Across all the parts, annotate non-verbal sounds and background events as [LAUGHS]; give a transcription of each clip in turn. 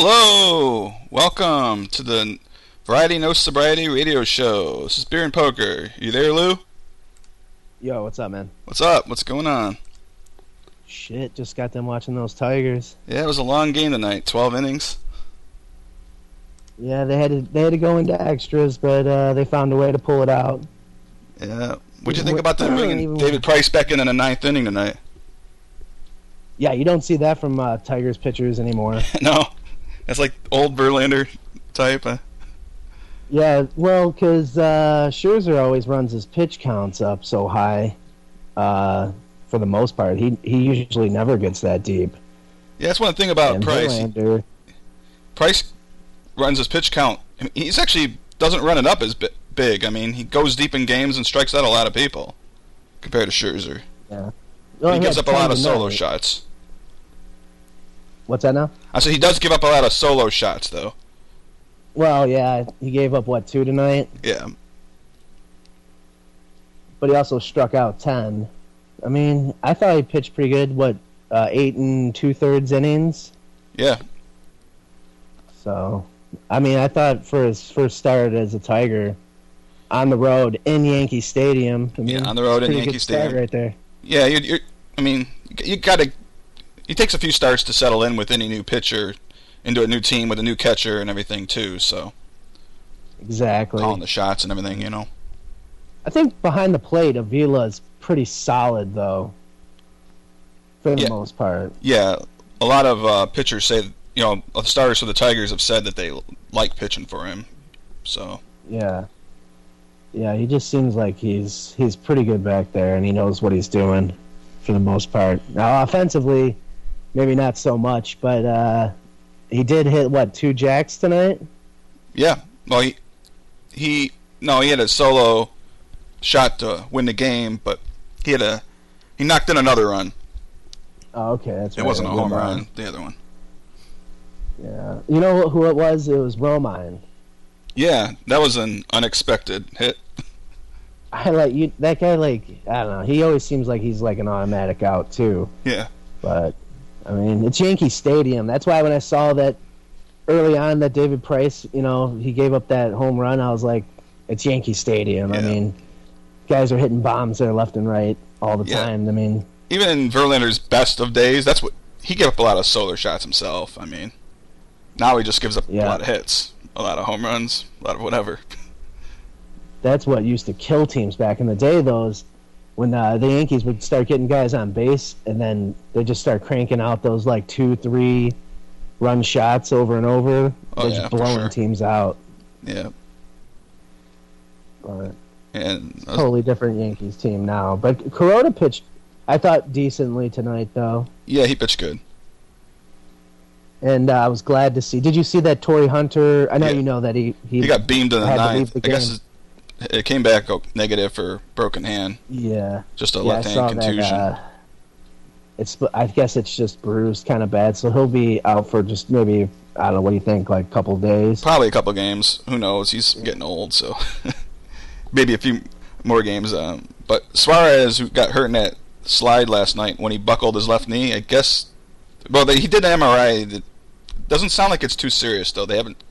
Hello! Welcome to the Variety No Sobriety radio show. This is Beer and Poker. You there, Lou? Yo, what's up, man? What's up? What's going on? Shit, just got them watching those Tigers. Yeah, it was a long game tonight. 12 innings. Yeah, they had to they had to go into extras, but uh, they found a way to pull it out. Yeah. What'd you think about them bringing David Price back in in the ninth inning tonight? Yeah, you don't see that from uh, Tigers pitchers anymore. [LAUGHS] no. Old Verlander type. Uh, Yeah, well, because uh, Scherzer always runs his pitch counts up so high. Uh, for the most part, he he usually never gets that deep. yeah, that's one thing about and Price. Verlander, Price runs his pitch count. I mean, he's actually doesn't run it up as big. I mean, he goes deep in games and strikes out a lot of people compared to Scherzer. well, he he gives up a lot of solo tonight. shots. What's that now? I said he does give up a lot of solo shots, though. Well, yeah, he gave up what two tonight, Yeah, but he also struck out ten. I mean, I thought he pitched pretty good. What uh, eight and two thirds innings? yeah, So, I mean, I thought for his first start as a Tiger on the road in Yankee Stadium. I mean, Yeah, on the road in Yankee Stadium. right there. yeah. You, you're, I mean, you got to. It takes a few starts to settle in with any new pitcher into a new team with a new catcher and everything too. So Exactly. calling the shots and everything, you know. I think behind the plate, Avila is pretty solid, though, for the Yeah. most part. Yeah, a lot of uh, pitchers say, you know, the starters for the Tigers have said that they like pitching for him. So Yeah. Yeah, he just seems like he's he's pretty good back there, and he knows what he's doing for the most part. Now, offensively, maybe not so much, but uh, he did hit what two jacks tonight. yeah, well he he no he had a solo shot to win the game, but he had a he knocked in another run. Oh, okay, that's It right. wasn't a home Romine. run. The other one. Yeah, you know who it was? It was Romine. Yeah, that was an unexpected hit. [LAUGHS] I like you. That guy, like I don't know. He always seems like he's like an automatic out too. Yeah, But I mean, it's Yankee Stadium. That's why when I saw that early on that David Price, you know, he gave up that home run, I was like, it's Yankee Stadium. I mean, guys are hitting bombs there left and right all the Yeah. time. I mean, even in Verlander's best of days, that's what he gave up a lot of solar shots himself. I mean, now he just gives up Yeah. a lot of hits, a lot of home runs, a lot of whatever. that's what used to kill teams back in the day. Those when uh, the Yankees would start getting guys on base, and then they just start cranking out those like two, three run shots over and over. Oh, They're yeah, just blowing sure. teams out. Yeah, But and totally different Yankees team now. But Kuroda pitched, I thought decently tonight though, yeah, he pitched good. and uh, I was glad to see. Did you see that Torii Hunter? I know Yeah. you know that he he, He got beamed in the ninth. the I guess. It came back negative for broken hand, yeah just a yeah left hand contusion. that. Uh, it's I guess it's just bruised kind of bad, so he'll be out for just maybe I don't know. What do you think? Like a couple days? Probably a couple games. Who knows? He's getting old, so [LAUGHS] maybe a few more games. Um, but Suarez, who got hurt in that slide last night when he buckled his left knee, I guess. Well, they, he did an MRI. It doesn't sound like it's too serious, though. They haven't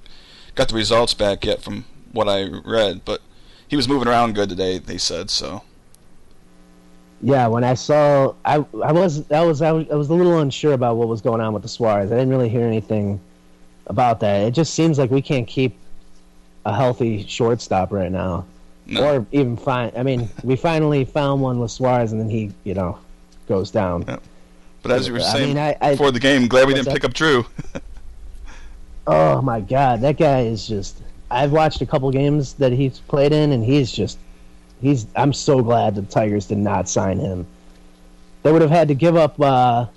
got the results back yet from what I read, but he was moving around good today. They said so. Yeah, when I saw, I I was I was I was I was a little unsure about what was going on with the Suarez. I didn't really hear anything about that. It just seems like we can't keep a healthy shortstop right now, No, or even find. I mean, we finally found one with Suarez, and then he, you know, goes down. Yeah. but as you were I saying mean, I, I before the game, glad we didn't that? pick up Drew. [LAUGHS] oh my god, that guy is just. I've watched a couple games that he's played in, and he's just. He's. I'm so glad the Tigers did not sign him. They would have had to give up uh,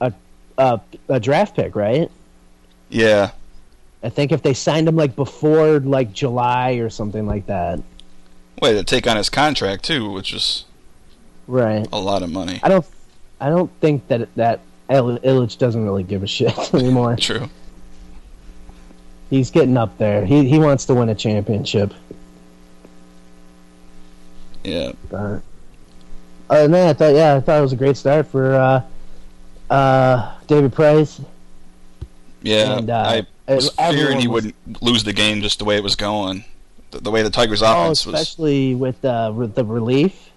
a, a a draft pick, right? yeah, I think if they signed him like before like July or something like that. way to take on his contract too, which is Right. a lot of money. I don't. I don't think that that Il- Ilitch doesn't really give a shit [LAUGHS] anymore. True. He's getting up there. He he wants to win a championship. Yeah. Other than that, I thought yeah, I thought it was a great start for uh, uh, David Price. Yeah, And, uh, I was fearing he was- wouldn't lose the game just the way it was going, the, the way the Tigers' Oh, offense was. especially with uh, the relief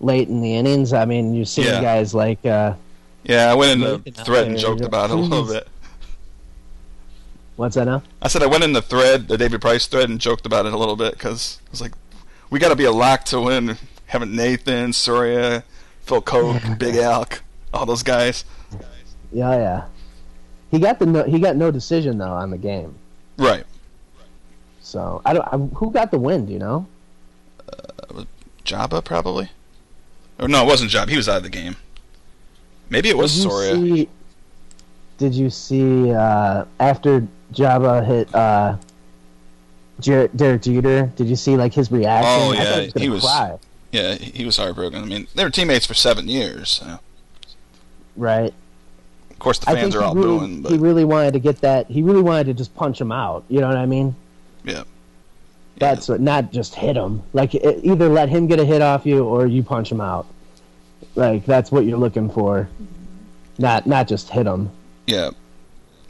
late in the innings. I mean, you're seeing Yeah. guys like uh, Yeah, I went in the thread and joked about it a little bit. What's that now? I said I went in the thread, the David Price thread, and joked about it a little bit because I was like, we got to be a lock to win. Having Nathan, Soria, Phil Coke, [LAUGHS] Big Alk, all those guys. Yeah, yeah. He got the no, he got no decision though on the game. Right. So I don't. I, who got the win? Do you know? Joba, probably? Or no, it wasn't Joba. He was out of the game. Maybe it was did Soria. see? Did you see uh, after Joba hit uh, Jer- Derek Jeter? Did you see like his reaction? Oh, yeah, he was, he was- cry. Yeah, he was heartbroken. I mean, they were teammates for seven years. So. Right. Of course, the fans are all really, booing, but he really wanted to get that. He really wanted to just punch him out. You know what I mean? yeah. That's what, not just hit him. Like e- either let him get a hit off you or you punch him out. Like that's what you're looking for. Not not just hit him. Yeah.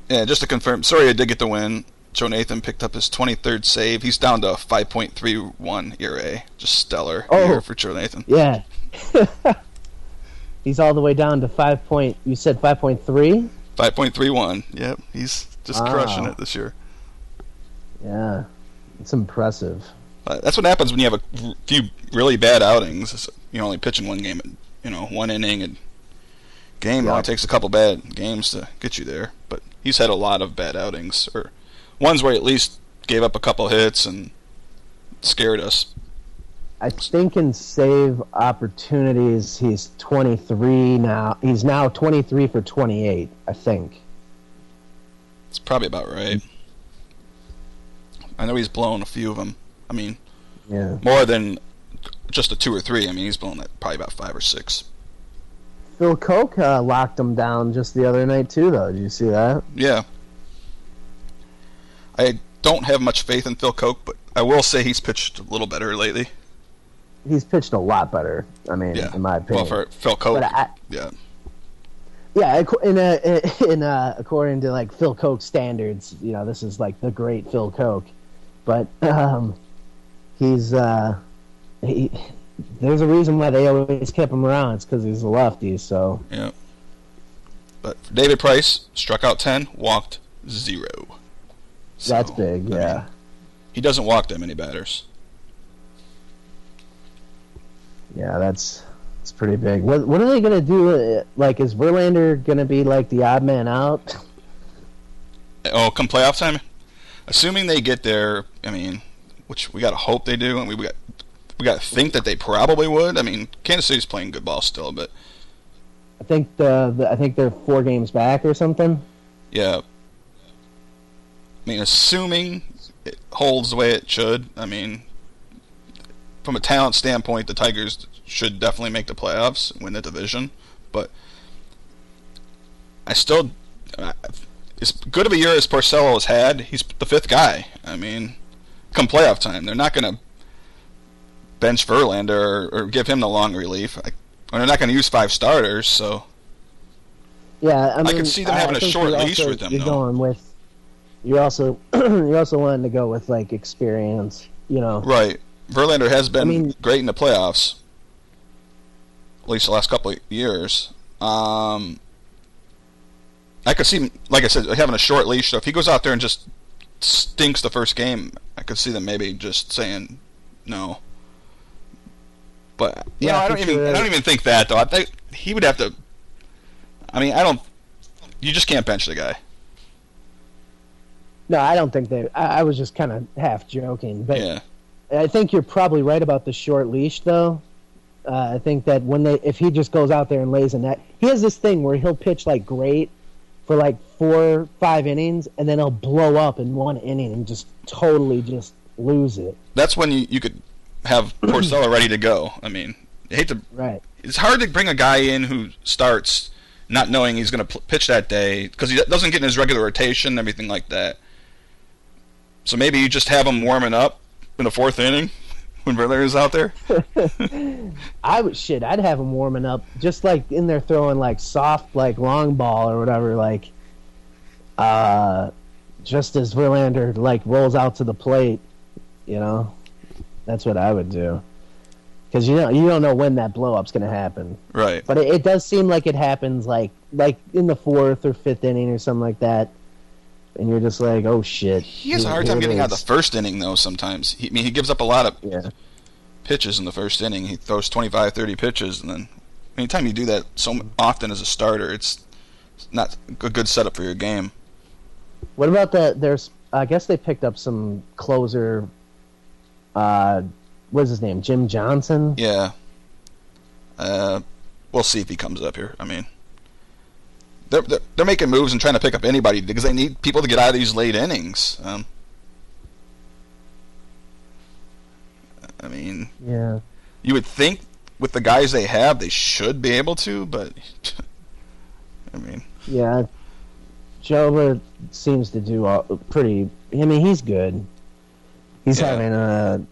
Yeah, just to confirm, Soria did get the win. Joe Nathan picked up his 23rd save. He's down to 5.31 ERA. Just stellar Oh. year for Joe Nathan. Yeah. [LAUGHS] He's all the way down to five point. You said five point three. 5.31. Yep, he's just crushing it this year. Yeah, it's impressive. Uh, that's what happens when you have a few really bad outings. You're only pitching one game, you know, one inning a game. It Yeah. only takes a couple bad games to get you there. But he's had a lot of bad outings, or ones where he at least gave up a couple hits and scared us. I think in save opportunities, he's 23 now. He's now 23 for 28. I think. It's probably about right. I know he's blown a few of them. I mean, Yeah. more than just a two or three. I mean, he's blown that probably about five or six. Phil Coke uh, locked him down just the other night too, though. Did you see that? Yeah. I don't have much faith in Phil Coke, but I will say he's pitched a little better lately. He's pitched a lot better. I mean, Yeah. in my Well, opinion. for Phil Coke, I- yeah. Yeah, in uh, in uh, according to like Phil Coke standards, you know, this is like the great Phil Coke, but um, he's uh, he. There's a reason why they always kept him around. It's because he's a lefty. So Yeah. But for David Price, struck out 10, walked zero. So, that's big. I mean, Yeah. he doesn't walk that many batters. Yeah, that's it's pretty big. What what are they gonna do? uh, Like, is Verlander gonna be like the odd man out? Oh, come playoff time? Assuming they get there, I mean, which we got to hope they do, and we, we got we got to think that they probably would. I mean, Kansas City's playing good ball still, but I think the, the I think they're four games back or something. yeah. I mean, assuming it holds the way it should, I mean, from a talent standpoint, the Tigers should definitely make the playoffs, and win the division. But I still, I- as good of a year as Porcello has had, he's the fifth guy. I mean, come playoff time, they're not going to bench Verlander or, or give him the long relief. I, they're not going to use five starters, so Yeah, I, mean, could see them having a short leash also- with them, You're though. going with. You're also [CLEARS THROAT] you're also wanting to go with like experience. You know. Right. Verlander has been mean- great in the playoffs. At least the last couple of years. Um, I could see, like I said, having a short leash. So if he goes out there and just stinks the first game, I could see them maybe just saying no. But you Yeah, know, I I don't even, I don't even think that though. I think he would have to. I mean, I don't. You just can't bench the guy. No, I don't think they. I, I was just kind of half joking, but Yeah. I think you're probably right about the short leash, though. Uh, I think that when they, if he just goes out there and lays a net, he has this thing where he'll pitch like great for like four, five innings, and then he'll blow up in one inning and just totally just lose it. That's when you, you could have Porcello ready to go. I mean, I hate to Right. it's hard to bring a guy in who starts not knowing he's going to pitch that day because he doesn't get in his regular rotation and everything like that. So maybe you just have him warming up in the fourth inning [LAUGHS] when Verlander is out there. [LAUGHS] I would shit. I'd have him warming up, just like in there throwing like soft, like long ball or whatever, like uh, just as Verlander like rolls out to the plate, you know, that's what I would do. Because you know you don't know when that blow up's going to happen, Right. but it, it does seem like it happens like like in the fourth or fifth inning or something like that, and you're just like, oh shit. He has a hard time getting out of the first inning though. Sometimes. He, I mean, he gives up a lot of Yeah, pitches in the first inning. He throws 25, 30 pitches, and then anytime you do that so often as a starter, it's not a good setup for your game. What about that? There's, I guess they picked up some closer. Uh, what's his name? Jim Johnson. Yeah. Uh, we'll see if he comes up here. I mean, they're, they're they're making moves and trying to pick up anybody because they need people to get out of these late innings. Um, I mean, Yeah. you would think with the guys they have, they should be able to, but [LAUGHS] I mean, Yeah. Joba seems to do all, pretty. I mean, he's good. He's Yeah. having a.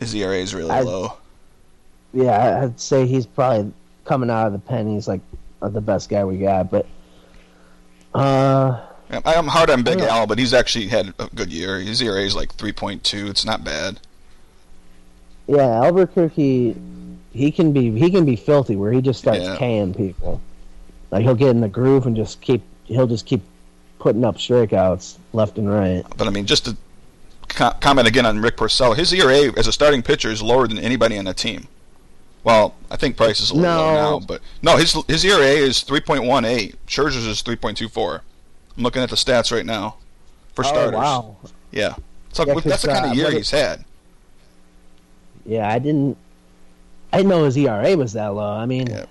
his ERA is really I- low. Yeah, I'd say he's probably coming out of the pen. He's like uh, the best guy we got, but. Uh, I'm hard on Big Al, but he's actually had a good year. His ERA is like 3.2. It's not bad. yeah, Alburquerque, he can be he can be filthy where he just starts Yeah. K'ing people. Like he'll get in the groove and just keep he'll just keep putting up strikeouts left and right. But I mean, just to co- comment again on Rick Porcello, his ERA as a starting pitcher is lower than anybody on the team. Well, I think Price is a little low No. now, but no, his his ERA is 3.18. Scherzer's is 3.24. I'm looking at the stats right now for starters. Oh wow. Yeah, so Yeah, that's the kind uh, of year it- he's had. Yeah, I didn't. I didn't know his ERA was that low. I mean, Yeah.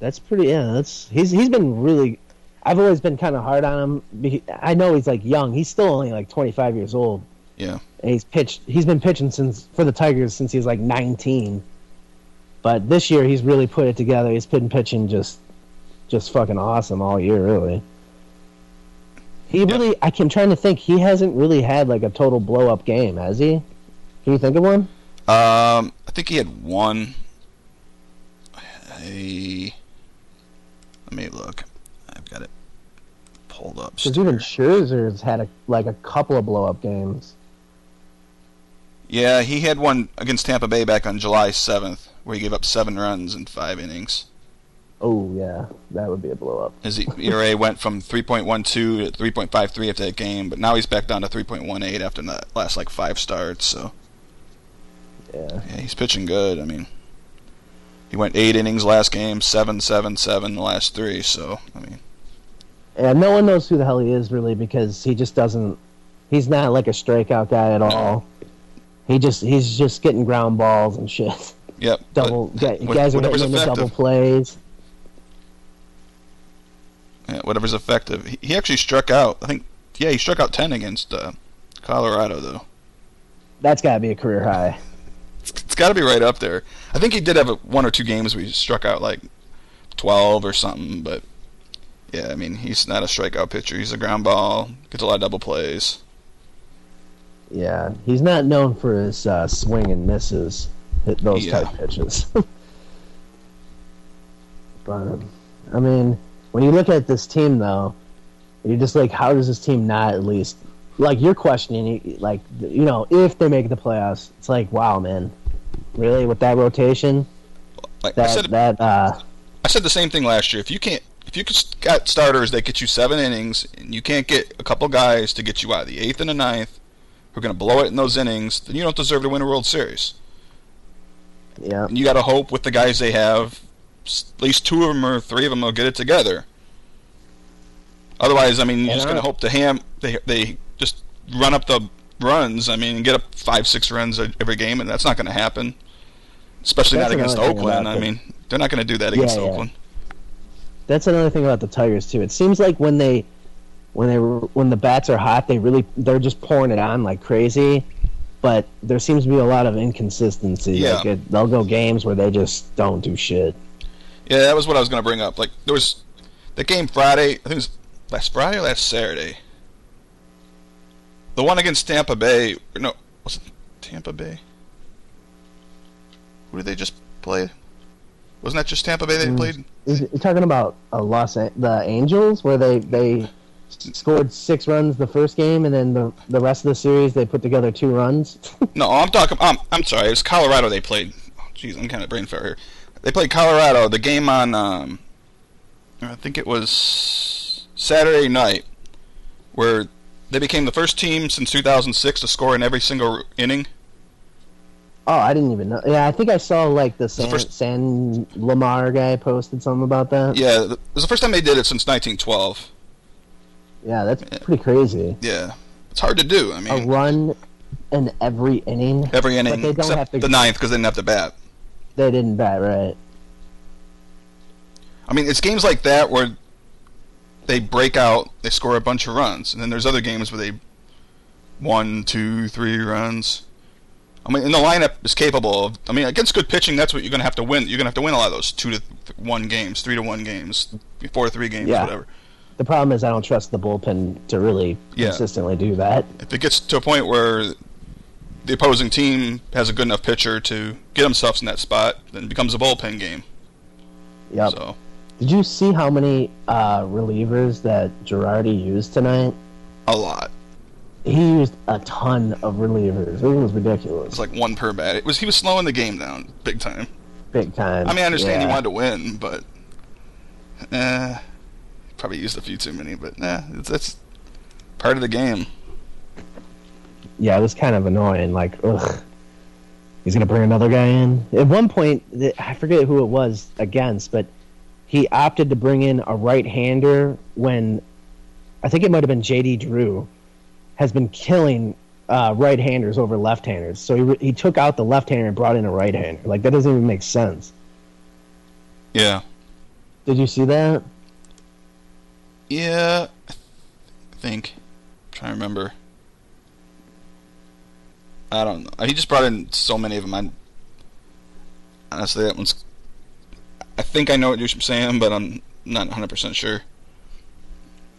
that's pretty. Yeah, that's he's he's been really. I've always been kind of hard on him. I know he's like young. He's still only like 25 years old. Yeah. And he's pitched. He's been pitching since for the Tigers since he was like 19. But this year he's really put it together. He's been pitching just, just fucking awesome all year. Really. He really. I can trying to think. He hasn't really had like a total blow up game, has he? Can you think of one? Um, I think he had one. He, let me look. I've got it pulled up. Because even Scherzer's had a, like a couple of blow up games. Yeah, he had one against Tampa Bay back on July 7th, where he gave up seven runs in five innings. Oh yeah, that would be a blow up. His ERA [LAUGHS] went from 3.12 to 3.53 after that game, but now he's back down to 3.18 after the last like five starts. So Yeah. yeah, he's pitching good. I mean, he went eight innings last game, seven, seven, seven the last three. So I mean, And no one knows who the hell he is really because he just doesn't. He's not like a strikeout guy at all. He just he's just getting ground balls and shit. yep. [LAUGHS] Double guy- what- guys are hitting into double plays. Yeah, whatever's effective. He, he actually struck out. I think. Yeah, he struck out ten against uh, Colorado though. That's got to be a career high. It's got to be right up there. I think he did have a, one or two games where he struck out like twelve or something, but yeah, I mean he's not a strikeout pitcher. He's a ground ball, gets a lot of double plays. Yeah, he's not known for his uh, swing and misses, hit those Yeah. type pitches. [LAUGHS] but I mean, when you look at this team, though, you're just like, how does this team not at least like you're questioning, like you know, if they make the playoffs? It's like, wow, man, really with that rotation, Like I said, that uh, I said the same thing last year. If you can't, if you got starters that get you seven innings, and you can't get a couple guys to get you out of the eighth and the ninth, who are going to blow it in those innings, then you don't deserve to win a World Series. yeah, And you got to hope with the guys they have, at least two of them or three of them will get it together. Otherwise, I mean, you're And just going to hope the ham they they just run up the runs. I mean, get up five six runs every game, and that's not going to happen. Especially That's not against Oakland. I mean, they're not going to do that Yeah, against yeah. Oakland. that's another thing about the Tigers too. It seems like when they when they when the bats are hot, they really they're just pouring it on like crazy. But there seems to be a lot of inconsistency. Yeah. Like it, they'll go games where they just don't do shit. Yeah, that was what I was going to bring up. Like there was the game Friday. I think it was last Friday or last Saturday. The one against Tampa Bay. or No, was it Tampa Bay? Who did they just play? Wasn't that just Tampa Bay they Mm. played? Is- You're talking about a Los An- the Angels where they they scored six runs the first game, and then the the rest of the series they put together two runs. [LAUGHS] No, I'm talking. I'm, I'm sorry. It was Colorado. They played. Oh, Jeez, I'm kind of brain fart here. They played Colorado. The game on. Um, I think it was Saturday night, where they became the first team since 2006 to score in every single inning. oh, I didn't even know. Yeah, I think I saw like the San, first- San Lamar guy posted something about that. Yeah, it was the first time they did it since 1912. Yeah, that's pretty crazy. Yeah, it's hard to do. I mean, a run in every inning. every inning they don't except have to- the ninth because they didn't have to bat. They didn't bat right. I mean, it's games like that where they break out, they score a bunch of runs, and then there's other games where they one, two, three runs. I mean, and the lineup is capable of. I mean, against good pitching, that's what you're going to have to win. You're going to have to win a lot of those two to th- one games, three to one games, four to three games, Yeah. whatever. The problem is I don't trust the bullpen to really Yeah. consistently do that. If it gets to a point where the opposing team has a good enough pitcher to get themselves in that spot, then it becomes a bullpen game. Yep. So Did you see how many uh, relievers that Girardi used tonight? a lot. He used a ton of relievers. It was ridiculous. It's like one per bat. It was he was slowing the game down big time. Big time. I mean, I understand he wanted to win, but uh, probably used a few too many. But nah, it's that's part of the game. Yeah, it was kind of annoying. Like, ugh. He's gonna bring another guy in. At one point, I forget who it was against, but he opted to bring in a right-hander when I think it might have been J.D. Drew has been killing uh, right-handers over left-handers. So he re- he took out the left-hander and brought in a right-hander. Like that doesn't even make sense. Yeah, Did you see that? Yeah. I think. I'm trying to remember. I don't know. He just brought in so many of them. I honestly, that one's. I think I know what you're saying, but I'm not 100 percent sure.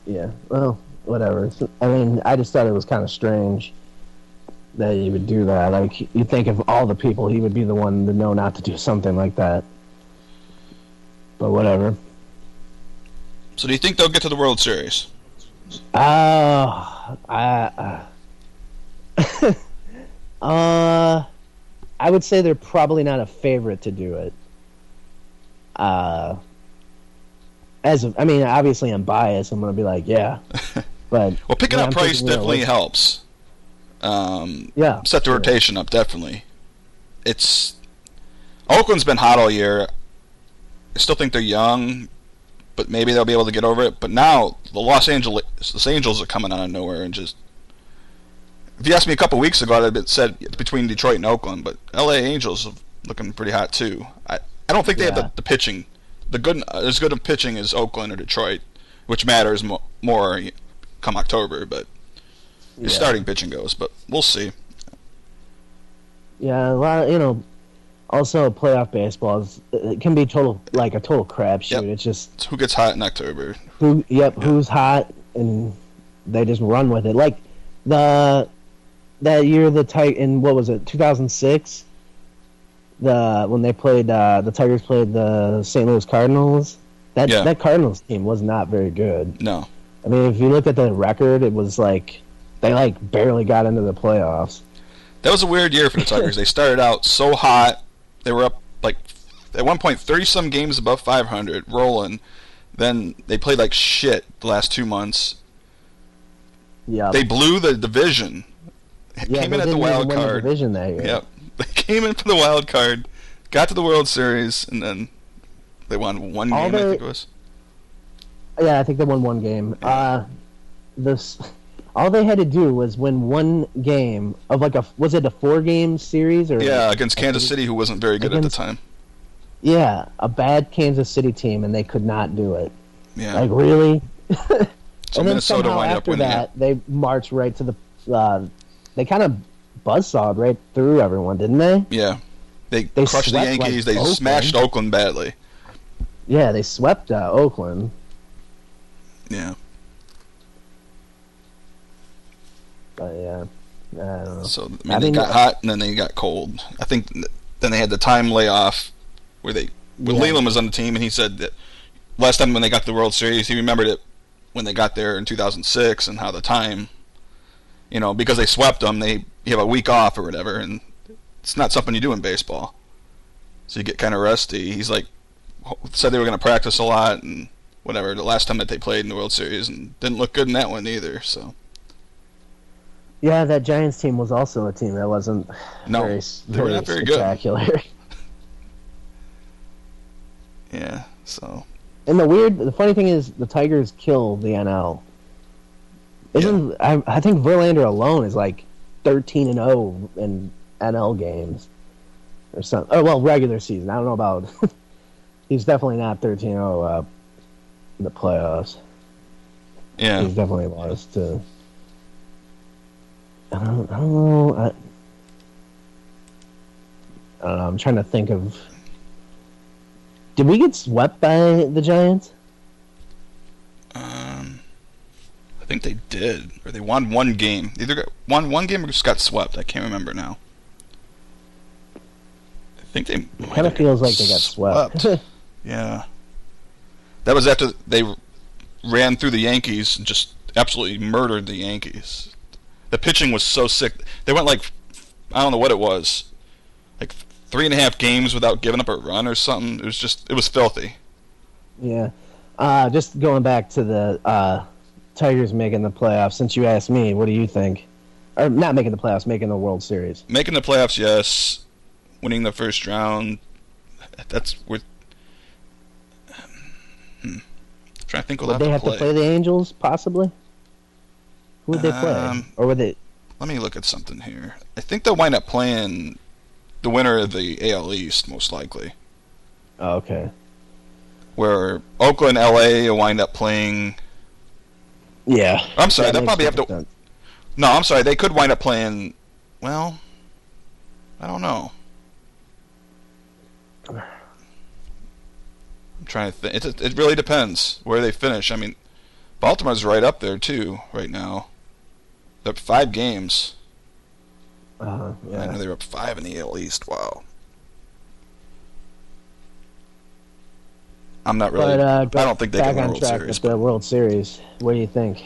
Yeah. Well, whatever. I mean, I just thought it was kind of strange that he would do that. Like, you think of all the people, he would be the one to know not to do something like that. But whatever. So, do you think they'll get to the World Series? Uh, I, uh, [LAUGHS] uh, I would say they're probably not a favorite to do it. Uh, as of, I mean, obviously I'm biased. I'm gonna be like, yeah, [LAUGHS] but Well, picking up I'm price thinking definitely helps. Um, Yeah, set the sure. rotation up definitely. It's Oakland's been hot all year. I still think they're young, but maybe they'll be able to get over it. But now the Los Angeles Los Angels are coming out of nowhere and just. If you asked me a couple weeks ago, I'd have said it's between Detroit and Oakland, but L.A. Angels are looking pretty hot too. I I don't think they have the, the pitching, the good as good of pitching as Oakland or Detroit, which matters mo- more come October. But Yeah. starting pitching goes, but we'll see. Yeah, a lot of, you know, also playoff baseball is, it can be total like a total crapshoot. Yep. It's just It's who gets hot in October. who, yep, who's hot, and they just run with it. Like the that year the Tig in what was it, 2006? The when they played uh, the Tigers played the St. Louis Cardinals. That Yeah. that Cardinals team was not very good. No, I mean, if you look at the record, it was like they like barely got into the playoffs. that was a weird year for the Tigers. [LAUGHS] they started out so hot. They were up like at one point thirty some games above five hundred, rolling. Then they played like shit the last two months. Yeah, They blew the division. yeah, came they in at the wild win the division that year. Yep, [LAUGHS] they came in for the wild card, got to the World Series, and then they won one All game. I the- think it was. Yeah, I think they won one game. Uh, this all they had to do was win one game of like a was it a four game series or Yeah, against Kansas City, who wasn't very good at the time. yeah a bad Kansas City team and they could not do it. Yeah, Like really. [LAUGHS] so and then Minnesota somehow after winning that they marched right to the. Uh, they kind of buzzsawed right through everyone, didn't they? Yeah, they, They crushed the swept, like, Yankees. they Oakland. smashed Oakland badly. Yeah, they swept uh, Oakland. Yeah. But yeah, I don't know. So I mean, I they mean- got hot and then they got cold. I think then they had the time layoff where they when Yeah. Leyland was on the team and he said that last time when they got the World Series he remembered it when they got there in 2006 and how the time, you know, because they swept them, they you have a week off or whatever, and it's not something you do in baseball. So you get kind of rusty. He's like said they were going to practice a lot and whatever the last time that they played in the World Series and didn't look good in that one either. So yeah, that Giants team was also a team that wasn't no, very, they were very not very spectacular. good. [LAUGHS] yeah, so And the weird, the funny thing is, the Tigers kill the NL. Isn't I? I think Verlander alone is like thirteen and zero in NL games, or something. Oh well, regular season. I don't know about. [LAUGHS] he's definitely not thirteen zero uh, in the playoffs. yeah, He's definitely lost to. I don't, I don't know. I, I don't know. I'm trying to think of. Did we get swept by the Giants? um, I think they did, or they won one game. Either got, won one game or just got swept. I can't remember now. I think they might Kind of feels like they got swept. [LAUGHS] Yeah. That was after they ran through the Yankees and just absolutely murdered the Yankees. The pitching was so sick. They went like, I don't know what it was, like three and a half games without giving up a run or something. It was just, it was filthy. yeah. Uh, just going back to the uh, Tigers making the playoffs. Since you asked me, what do you think? Or not making the playoffs, making the World Series. Making the playoffs, yes. Winning the first round, that's with. Hmm. trying to think Would they have to play the Angels, possibly? Who would they play? Um, or would they? Let me look at something here. I think they'll wind up playing the winner of the AL East, most likely. Oh, okay. Where Oakland, LA will wind up playing. Yeah. I'm sorry, That they'll probably have to. sense. No, I'm sorry, they could wind up playing. Well, I don't know. I'm trying to think. It, it really depends where they finish. I mean, Baltimore's right up there too right now. They're up five games. Uh, I know they were up five in the AL East. Wow. I'm not really. But uh, I don't think they can win World Series. with the World Series. What do you think?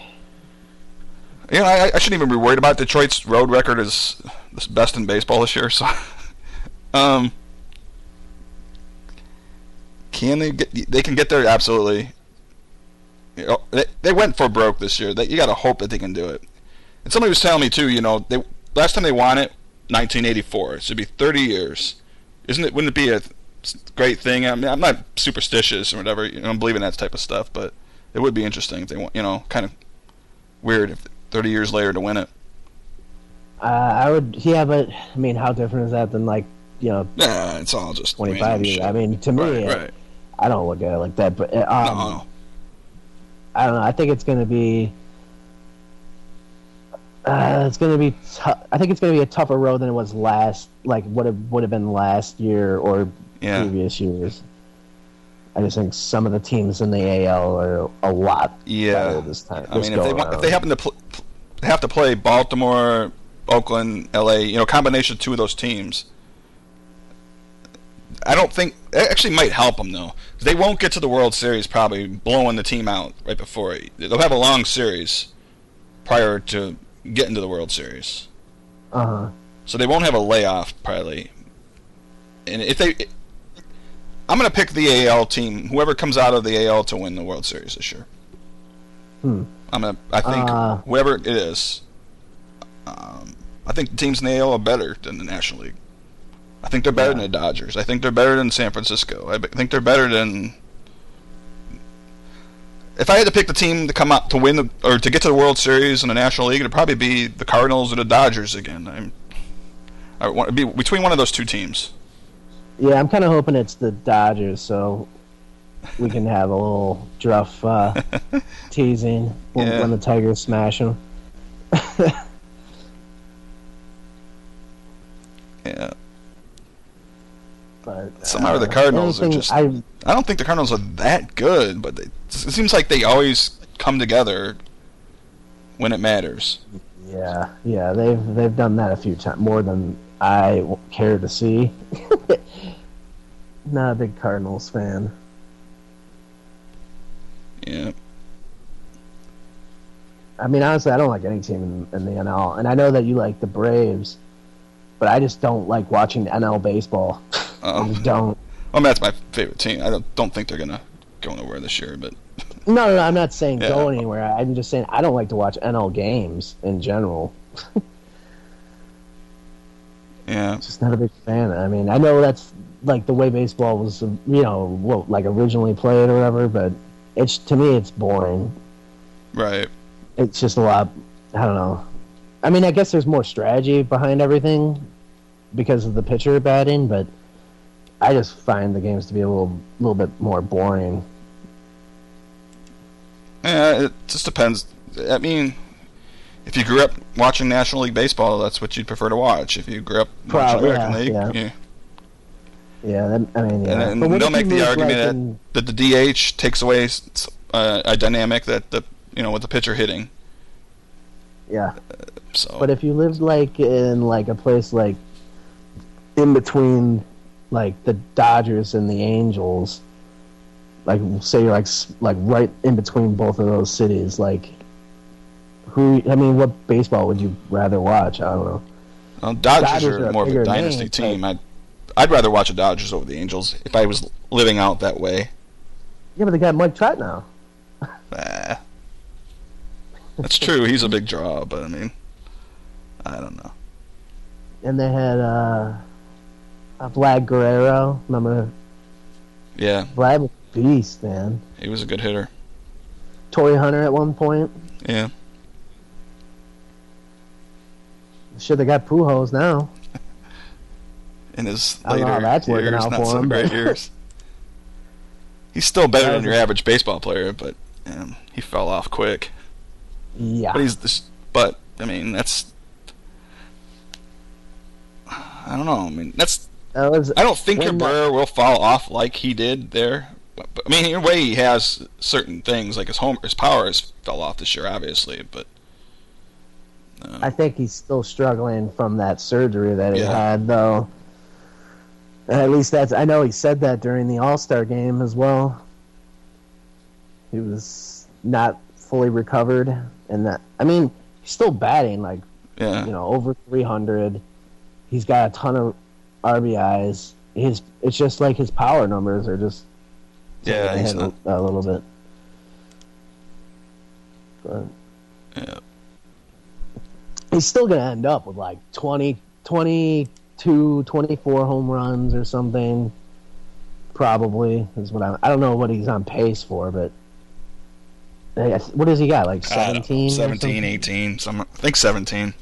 You know, I, I shouldn't even be worried about it. Detroit's road record is the best in baseball this year. So, [LAUGHS] um, can they get? They can get there absolutely. You know, they, they went for broke this year. That you got to hope that they can do it. And somebody was telling me too. You know, they last time they won it, 1984. It should be 30 years. Isn't it? Wouldn't it be a great thing? I mean, I'm not superstitious or whatever. You know, I don't believe in that type of stuff, but it would be interesting if they want. You know, kind of weird if 30 years later to win it. Uh, I would. Yeah, but I mean, how different is that than like you know Nah, it's all just 25 years? shit. I mean, to me, right, it- right. I don't look at it like that. But uh, um, no, I don't know. I think it's going to be. Uh, it's going to be. I think it's going to be a tougher road than it was last. Like what it would have been last year or yeah, previous years. I just think some of the teams in the AL are a lot better yeah. this time. I mean, if they want, if they happen to pl- have to play Baltimore, Oakland, L.A., you know, combination of two of those teams, I don't think it actually might help them though. They won't get to the World Series probably blowing the team out right before it. They'll have a long series prior to getting into the World Series. uh-huh. So they won't have a layoff probably. And if they, I'm going to pick the AL team, whoever comes out of the AL to win the World Series this year. Hmm. I'm gonna. I think Uh. whoever it is, um, I think the teams in the AL are better than the National League. I think they're better Yeah. than the Dodgers. I think they're better than San Francisco. I think they're better than. If I had to pick the team to come out to win the, or to get to the World Series in the National League, it'd probably be the Cardinals or the Dodgers again. I'm, I want to be between one of those two teams. Yeah, I'm kind of hoping it's the Dodgers, so we can have a little druff uh, [LAUGHS] teasing when, Yeah. when the Tigers smash them. [LAUGHS] Yeah. But Somehow the uh, Cardinals are just- I, I don't think the Cardinals are that good, but they, it seems like they always come together when it matters. yeah, yeah, they've they've done that a few times more than I care to see. [LAUGHS] Not a big Cardinals fan. Yeah. I mean, honestly, I don't like any team in, in the NL, and I know that you like the Braves, but I just don't like watching NL baseball. [LAUGHS] Um, I just don't. Well, that's my favorite team. I don't don't think they're gonna go nowhere this year, but [LAUGHS] No, no, no I'm not saying Yeah. go anywhere. I'm just saying I don't like to watch NL games in general. [LAUGHS] yeah, Just not a big fan. I mean, I know that's like the way baseball was, you know, well, like originally played or whatever, but it's to me it's boring. right. It's just a lot. I don't know. I mean, I guess there's more strategy behind everything because of the pitcher batting, but I just find the games to be a little, little bit more boring. Yeah, it just depends. I mean, if you grew up watching National League baseball, that's what you'd prefer to watch. If you grew up watching American yeah, League, yeah. yeah. Yeah, that, I mean, yeah. And But they'll make the argument like, that, in- that the DH takes away uh, a dynamic that the you know with the pitcher hitting. yeah. So But if you lived like in like a place like in between like the Dodgers and the Angels, like say you're like like right in between both of those cities, like who? I mean, what baseball would you rather watch? I don't know. well, Dodgers, Dodgers are, are more of a dynasty name, team. I'd I'd rather watch the Dodgers over the Angels if I was living out that way. Yeah, but they got Mike Trout now. [LAUGHS] Ah. That's true. He's a big draw, but I mean, I don't know. and they had uh, uh Vlad Guerrero. Remember Yeah, Vlad was a beast, man. he was a good hitter. Torii Hunter at one point. Yeah, Shit, they got Pujols now. [LAUGHS] in his don't know later that's years, out not for so him, great years. [LAUGHS] He's still better than your average baseball player, but um, he fell off quick. Yeah. But he's this. But I mean, that's. I don't know. I mean, that's. Was I don't think the- Cabrera will fall off like he did there. But, but, I mean, in a way, he has certain things like his home, his power has fell off this year, obviously. But uh, I think he's still struggling from that surgery that he Yeah. had, though. At least that's. I know he said that during the All Star game as well. He was not fully recovered, and that. I mean, he's still batting like yeah, you know over 300. He's got a ton of RBIs. His it's just like his power numbers are just yeah, a he's not. a, little bit. But Yeah. he's still going to end up with like 20, 22, 24 home runs or something. Probably is what I. I don't know what he's on pace for, but Hey, I th- what does he got? Like I don't know, 17? or 17, 18, some, I think 17.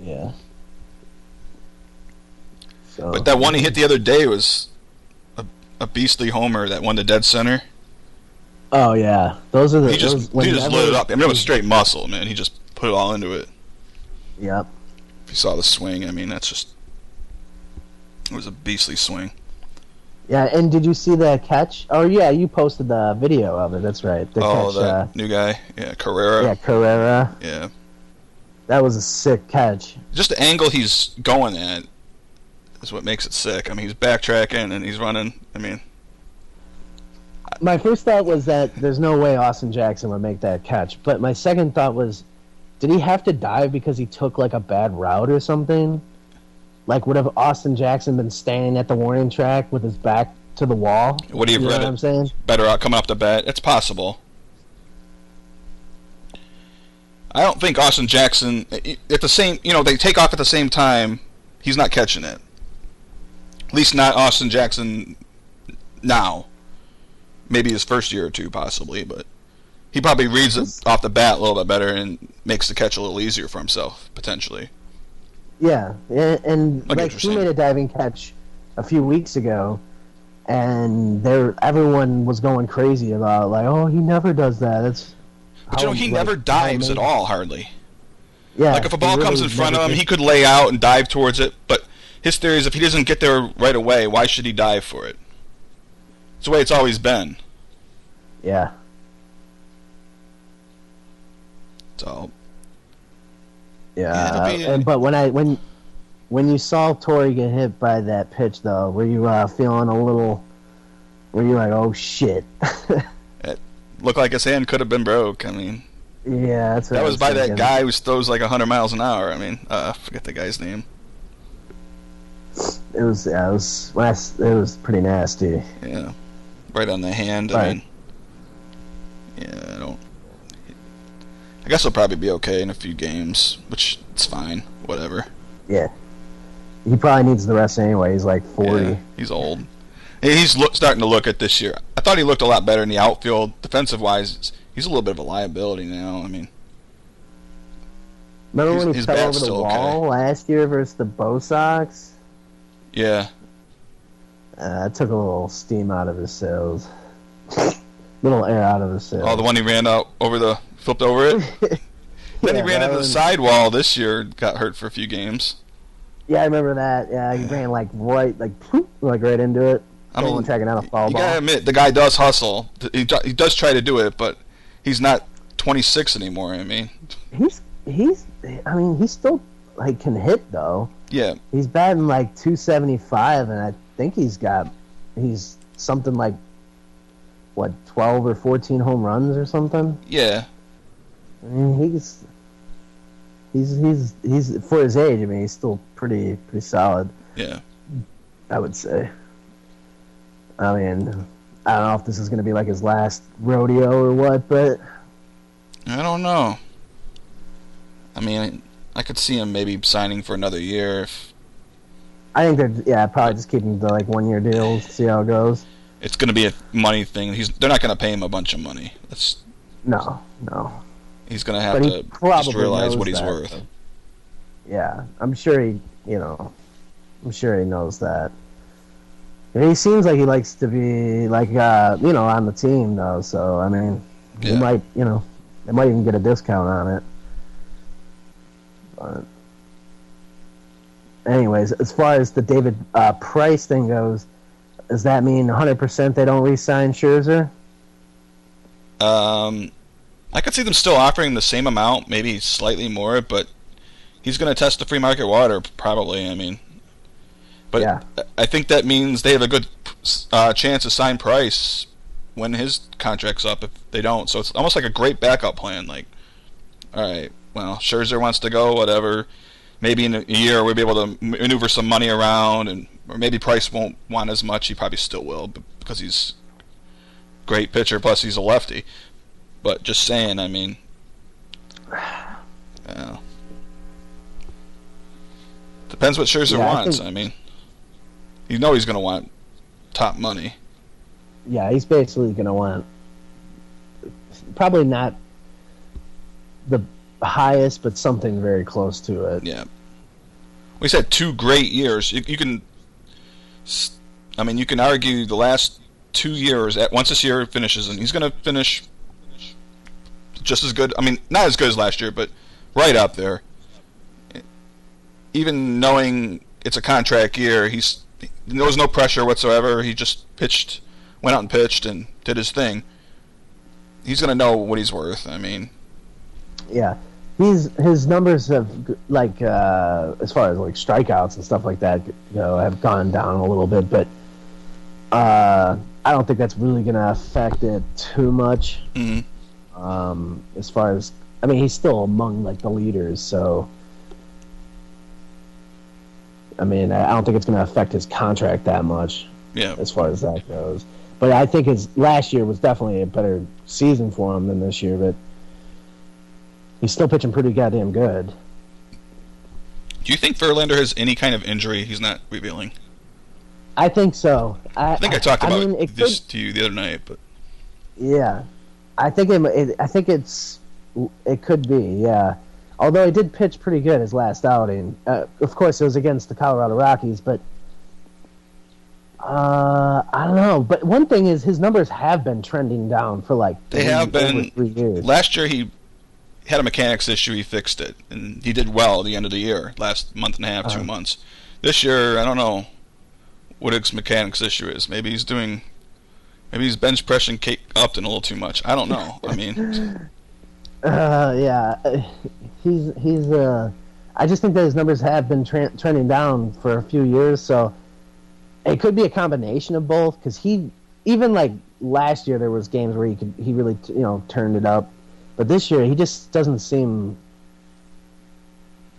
Yeah. So, But that one he hit the other day was a, a beastly homer that won the dead center. Oh yeah, those are the. He just those, he just lit it up. I mean, it was straight muscle, man. He just put it all into it. Yep. If you saw the swing, I mean, that's just it was a beastly swing. Yeah, and did you see the catch? Oh yeah, you posted the video of it. That's right. The oh, catch. that uh, new guy, yeah, Carrera, yeah, Carrera. yeah. That was a sick catch. Just the angle he's going at is what makes it sick. I mean, he's backtracking and he's running. I mean, My first thought was that there's no way Austin Jackson would make that catch. But my second thought was, did he have to dive because he took like a bad route or something? Like, would have Austin Jackson been standing at the warning track with his back to the wall? What have you know read what? I'm saying? better out coming off the bat. It's possible. I don't think Austin Jackson at the same. You know, they take off at the same time. He's not catching it. At least not Austin Jackson now. Maybe his first year or two, possibly, but he probably reads it off the bat a little bit better and makes the catch a little easier for himself potentially. Yeah, and, and I get what like he made a diving catch a few weeks ago, and there everyone was going crazy about like, oh, he never does that. That's But you know, he never dives at all, hardly. Yeah, Like if a ball comes in front of him, did. he could lay out and dive towards it. But his theory is if he doesn't get there right away, why should he die for it? It's the way it's always been. yeah. So Yeah, Yeah, be a- and but when I when when you saw Torii get hit by that pitch, though, were you uh, feeling a little? Were you like, oh shit? [LAUGHS] It looked like his hand could have been broke. I mean, Yeah, that's what That I was by that guy who throws like 100 miles an hour. I mean, uh, I forget the guy's name. It was yeah, it was last. It was pretty nasty. Yeah, right on the hand. I Right. mean, yeah, I don't. I guess he'll probably be okay in a few games, which it's fine. Whatever. Yeah, he probably needs the rest anyway. He's like forty. Yeah, he's old. He's look, starting to look at this year. I thought he looked a lot better in the outfield, defensive wise. He's a little bit of a liability now. I mean, Remember when he fell over the wall last year versus the Bo Sox? Yeah, Uh, that took a little steam out of his sails. [LAUGHS] little air out of his sails. oh, the one he ran out over the flipped over it. [LAUGHS] then Yeah, he ran into the sidewall this year. Got hurt for a few games. Yeah, I remember that. Yeah, he ran like right, like poof, like right into it. I mean, tracking down a foul you ball. gotta admit the guy does hustle. He, he does try to do it, but he's not 26 anymore. I mean, He's he's. I mean, he still like can hit though. Yeah, He's batting like 275, and I think he's got he's something like what 12 or 14 home runs or something. yeah, I mean, he's he's he's he's for his age. I mean, he's still pretty pretty solid. yeah. I would say. I mean, I don't know if this is going to be like his last rodeo or what, but I don't know. I mean, I could see him maybe signing for another year if I think they're yeah probably just keeping the like one year deals, see how it goes. it's going to be a money thing. He's they're not going to pay him a bunch of money. That's No, no. he's going to have to just realize what he's that. worth. Yeah, I'm sure he, you know, I'm sure he knows that. And he seems like he likes to be like, uh, you know, on the team though. So I mean, he Yeah. might, you know, they might even get a discount on it. But, anyways, as far as the David uh, Price thing goes, does that mean 100% they don't re-sign Scherzer? Um, I could see them still offering the same amount, maybe slightly more, but he's going to test the free market water probably. I mean, but Yeah. I think that means they have a good uh, chance to sign Price when his contract's up. If they don't, so it's almost like a great backup plan. Like, all right, well, Scherzer wants to go, whatever. Maybe in a year we'll be able to maneuver some money around, and or maybe Price won't want as much. He probably still will, but because he's a great pitcher. Plus, he's a lefty. But just saying, I mean, [SIGHS] yeah. depends what Scherzer Yeah, I wants. think- I mean, you know he's going to want top money. Yeah, he's basically going to want probably not the highest, but something very close to it. Yeah. We said two great years. You, you can, I mean, you can argue the last two years. At once this year finishes, and he's going to finish just as good. I mean, not as good as last year, but right up there. Even knowing it's a contract year, he's there was no pressure whatsoever. He just pitched, went out and pitched, and did his thing. He's going to know what he's worth. I mean, Yeah, he's his numbers have like uh, as far as like strikeouts and stuff like that, you know, have gone down a little bit, but uh, I don't think that's really going to affect it too much. mhm. Um, as far as I mean, he's still among like the leaders, so I mean, I I don't think it's going to affect his contract that much yeah, as far as that goes. But I think his last year was definitely a better season for him than this year. But he's still pitching pretty goddamn good. Do you think Verlander has any kind of injury he's not revealing? I think so. I, I think I talked about mean, it this could- to you the other night, but yeah, I think it, it. I think it's. It could be. Yeah. Although he did pitch pretty good his last outing. Uh, of course, it was against the Colorado Rockies, but. Uh, I don't know, but one thing is his numbers have been trending down for like They three- have been- three years. last year he had a mechanics issue. He fixed it, and he did well at the end of the year, last month and a half, two Uh-huh. months. This year, I don't know what his mechanics issue is. Maybe he's doing, maybe he's bench pressing Kate Upton a little too much. I don't know. I mean, [LAUGHS] Uh, yeah, he's he's. Uh, I just think that his numbers have been tra- trending down for a few years, so it could be a combination of both. Because he even like last year, there was games where he could he really you know turned it up, But this year, he just doesn't seem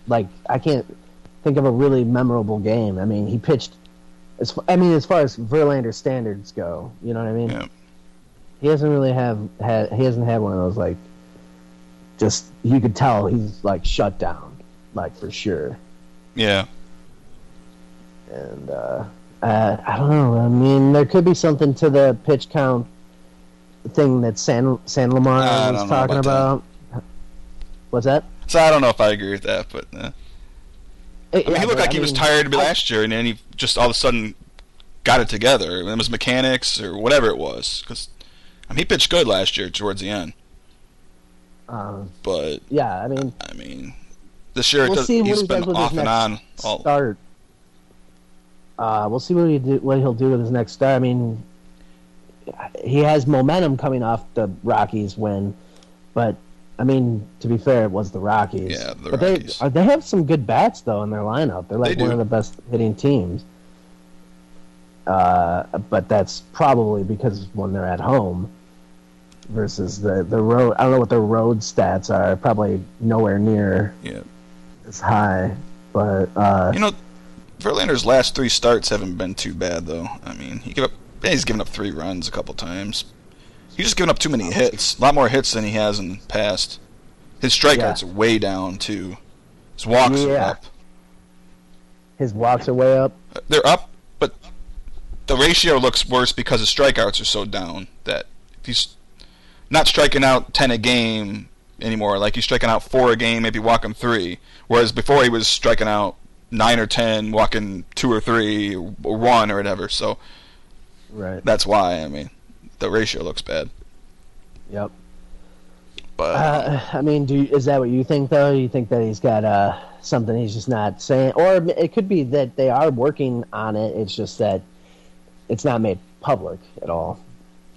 like I can't think of a really memorable game. I mean, he pitched. As I mean, as far as Verlander standards go, you know what I mean. Yeah. He hasn't really have had. He hasn't had one of those like. Just you could tell he's like shut down, like for sure. Yeah. And uh, uh, I don't know. I mean, there could be something to the pitch count thing that San San Lamar I was talking about about. What's that? So I don't know if I agree with that, but uh, I mean, he looked like he was tired last year, and then he just all of a sudden got it together. It was mechanics or whatever it was, because I mean, he pitched good last year towards the end. Um, But yeah, I mean, I mean, this year it we'll does, see what he's been off and on. All, start. Uh, we'll see what he do, what he'll do with his next start. I mean, he has momentum coming off the Rockies win, but I mean, to be fair, it was the Rockies. Yeah, the but Rockies. they uh, they have some good bats though in their lineup. They're like They one of the best hitting teams. Uh, but that's probably because when they're at home versus the the road. I don't know what their road stats are. Probably nowhere near yeah, as high. But uh, you know, Verlander's last three starts haven't been too bad though. I mean, he gave up. Yeah, He's given up three runs a couple times. He's just given up too many hits. A lot more hits than he has in the past. His strikeouts are way down too. His walks are up. his walks are way up. Uh, they're up, but the ratio looks worse because his strikeouts are so down that if he's not striking out ten a game anymore, like he's striking out four a game, maybe walking three. Whereas before he was striking out nine or ten, walking two or three or one or whatever. So Right. that's why I mean the ratio looks bad. Yep. But Uh, I mean, do you, is that what you think though? You think that he's got uh, something he's just not saying, or it could be that they are working on it. It's just that it's not made public at all.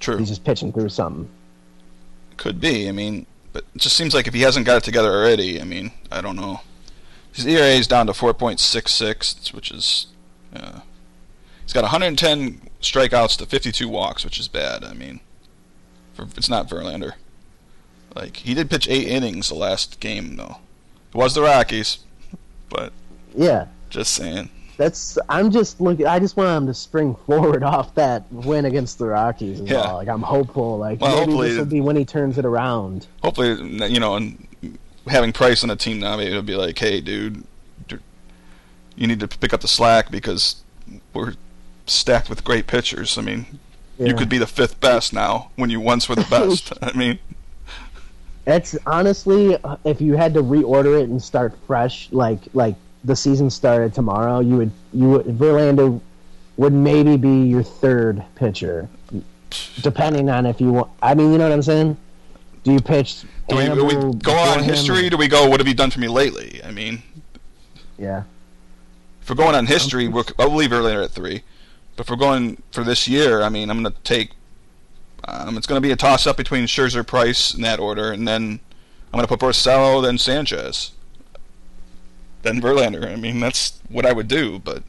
true, He's just pitching through something. could be. I mean, but it just seems like if he hasn't got it together already, I mean, I don't know. His ERA is down to 4.66, which is uh, he's got 110 strikeouts to 52 walks, which is bad. I mean, for, it's not Verlander. Like he did pitch eight innings the last game though. It was the Rockies, but Yeah, just saying. that's. I'm just looking. I just want him to spring forward [LAUGHS] off that win against the Rockies. As Yeah. well. Like I'm hopeful. Like Well, maybe this will be when he turns it around. Hopefully, you know, and having Price on the team now, maybe it'll be like, hey, dude, you need to pick up the slack because we're stacked with great pitchers. I mean, you could be the fifth best now when you once were the [LAUGHS] best. I mean, That's honestly, if you had to reorder it and start fresh, like like the season started tomorrow, you would you would Verlander would maybe be your third pitcher, depending on if you want. I mean, you know what I'm saying? Do you pitch? do we, do we go on history? Do we go, what have you done for me lately? I mean, Yeah, if we're going on um, history, we're, I'll leave Verlander at three. But we're going for this year, I mean, I'm going to take. Um, it's going to be a toss up between Scherzer, Price in that order, and then I'm going to put Porcello, then Sanchez, then Verlander. I mean, that's what I would do. But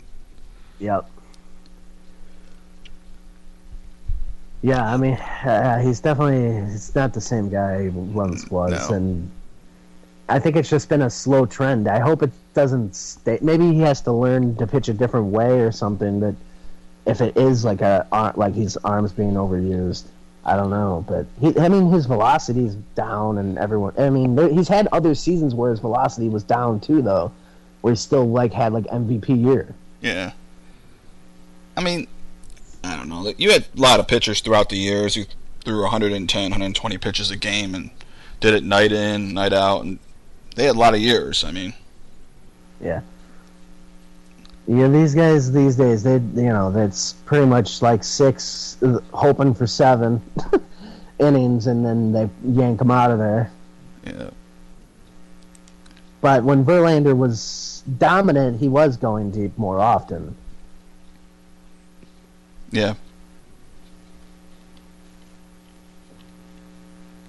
yep. Yeah, I mean, uh, he's definitely he's not the same guy he once was, No. and I think it's just been a slow trend. I hope it doesn't stay. Maybe he has to learn to pitch a different way or something. But if it is like a like his arms being overused, I don't know. But he, I mean, his velocity is down, and everyone. I mean, there, he's had other seasons where his velocity was down too, though, where he still like had like MVP year. yeah, I mean, I don't know. You had a lot of pitchers throughout the years who threw 110, 120 pitches a game and did it night in, night out, and they had a lot of years. I mean, Yeah. Yeah, these guys these days, they you know, that's pretty much like six, uh, hoping for seven [LAUGHS] innings, and then they yank them out of there. yeah, But when Verlander was dominant, he was going deep more often. yeah.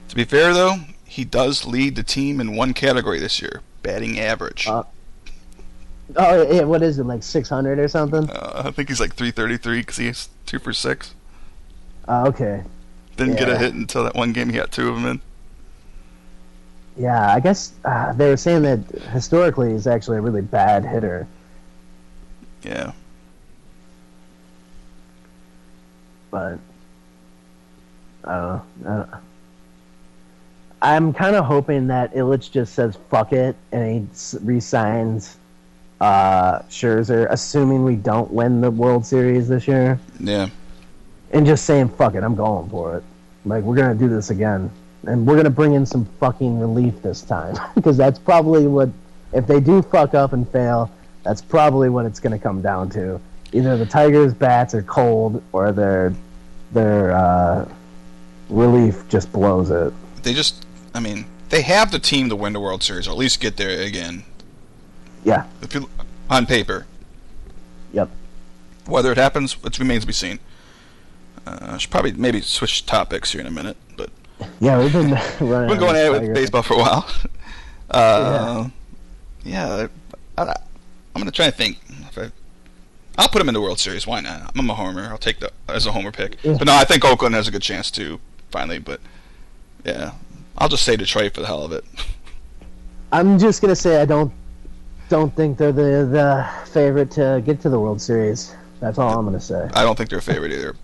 To be fair, though, he does lead the team in one category this year: batting average. Uh, Oh, yeah, what is it, like 600 or something? Uh, I think he's like 333 because he's two for six. Oh, okay. Didn't get a hit until that one game he got two of them in. Yeah, I guess uh, they were saying that historically he's actually a really bad hitter. Yeah. But I don't know. I don't- I'm kind of hoping that Ilitch just says "fuck it" and he s- resigns uh, Scherzer, assuming we don't win the World Series this year, Yeah. and just saying "fuck it," I'm going for it. Like we're gonna do this again, and we're gonna bring in some fucking relief this time [LAUGHS] because that's probably what. If they do fuck up and fail, that's probably what it's gonna come down to. Either the Tigers' bats are cold, or their their uh, relief just blows it. They just, I mean, they have the team to win the World Series, or at least get there again. Yeah. If you, on paper. Yep. Whether it happens, it remains to be seen. Uh, I should probably maybe switch topics here in a minute, but [LAUGHS] Yeah, we've been [LAUGHS] [LAUGHS] running. we've been going at it with baseball for a while. Uh, yeah, I, I, I'm gonna try to think. If I, I'll put them in the World Series. Why not? I'm a homer. I'll take the as a homer pick. But no, I think Oakland has a good chance too. Finally, but yeah, I'll just say Detroit for the hell of it. I'm just gonna say I don't don't think they're the the favorite to get to the World Series. That's all I'm gonna say. I don't think they're a favorite either.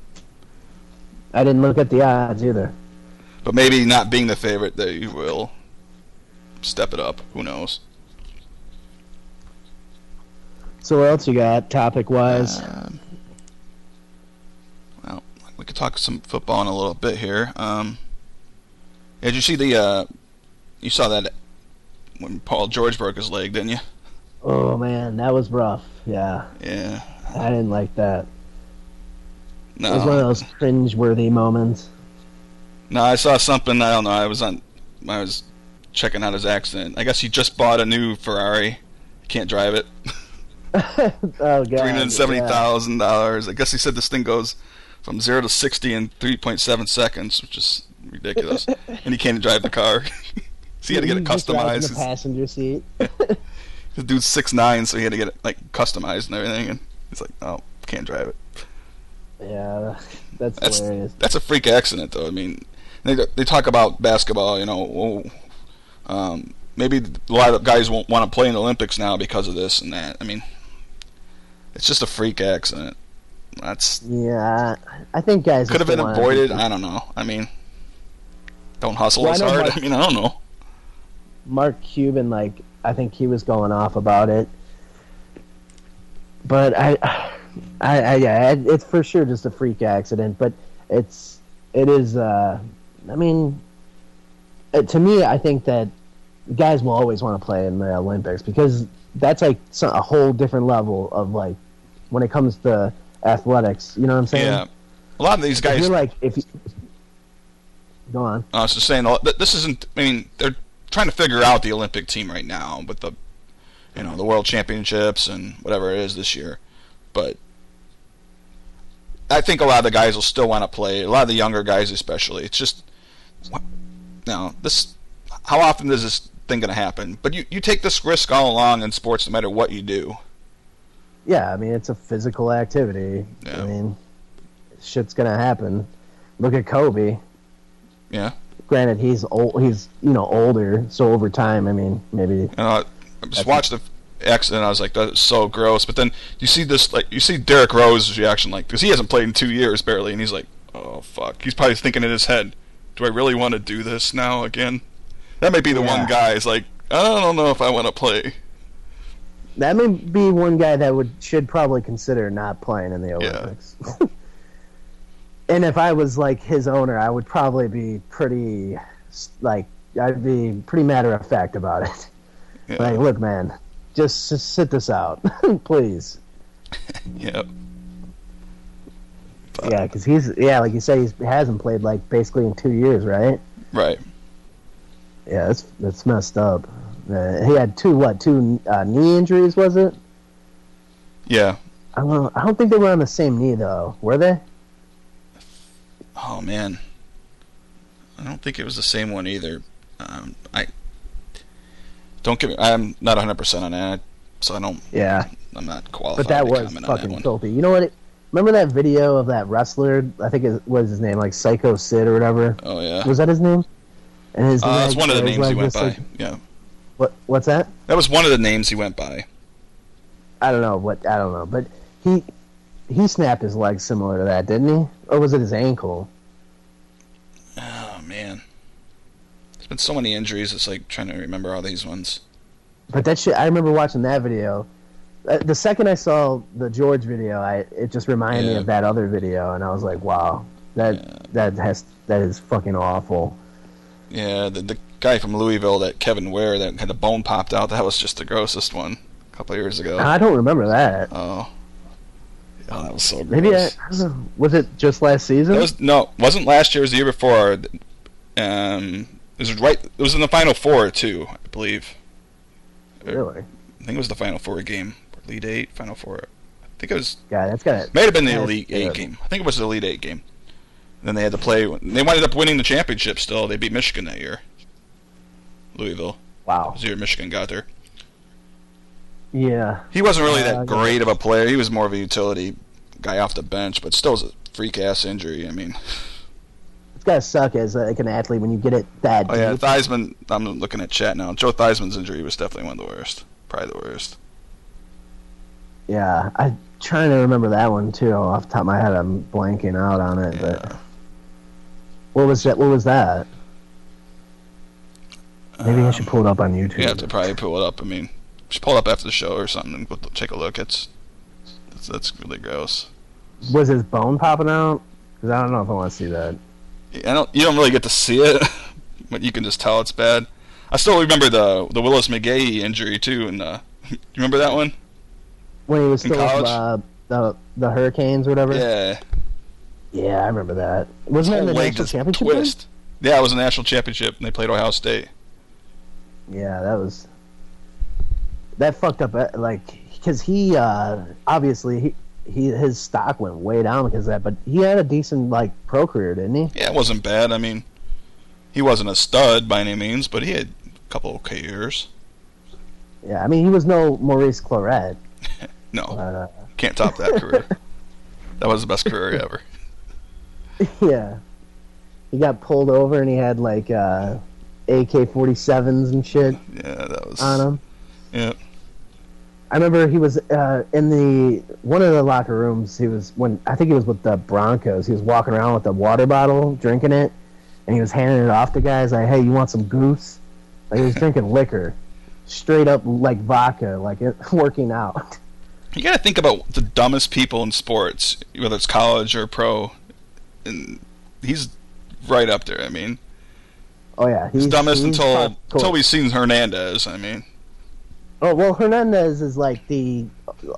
I didn't look at the odds either. But maybe not being the favorite, they will step it up. Who knows? So what else you got topic wise? Um, well, we could talk some football in a little bit here. Um, yeah, did you see the? Uh, you saw that when Paul George broke his leg, didn't you? Oh man, that was rough. Yeah, Yeah. I didn't like that. No. It was one of those cringe-worthy moments. No, I saw something. I don't know. I was on. I was checking out his accident. I guess he just bought a new Ferrari. Can't drive it. [LAUGHS] oh god, Three hundred seventy yeah. thousand dollars. I guess he said this thing goes from zero to sixty in three point seven seconds, which is ridiculous. [LAUGHS] and he can't drive the car. [LAUGHS] so he had to get it customized. the passenger seat. The dude's six nine, so he had to get it like customized and everything. And he's like, "Oh, can't drive it." yeah, that's, That's hilarious. that's a freak accident, though. I mean, they they talk about basketball. You know, um, maybe a lot of guys won't want to play in the Olympics now because of this and that. I mean, it's just a freak accident. That's Yeah, I think guys could have been avoided. I don't know. I mean, don't hustle Well, as hard. Mark- [LAUGHS] I mean, I don't know. Mark Cuban, like I think he was going off about it, but I, I, I yeah, it- it's for sure just a freak accident. But it's it is. uh I mean, uh, to me, I think that guys will always want to play in the Olympics because that's like a whole different level of like when it comes to athletics. You know what I'm saying? Yeah, a lot of these If guys. you're like if you go on. I was just saying, this isn't. I mean, they're trying to figure out the Olympic team right now with the, you know, the World Championships and whatever it is this year. But I think a lot of the guys will still want to play. A lot of the younger guys, especially. It's just, you know, this. How often is this thing going to happen? But you you take this risk all along in sports, no matter what you do. Yeah, I mean it's a physical activity. Yeah. I mean, shit's gonna happen. Look at Kobe. Yeah. Granted, he's old. He's you know older, so over time, I mean, maybe I just watched the accident. I was like, that's so gross. But then you see this, like, you see Derrick Rose's reaction, like, because he hasn't played in two years barely, and he's like, oh fuck. He's probably thinking in his head, do I really want to do this now again? That may be the Yeah. one guy. Is like, I don't know if I want to play. that may be one guy that would should probably consider not playing in the Yeah. [LAUGHS] And if I was like his owner, I would probably be pretty like I'd be pretty matter of fact about it. Yeah. Like, look, man, just, just sit this out, [LAUGHS] please. [LAUGHS] yeah. But- Yeah, because he's yeah, like you say, he hasn't played like basically in two years, right? Right. Yeah, that's that's messed up. Uh, he had two what two uh, knee injuries was it? Yeah. I don't. I don't think they were on the same knee though. Were they? Oh man. I don't think it was the same one either. Um, I don't get me. I'm not 100 percent on that, so I don't. Yeah, I'm not qualified. but that was that fucking one. filthy. You know what? It, remember that video of that wrestler? I think it was his name, like Psycho Sid or whatever. Oh yeah. Was that his name? And his Uh, that's one of the names he went by. like- Yeah, what? What's that? that was one of the names he went by. I don't know what. I don't know, but he he snapped his leg similar to that, didn't he? Or was it his ankle? Oh man, there's been so many injuries. It's like trying to remember all these ones. But that shit, I remember watching that video. Uh, The second I saw the George video, I it just reminded me of that other video, and I was like, wow, that that has that is fucking awful. Yeah, the, the guy from Louisville, that Kevin Ware, that had the bone popped out. That was just the grossest one a couple of years ago. I don't remember that. Oh, oh, that was so gross. Maybe I, I don't know. Was it just last season? That was no, wasn't last year. It was the year before. Um, it was right. It was in the final four too, I believe. really? I think it was the final four game, Elite Eight, Final Four. I think it was. Yeah, that's got it. May have been the Elite Eight game. I think it was the Elite Eight game. Then they had to play. They ended up winning the championship. Still, they beat Michigan that year. Louisville. Wow. the Michigan got there. Yeah. He wasn't really Uh, that great of a player. He was more of a utility guy off the bench, but still was a freak ass injury. I mean, It's gotta suck as like an athlete when you get it that oh yeah, deep. Theismann. I'm looking at chat now. Joe Theismann's injury was definitely one of the worst. Probably the worst. Yeah, I'm trying to remember that one too. Off the top of my head, I'm blanking out on it. But Yeah. what was that? What was that? Maybe I should pull it up on YouTube. You have to probably pull it up. I mean, just pull it up after the show or something and we'll take a look. It's that's, that's really gross. Was his bone popping out? Because I don't know if I want to see that. I don't. You don't really get to see it, [LAUGHS] but you can just tell it's bad. I still remember the the Willis McGahee injury too, and uh, [LAUGHS] you remember that one? When he was In still with, uh, the the Hurricanes or whatever. Yeah, Yeah, I remember that. Wasn't that in the national championship? game? twist. Yeah, it was a national championship, and they played Ohio State. Yeah, that was that fucked up. uh, Like, because he uh, obviously he, he his stock went way down because of that, but he had a decent like pro career, didn't he? Yeah, it wasn't bad. I mean, he wasn't a stud by any means, but he had a couple okay years. Yeah, I mean he was no Maurice Clarett. [LAUGHS] No, But, uh, can't top that [LAUGHS] career. That was the best career ever. [LAUGHS] yeah, he got pulled over and he had like uh, AK-47s and shit Yeah, that was. on him. Yeah. I remember he was uh, in the one of the locker rooms. He was when I think he was with the Broncos. He was walking around with a water bottle, drinking it, and he was handing it off to guys like, "Hey, you want some goose?" Like he was drinking [LAUGHS] liquor, straight up like vodka, like it, [LAUGHS] working out. You got to think about the dumbest people in sports, whether it's college or pro, and he's right up there. I mean, Oh yeah, he's, dumbest he's until until we've seen Hernandez. I mean, Oh well, Hernandez is like the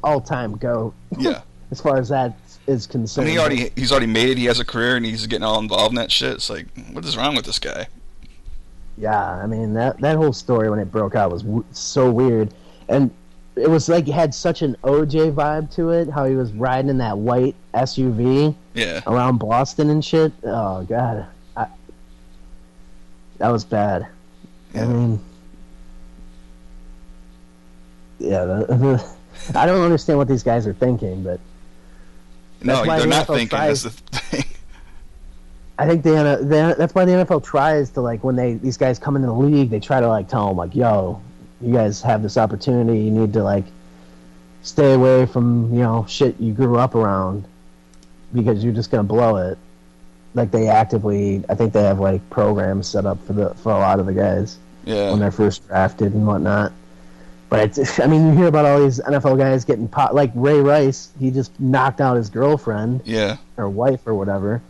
all-time goat yeah. [LAUGHS] as far as that is concerned. mean, he already he's already made it. He has a career, and he's getting all involved in that shit. It's like, what is wrong with this guy? Yeah, I mean that that whole story when it broke out was w- so weird, and it was like it had such an OJ vibe to it. How he was riding in that white SUV Yeah, around Boston and shit. Oh god, I, that was bad. I mean, yeah, the, [LAUGHS] I don't understand what these guys are thinking, but no, they're the not NFL thinking. tries- That's the thing. I think the, the that's why the NFL tries to like when they these guys come into the league, they try to like tell them like, "Yo, you guys have this opportunity. You need to like stay away from you know shit you grew up around because you're just gonna blow it." Like they actively, I think they have like programs set up for the for a lot of the guys Yeah, when they're first drafted and whatnot. But it's, I mean, you hear about all these NFL guys getting pot, like Ray Rice. He just knocked out his girlfriend yeah, or wife or whatever.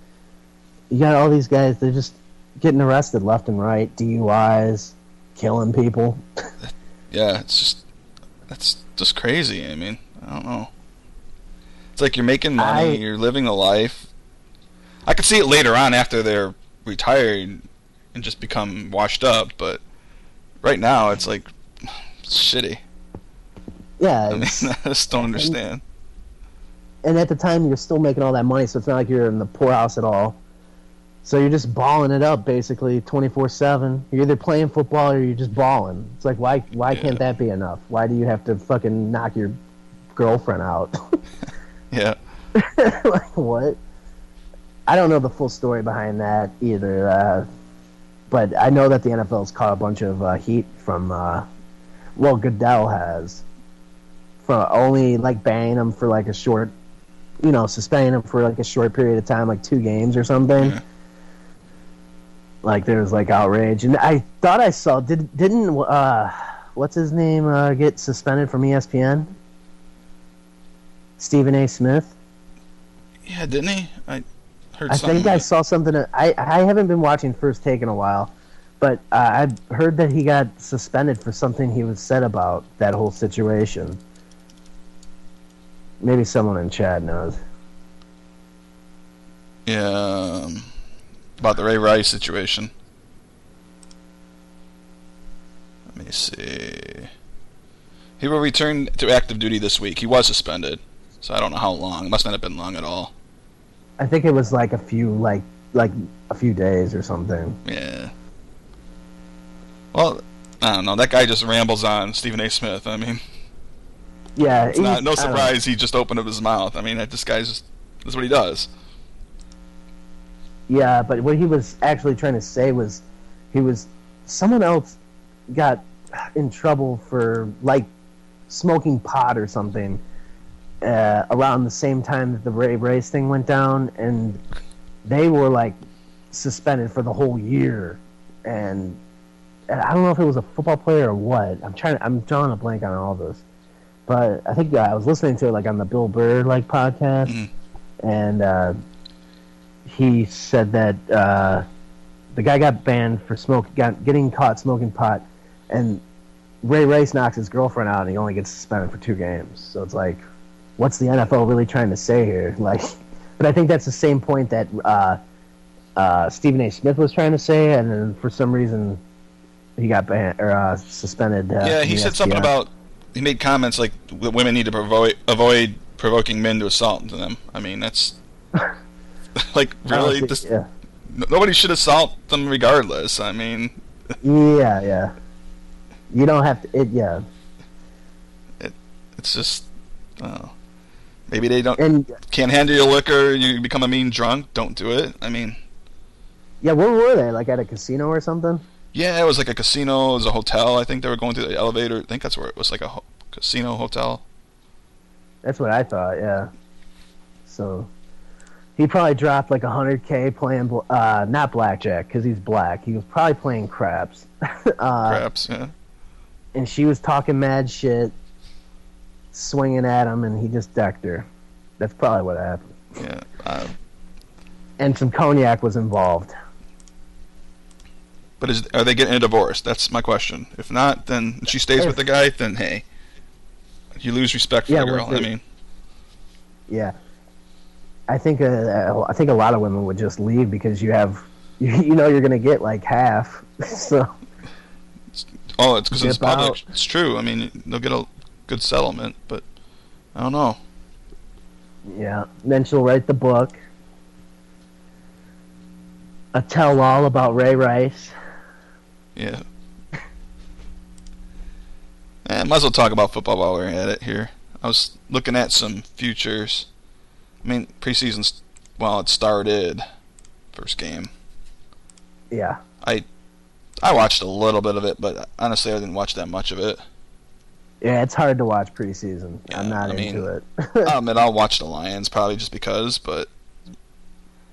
You got all these guys, they're just getting arrested left and right, DUIs, killing people. [LAUGHS] yeah. It's just that's just crazy. I mean, I don't know. It's like you're making money, I- you're living a life. I could see it later on after they're retired and just become washed up, but right now it's like shitty. Yeah, I mean, [LAUGHS] I just don't understand. and at the time you're still making all that money, so it's not like you're in the poorhouse at all. So you're just balling it up basically 24/7. You're either playing football or you're just balling. It's like why why Yeah. can't that be enough? Why do you have to fucking knock your girlfriend out? [LAUGHS] Yeah, [LAUGHS] like what? I don't know the full story behind that either. Uh, but I know that the NFL's caught a bunch of uh, heat from, uh, well, Goodell has, for only like banning him for like a short, you know, suspending him for like a short period of time, like two games or something. Yeah. Like there was like outrage, and I thought I saw did didn't uh, what's his name uh, get suspended from ESPN? Stephen A. Smith. Yeah, didn't he? I heard I think I saw something. I I haven't been watching First Take in a while, but uh, I've heard that he got suspended for something he was said about that whole situation. Maybe someone in chat knows. Yeah, um, about the Ray Rice situation. Let me see. He will return to active duty this week. He was suspended, so I don't know how long. It must not have been long at all. I think it was like a few like like a few days or something. Yeah. Well, I don't know. That guy just rambles on, Stephen A. Smith. I mean, Yeah, it's not no I don't know. surprise he just opened up his mouth. I mean, this guy's just that's what he does. Yeah, but what he was actually trying to say was he was someone else got in trouble for like smoking pot or something uh, around the same time that the Ray Rice thing went down, and they were like suspended for the whole year. And I don't know if it was a football player or what. I'm trying. I'm drawing a blank on all this, but I think uh, I was listening to it like on the Bill Burr like podcast, Mhm. and. Uh, he said that uh, the guy got banned for smoke, got, getting caught smoking pot, and Ray Rice knocks his girlfriend out, and he only gets suspended for two games. So it's like, what's the NFL really trying to say here? [LAUGHS] Like, but I think that's the same point that uh, uh, Stephen A. Smith was trying to say, and then for some reason he got banned or uh, suspended. Uh, yeah, he said something about he made comments like women need to provo- avoid provoking men to assault them. I mean, that's [LAUGHS] like really this, yeah. nobody should assault them regardless. I mean, yeah, yeah. You don't have to. It, yeah, it's just oh, maybe they don't and can't handle your liquor. You become a mean drunk. Don't do it. I mean, yeah, where were they? Like at a casino or something? Yeah, it was like a casino. It was a hotel. I think they were going through the elevator. I think that's where it was like a ho- casino hotel. That's what I thought. Yeah. So he probably dropped like a hundred k playing bl- uh, not blackjack because he's black. He was probably playing craps. [LAUGHS] uh, Perhaps, yeah. and she was talking mad shit, swinging at him, and he just decked her. That's probably what happened. Yeah. Uh, And some cognac was involved. But is are they getting a divorce? That's my question. If not, then she stays with the guy. Then hey, you lose respect for Yeah, the girl. with I mean, Yeah. I think uh, I think a lot of women would just leave because you have you, [LAUGHS] you know you're gonna get like half. [LAUGHS] so oh, it's because it's public. out. It's true. I mean, they'll get a good settlement, but I don't know. Yeah. Then she'll write the book. A tell all about Ray Rice. Yeah. Eh, might as well talk about football while we're at it here. I was looking at some futures. I mean, preseason's well, it started. First game. Yeah. I I watched a little bit of it, but honestly, I didn't watch that much of it. Yeah, it's hard to watch preseason. Yeah, I'm not I mean- into it. I'll [LAUGHS] admit I'll watch the Lions probably just because, but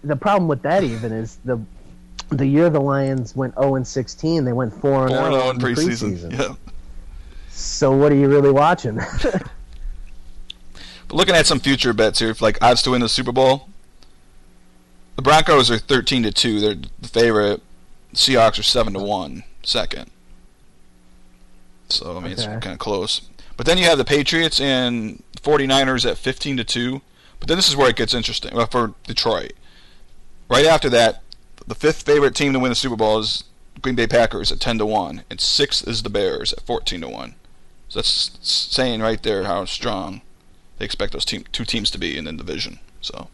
the problem with that even is the the year the Lions went 0 and 16, they went 4 and 4 0 0 in the preseason. preseason. Yeah. So what are you really watching? [LAUGHS] [LAUGHS] But looking at some future bets here, like odds to win the Super Bowl, the Broncos are thirteen to two. They're the favorite. Seahawks are seven to one, second. So I mean, it's kind of close. But then you have the Patriots and 49ers at fifteen to two. But then this is where it gets interesting. Well, for Detroit, right after that, the fifth favorite team to win the Super Bowl is Green Bay Packers at ten to one, and sixth is the Bears at fourteen to one. So that's saying right there how strong they expect those team, two teams to be in the division. So,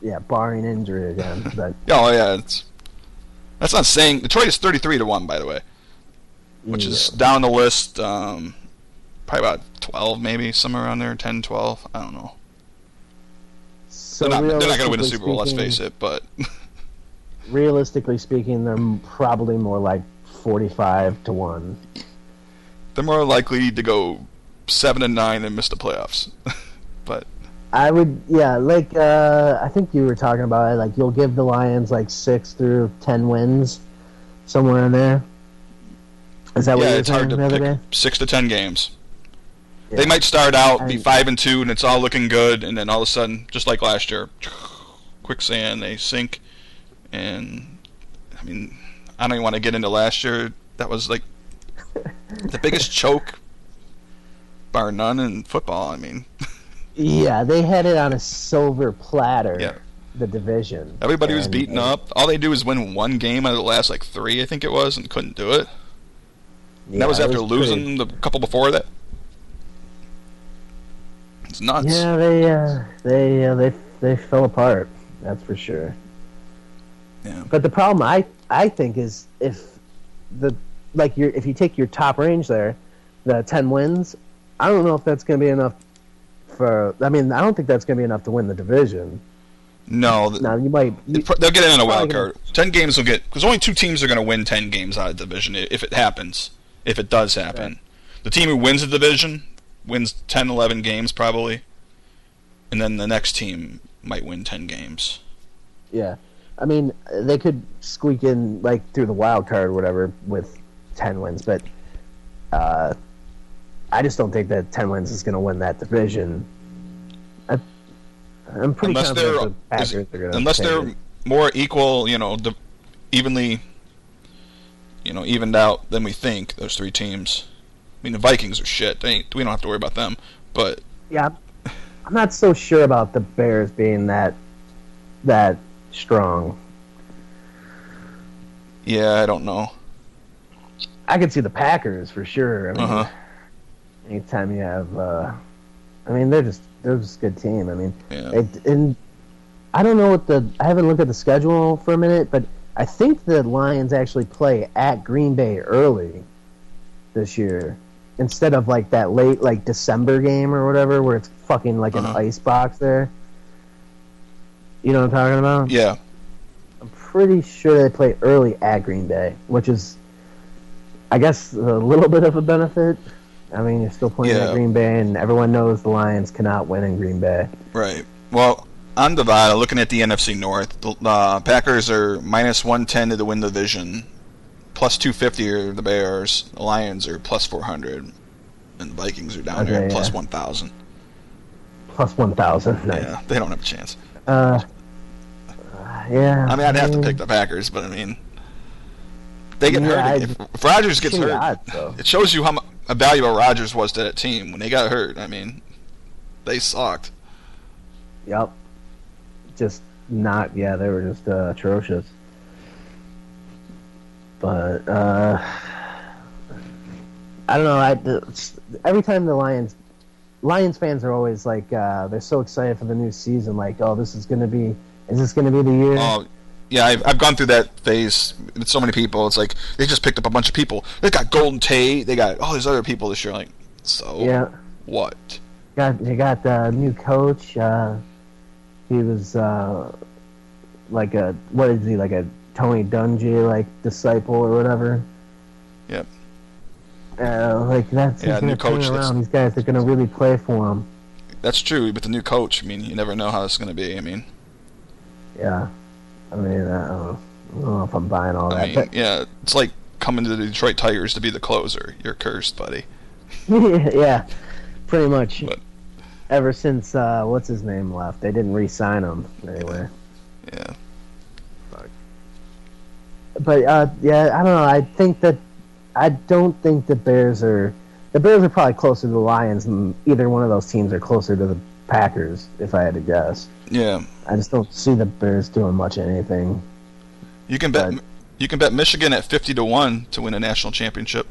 yeah, barring injury again. [LAUGHS] But oh yeah, that's not saying Detroit is thirty-three to one, by the way, which is down the list. Um, probably about twelve, maybe somewhere around there, 10, 12. I don't know. so They're not, not going to win the Super Bowl. Let's face it. But [LAUGHS] realistically speaking, they're probably more like forty-five to one. They're more likely to go seven and nine and miss the playoffs. [LAUGHS] but I would, yeah, like uh, I think you were talking about it. Like you'll give the Lions like six through ten wins, somewhere in there. Is that what yeah, you were it's hard to the other pick day? six to ten games. Yeah. They might start out be five and two, and it's all looking good, and then all of a sudden, just like last year, [SNIFFS] quicksand, they sink. And I mean, I don't even want to get into last year. That was like [LAUGHS] the biggest choke, bar none, in football. I mean, [LAUGHS] Yeah, they had it on a silver platter. Yeah. The division. everybody was beaten up. All they do is win one game out of the last like three, I think it was, and couldn't do it. And Yeah, that was after pretty- losing the couple before that. It's nuts. Yeah, they uh, they uh, they they fell apart. That's for sure. Yeah. But the problem I I think is if the like your if you take your top range there, the ten wins, I don't know if that's going to be enough for. I mean, I don't think that's going to be enough to win the division. No, Now you might. You, they'll get in on a wild card. Ten games will get because only two teams are going to win ten games out of the division if it happens. If it does happen, the team who wins the division wins 10, 11 games probably, and then the next team might win ten games. yeah, I mean they could squeak in like through the wild card or whatever with ten wins, but uh, I just don't think that ten wins is going to win that division. I, I'm pretty unless confident they're the Packers are going to unless they're more equal, you know, the, evenly, you know, evened out than we think. Those three teams. I mean, the Vikings are shit. We don't have to worry about them. But Yeah, I'm not so sure about the Bears being that that strong. yeah, I don't know. I could see the Packers for sure. I mean, Uh huh. anytime you have, uh, I mean, they're just they're just a good team. I mean, Yeah. it, and I don't know what the I haven't looked at the schedule for a minute, but I think the Lions actually play at Green Bay early this year instead of like that late like December game or whatever where it's fucking like Uh-huh. an ice box there. You know what I'm talking about? Yeah. I'm pretty sure they play early at Green Bay, which is, I guess, a little bit of a benefit. I mean, you're still playing Yeah. at Green Bay, and everyone knows the Lions cannot win in Green Bay. Right. Well, on Divide, looking at the NFC North, the uh, Packers are minus 110 to the win the division, plus 250 are the Bears. The Lions are plus 400, and the Vikings are down Okay, there at yeah. 1,000. Plus 1,000. Nice. Yeah, they don't have a chance. Uh, yeah. I mean, I'd have to pick the Packers, but I mean, they get Yeah, hurt. If, if Rodgers gets hurt, it shows you how valuable Rodgers was to that team when they got hurt. I mean, they sucked. Yep. Just not. Yeah, they were just uh, atrocious. But uh, I don't know. I every time the Lions Lions fans are always like uh, they're so excited for the new season. Like, oh, this is gonna be. Is this gonna be the year? Oh, yeah, I've, I've gone through that phase with so many people. It's like they just picked up a bunch of people. They got Golden Tate. They got all these other people this year. Like, so yeah. what? Got they got the new coach. Uh, he was uh, like a what is he like a Tony Dungy like disciple or whatever. Yep. Uh, like that's Yeah, new coach, around. These guys are gonna really play for him. That's true. But the new coach, I mean, you never know how it's going to be. I mean, Yeah, I mean, I don't, know. I don't know if I'm buying all I that. mean, but yeah, it's like coming to the Detroit Tigers to be the closer. You're cursed, buddy. [LAUGHS] yeah, pretty much. But- Ever since uh, what's his name left, they didn't re-sign him anyway. Yeah. But uh, yeah, I don't know. I think that I don't think the Bears are. The Bears are probably closer to the Lions, and either one of those teams are closer to the Packers. If I had to guess, Yeah. I just don't see the Bears doing much of anything. You can bet. But- You can bet Michigan at fifty to one to win a national championship.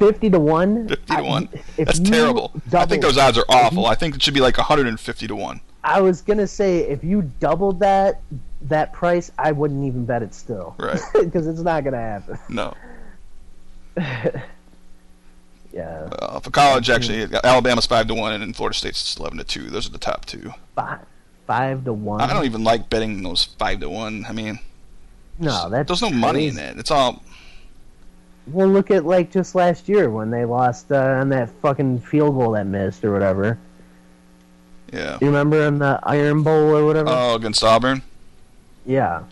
Fifty to one. Fifty to I- one. That's you terrible. I think those odds are awful. I think it should be like hundred and fifty to one. I was gonna say if you doubled that that price, I wouldn't even bet it still. Right. [LAUGHS] Because it's not gonna happen. No. [LAUGHS] Yeah. Uh, for college, actually, Alabama's five to one, and then Florida State's eleven to two. Those are the top two. Five, five to one. I don't even like betting those five to one. I mean, No, that's there's no money in it. It's all Well, look at like just last year when they lost uh, on that fucking field goal that missed or whatever. yeah. You remember in the Iron Bowl or whatever? Oh, against Auburn. yeah.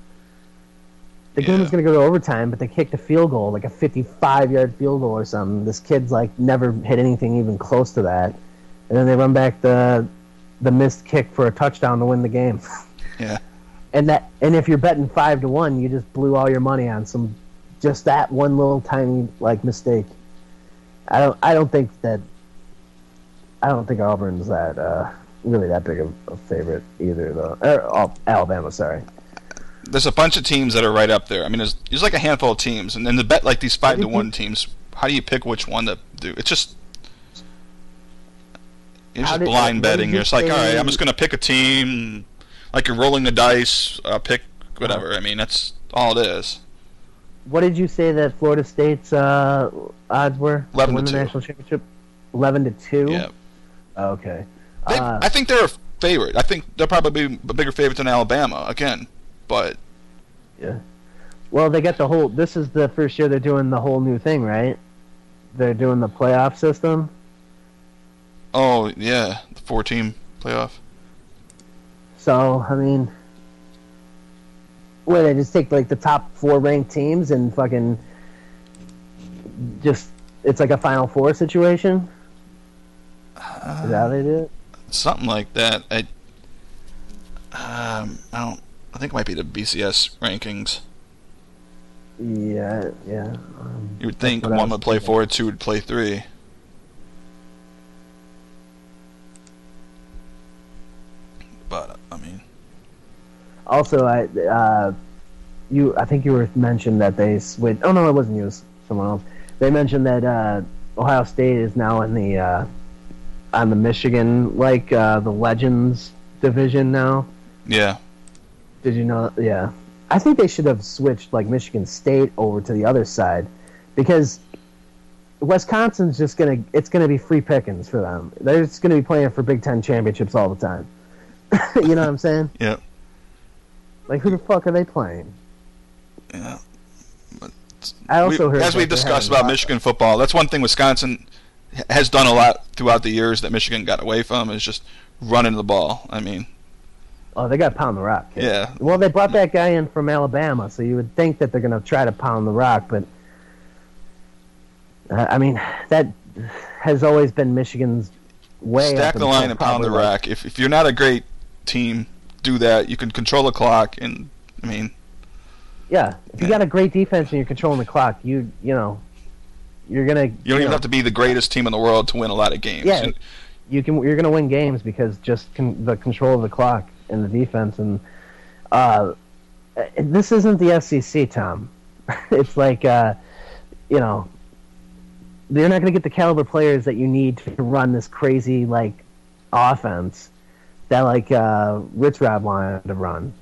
The game Yeah. was going to go to overtime, but they kicked a field goal, like a 55-yard field goal or something. This kid's like never hit anything even close to that, and then they run back the the missed kick for a touchdown to win the game. [LAUGHS] Yeah. and that and if you're betting five to one, you just blew all your money on some just that one little tiny like mistake. I don't I don't think that I don't think Auburn's that uh, really that big of a favorite either though. Or, oh, Alabama, sorry. There's a bunch of teams that are right up there. I mean, there's there's like a handful of teams, and then to bet like these five to one teams, how do you pick which one to do? It's just it's just did- blind betting. It's like, all right, I'm just gonna pick a team, like you're rolling the dice, uh, pick whatever. I mean, that's all it is. What did you say that Florida State's uh, odds were 11 to win to the two. national championship? Eleven to two. Yeah, Okay. they, Uh, I think they're a favorite. I think they'll probably be a bigger favorite than Alabama again, but Yeah. Well, they got the whole. This is the first year they're doing the whole new thing, right? They're doing the playoff system. oh yeah, the four team playoff. So I mean, where they just take like the top four ranked teams and fucking just it's like a Final Four situation. Is that how they do it? something like that. I um I don't I think it might be the BCS rankings. Yeah, yeah. Um, You would think one would play thinking. four, two would play three. But I mean, also, I uh, you I think you were mentioned that they switched. Oh no, it wasn't you. It was someone else. They mentioned that uh, Ohio State is now in the uh, on the Michigan like uh, the Legends division now. yeah, Did you know? Yeah, I think they should have switched like Michigan State over to the other side because Wisconsin's just gonna it's gonna be free pickings for them. They're just gonna be playing for Big Ten championships all the time. [LAUGHS] you know what I'm saying? yeah, Like who the fuck are they playing? yeah. I also we, heard as we discussed about Michigan football, that's one thing Wisconsin has done a lot throughout the years that Michigan got away from is just running the ball. I mean, Oh, they got to pound the rock. kid. yeah, Well, they brought that guy in from Alabama, so you would think that they're going to try to pound the rock, but uh, I mean that has always been Michigan's way. stack the line and pound the like. If if you're not a great team, do that. You can control the clock, and I mean, Yeah, if you got a great defense and you're controlling the clock, you you know, you're gonna. you don't even have to be the greatest team in the world to win a lot of games. Yeah, you can. You're gonna win games because just con- the control of the clock and the defense and. Uh, this isn't the SEC, Tom. [LAUGHS] it's like, uh, you know, they're not going to get the caliber players that you need to run this crazy like offense that like uh, Rich Rod wanted to run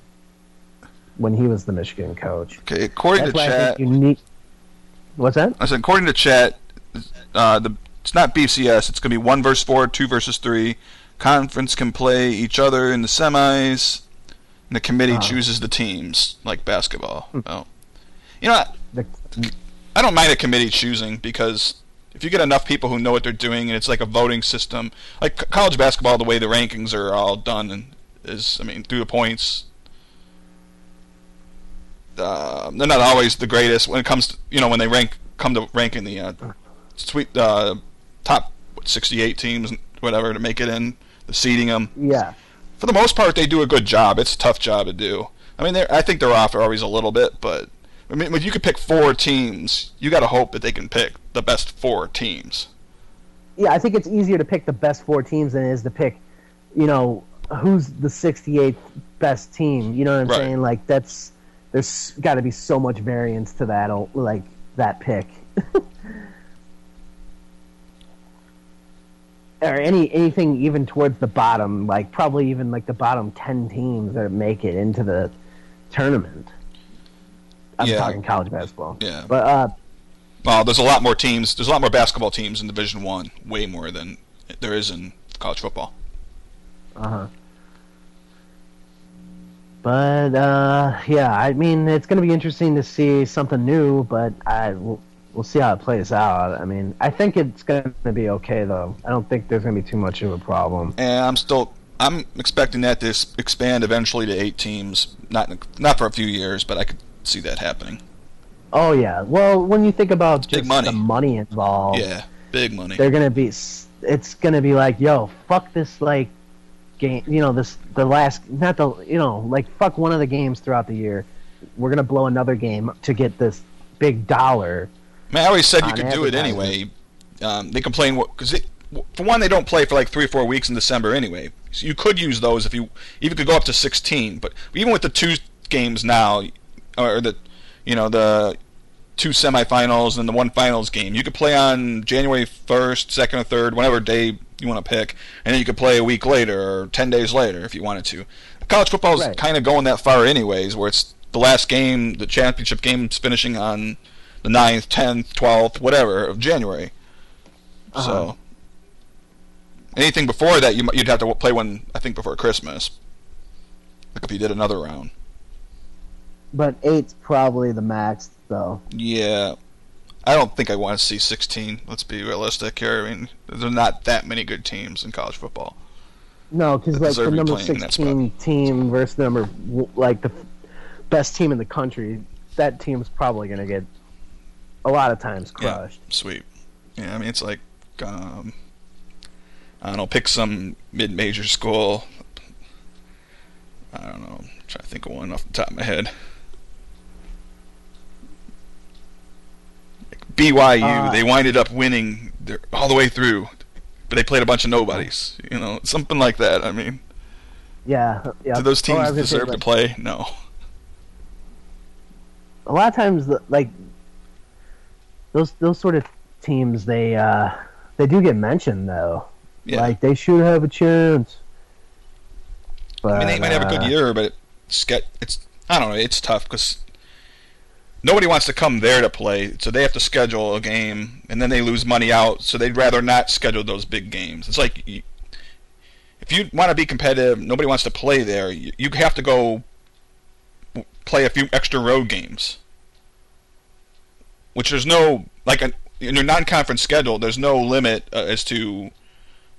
when he was the Michigan coach. okay, according That's to chat, need. What's that? I said according to chat, uh, the it's not BCS. It's going to be one versus four, two versus three. Conference can play each other in the semis, and the committee Ah. chooses the teams like basketball. Oh. You know, The, I don't mind a committee choosing because if you get enough people who know what they're doing and it's like a voting system, like college basketball, the way the rankings are all done and is, I mean, through the points. Uh, they're not always the greatest when it comes to you know when they rank come to ranking the uh, sweet uh, top what, 68 teams whatever to make it in seeding them yeah. for the most part, they do a good job. It's a tough job to do. I mean, they're, I think they're off always a little bit, but I mean, if you could pick four teams, you got to hope that they can pick the best four teams. yeah, I think it's easier to pick the best four teams than it is to pick, you know, who's the 68th best team. You know what I'm Right. saying? Like that's there's got to be so much variance to that, like that pick. [LAUGHS] or any anything even towards the bottom, like probably even like the bottom 10 teams that make it into the tournament. I'm Yeah. talking college basketball. Yeah. But uh Well, there's a lot more teams. There's a lot more basketball teams in Division One, way more than there is in college football. Uh huh. But uh, yeah, I mean, it's going to be interesting to see something new. But I we'll, see how it plays out. I mean, I think it's going to be okay though. I don't think there's going to be too much of a problem. And I'm still I'm expecting that to expand eventually to eight teams. Not not for a few years, but I could see that happening. Oh yeah. Well, when you think about just money. the money involved, Yeah, big money. they're gonna be. It's gonna be like, yo, fuck this like game. You know, this the last, not the, you know, like fuck one of the games throughout the year. We're gonna blow another game to get this big dollar. I, mean, I always said you could do it anyway. Um, they complain because for one, they don't play for like three or four weeks in December anyway. So you could use those if you even could go up to 16. But even with the two games now, or the you know the two semifinals and the one finals game, you could play on January 1st, 2nd, or 3rd, whatever day you want to pick, and then you could play a week later or 10 days later if you wanted to. College football is Right. kind of going that far anyways, where it's the last game, the championship game's finishing on the 9th, 10th, 12th, whatever of January. Uh-huh. So anything before that, you, you'd have to play one I think before Christmas. Like if you did another round. But eight's probably the max, though. Yeah, I don't think I want to see 16. Let's be realistic here. I mean, there's not that many good teams in college football. No, because like the number playing in that sixteen team versus number like the best team in the country, that team's probably gonna get a lot of times Yeah. crushed. Sweet. Yeah, I mean it's like um, I don't know, pick some mid-major school. I don't know. I'm trying to think of one off the top of my head. Like BYU, Uh, they winded up winning their, all the way through, but they played a bunch of nobodies. You know, something like that. I mean, Yeah, yeah. do those Oh, teams say, deserve to play? No. A lot of times, like those those sort of teams, they uh they do get mentioned though. Yeah. Like they should have a chance. But, I mean, they might have a good uh, year, but it's get it's I don't know. It's tough because nobody wants to come there to play, so they have to schedule a game, and then they lose money out. So they'd rather not schedule those big games. It's like you, if you want to be competitive, nobody wants to play there. You, you have to go play a few extra road games, which there's no like a, in your non-conference schedule. There's no limit uh, as to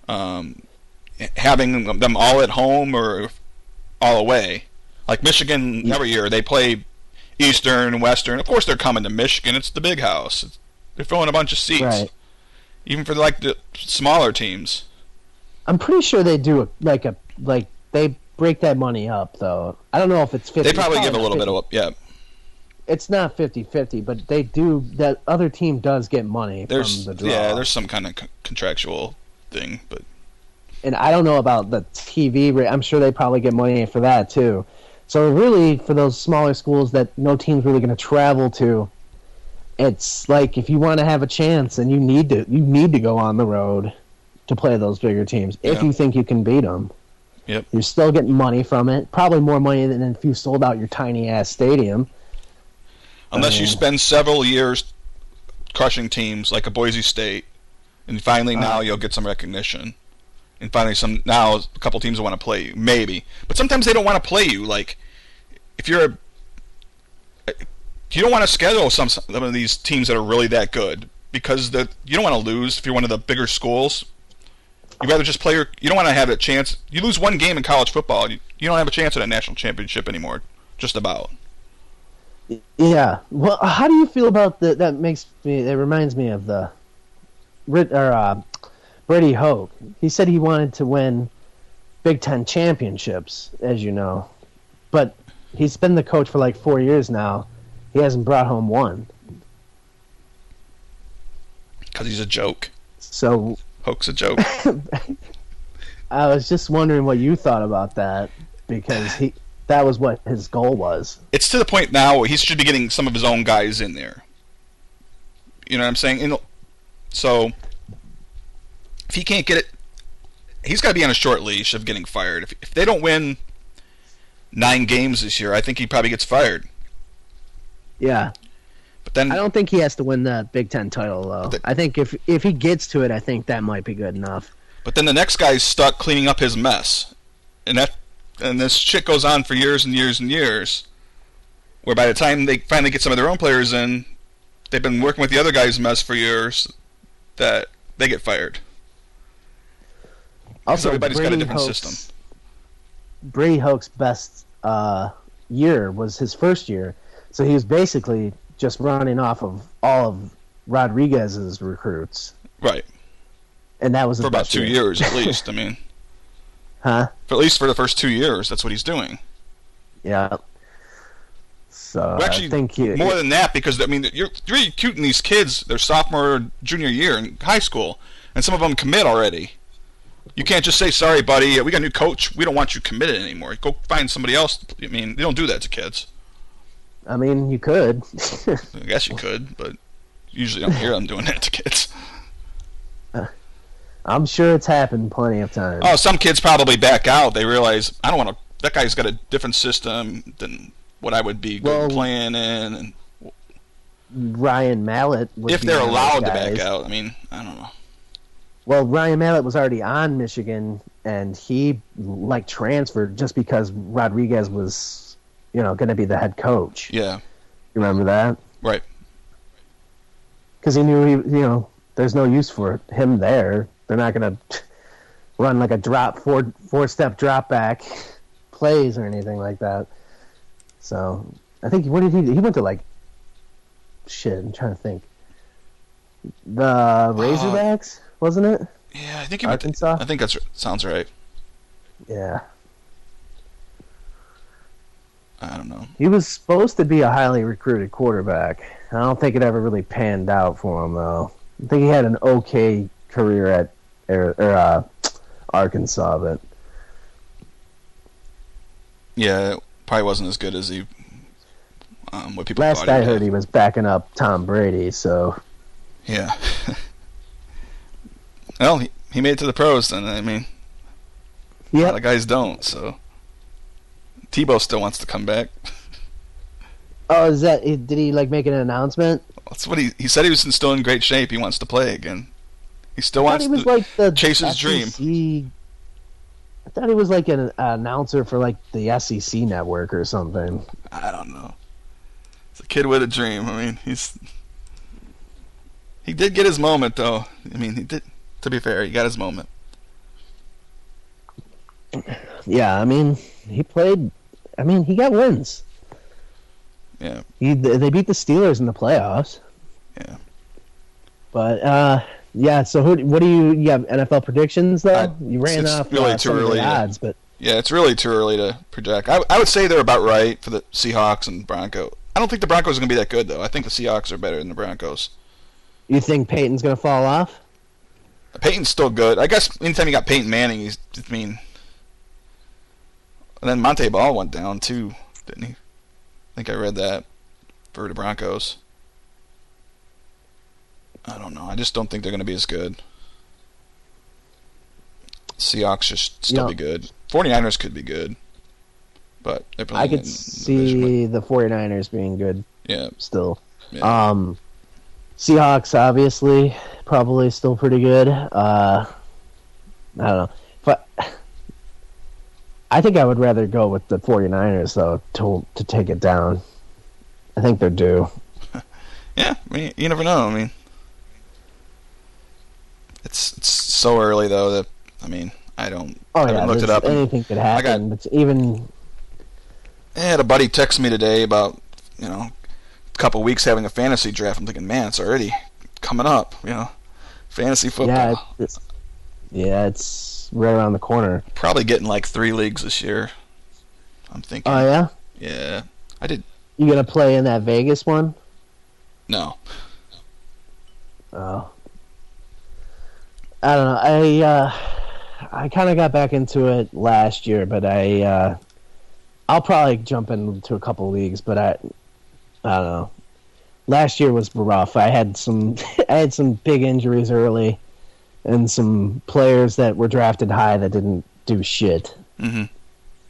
um, having them all at home or all away. Like Michigan, every year they play Eastern and Western. Of course, they're coming to Michigan. It's the big house. It's, they're filling a bunch of seats, Right. even for like the smaller teams. I'm pretty sure they do a, like a like they break that money up though. I don't know if it's 50. They probably it's give a little bit of yeah. It's not 50-50, but they do. That other team does get money There's from the draw. yeah, there's some kind of contractual thing, but and I don't know about the TV rate. I'm sure they probably get money for that too. So really, for those smaller schools that no team's really going to travel to, it's like if you want to have a chance, and you need to, you need to go on the road to play those bigger teams if Yeah. you think you can beat them. Yep. You're still getting money from it, probably more money than if you sold out your tiny ass stadium. Unless you Uh, spend several years crushing teams like a Boise State, and finally now Uh. you'll get some recognition. And finally, some now a couple teams will want to play you, maybe. But sometimes they don't want to play you. Like if you're a, you don't want to schedule some some of these teams that are really that good because the you don't want to lose if you're one of the bigger schools. You rather just play your. You don't want to have a chance. You lose one game in college football, you, you don't have a chance at a national championship anymore. Just about. Yeah. Well, how do you feel about the? That makes me. It reminds me of the, or uh, Brady Hoke. He said he wanted to win Big Ten championships, as you know, but he's been the coach for like four years now. He hasn't brought home one. Because he's a joke. So Hoax a joke. [LAUGHS] I was just wondering what you thought about that because he that was what his goal was. it's to the point now where he should be getting some of his own guys in there. You know what I'm saying? And so if he can't get it, he's got to be on a short leash of getting fired. If, if they don't win nine games this year, I think he probably gets fired. Yeah. But then I don't think he has to win the Big Ten title though. The- I think if if he gets to it, I think that might be good enough. But then the next guy's stuck cleaning up his mess, and that and this shit goes on for years and years and years. Where by the time they finally get some of their own players in, they've been working with the other guys' mess for years. That they get fired. Also, everybody's got a Brady different Hoke's- system. Brady Hoke's best uh, year was his first year, so he was basically just running off of all of Rodriguez's recruits, Right. and that was For about two year. years at [LAUGHS] least. I mean, huh? for at least for the first two years, that's what he's doing. Yeah. So Well, actually, I think he, more than that, because I mean, you're you're recruiting these kids their sophomore, or junior year in high school, and some of them commit already. You can't just say, "Sorry, buddy, we got a new coach. We don't want you committed anymore. Go find somebody else." I mean, they don't do that to kids. I mean, you could. [LAUGHS] I guess you could, but usually I don't hear them doing that to kids. I'm sure it's happened plenty of times. Oh, some kids probably back out. They realize I don't want to. That guy's got a different system than what I would be Well, playing in, and Ryan Mallett. If they're one of those allowed to back out. I mean, I don't know. Well, Ryan Mallett was already on Michigan, and he like transferred just because Rodriguez was, you know, going to be the head coach. Yeah, You remember that? right. Because he knew he, you know, there's no use for him there. They're not going to run like a drop four four step drop back plays or anything like that. So I think what did he? do? He went to like shit. I'm trying to think. The uh, Razorbacks, wasn't it? Yeah, I think he went to- Arkansas? I think that's sounds right. Yeah. I don't know. He was supposed to be a highly recruited quarterback. I don't think it ever really panned out for him, though. I think he had an okay career at or, or, uh, Arkansas, but Yeah, it probably wasn't as good as he. Um, what people last I he heard, did. he was backing up Tom Brady. So Yeah. [LAUGHS] well, he, he made it to the pros. Then I mean, a yeah, of guys don't. So Tebow still wants to come back. Oh, is that? Did he like make an announcement? That's what he he said. He was still in great shape. He wants to play again. He still wants he was to. like the chase his dream. I thought he was like an announcer for like the SEC network or something. I don't know. It's a kid with a dream. I mean, he's he did get his moment though. I mean, he did. To be fair, he got his moment. Yeah, I mean, he played. I mean, he got wins. Yeah. He, they beat the Steelers in the playoffs. Yeah. But uh, yeah. So who? What do you? You have NFL predictions though? I- you ran it's off really uh, too some of the to- odds, but Yeah, it's really too early to project. I, I would say they're about right for the Seahawks and Bronco. I don't think the Broncos are going to be that good though. I think the Seahawks are better than the Broncos. you think Peyton's gonna fall off? Peyton's still good. I guess anytime you got Peyton Manning, he's. I mean, and then Monte Ball went down too, didn't he? I think I read that for the Broncos. I don't know. I just don't think they're going to be as good. Seahawks should still Yeah. be good. 49ers could be good, but I could in the division, see the 49ers being good Yeah, still. Yeah. Um, Seahawks obviously probably still pretty good. Uh, I don't know. But I think I would rather go with the 49ers though to to take it down. I think they're due. [LAUGHS] yeah. I mean, you never know. I mean, it's it's so early though that I mean, I don't. Oh I haven't yeah, looked it up. anything could happen. It's even I had a buddy text me today about, you know, a couple weeks having a fantasy draft. I'm thinking, man, it's already coming up, you know, fantasy football. yeah, it's, yeah, it's right around the corner. Probably getting like three leagues this year. I'm thinking. Oh yeah, yeah. I did. you gonna play in that Vegas one? No. Oh. I don't know. I uh, I kind of got back into it last year, but I uh, I'll probably jump into a couple leagues, but I I don't know. Last year was rough. I had some [LAUGHS] I had some big injuries early, and some players that were drafted high that didn't do shit. hmm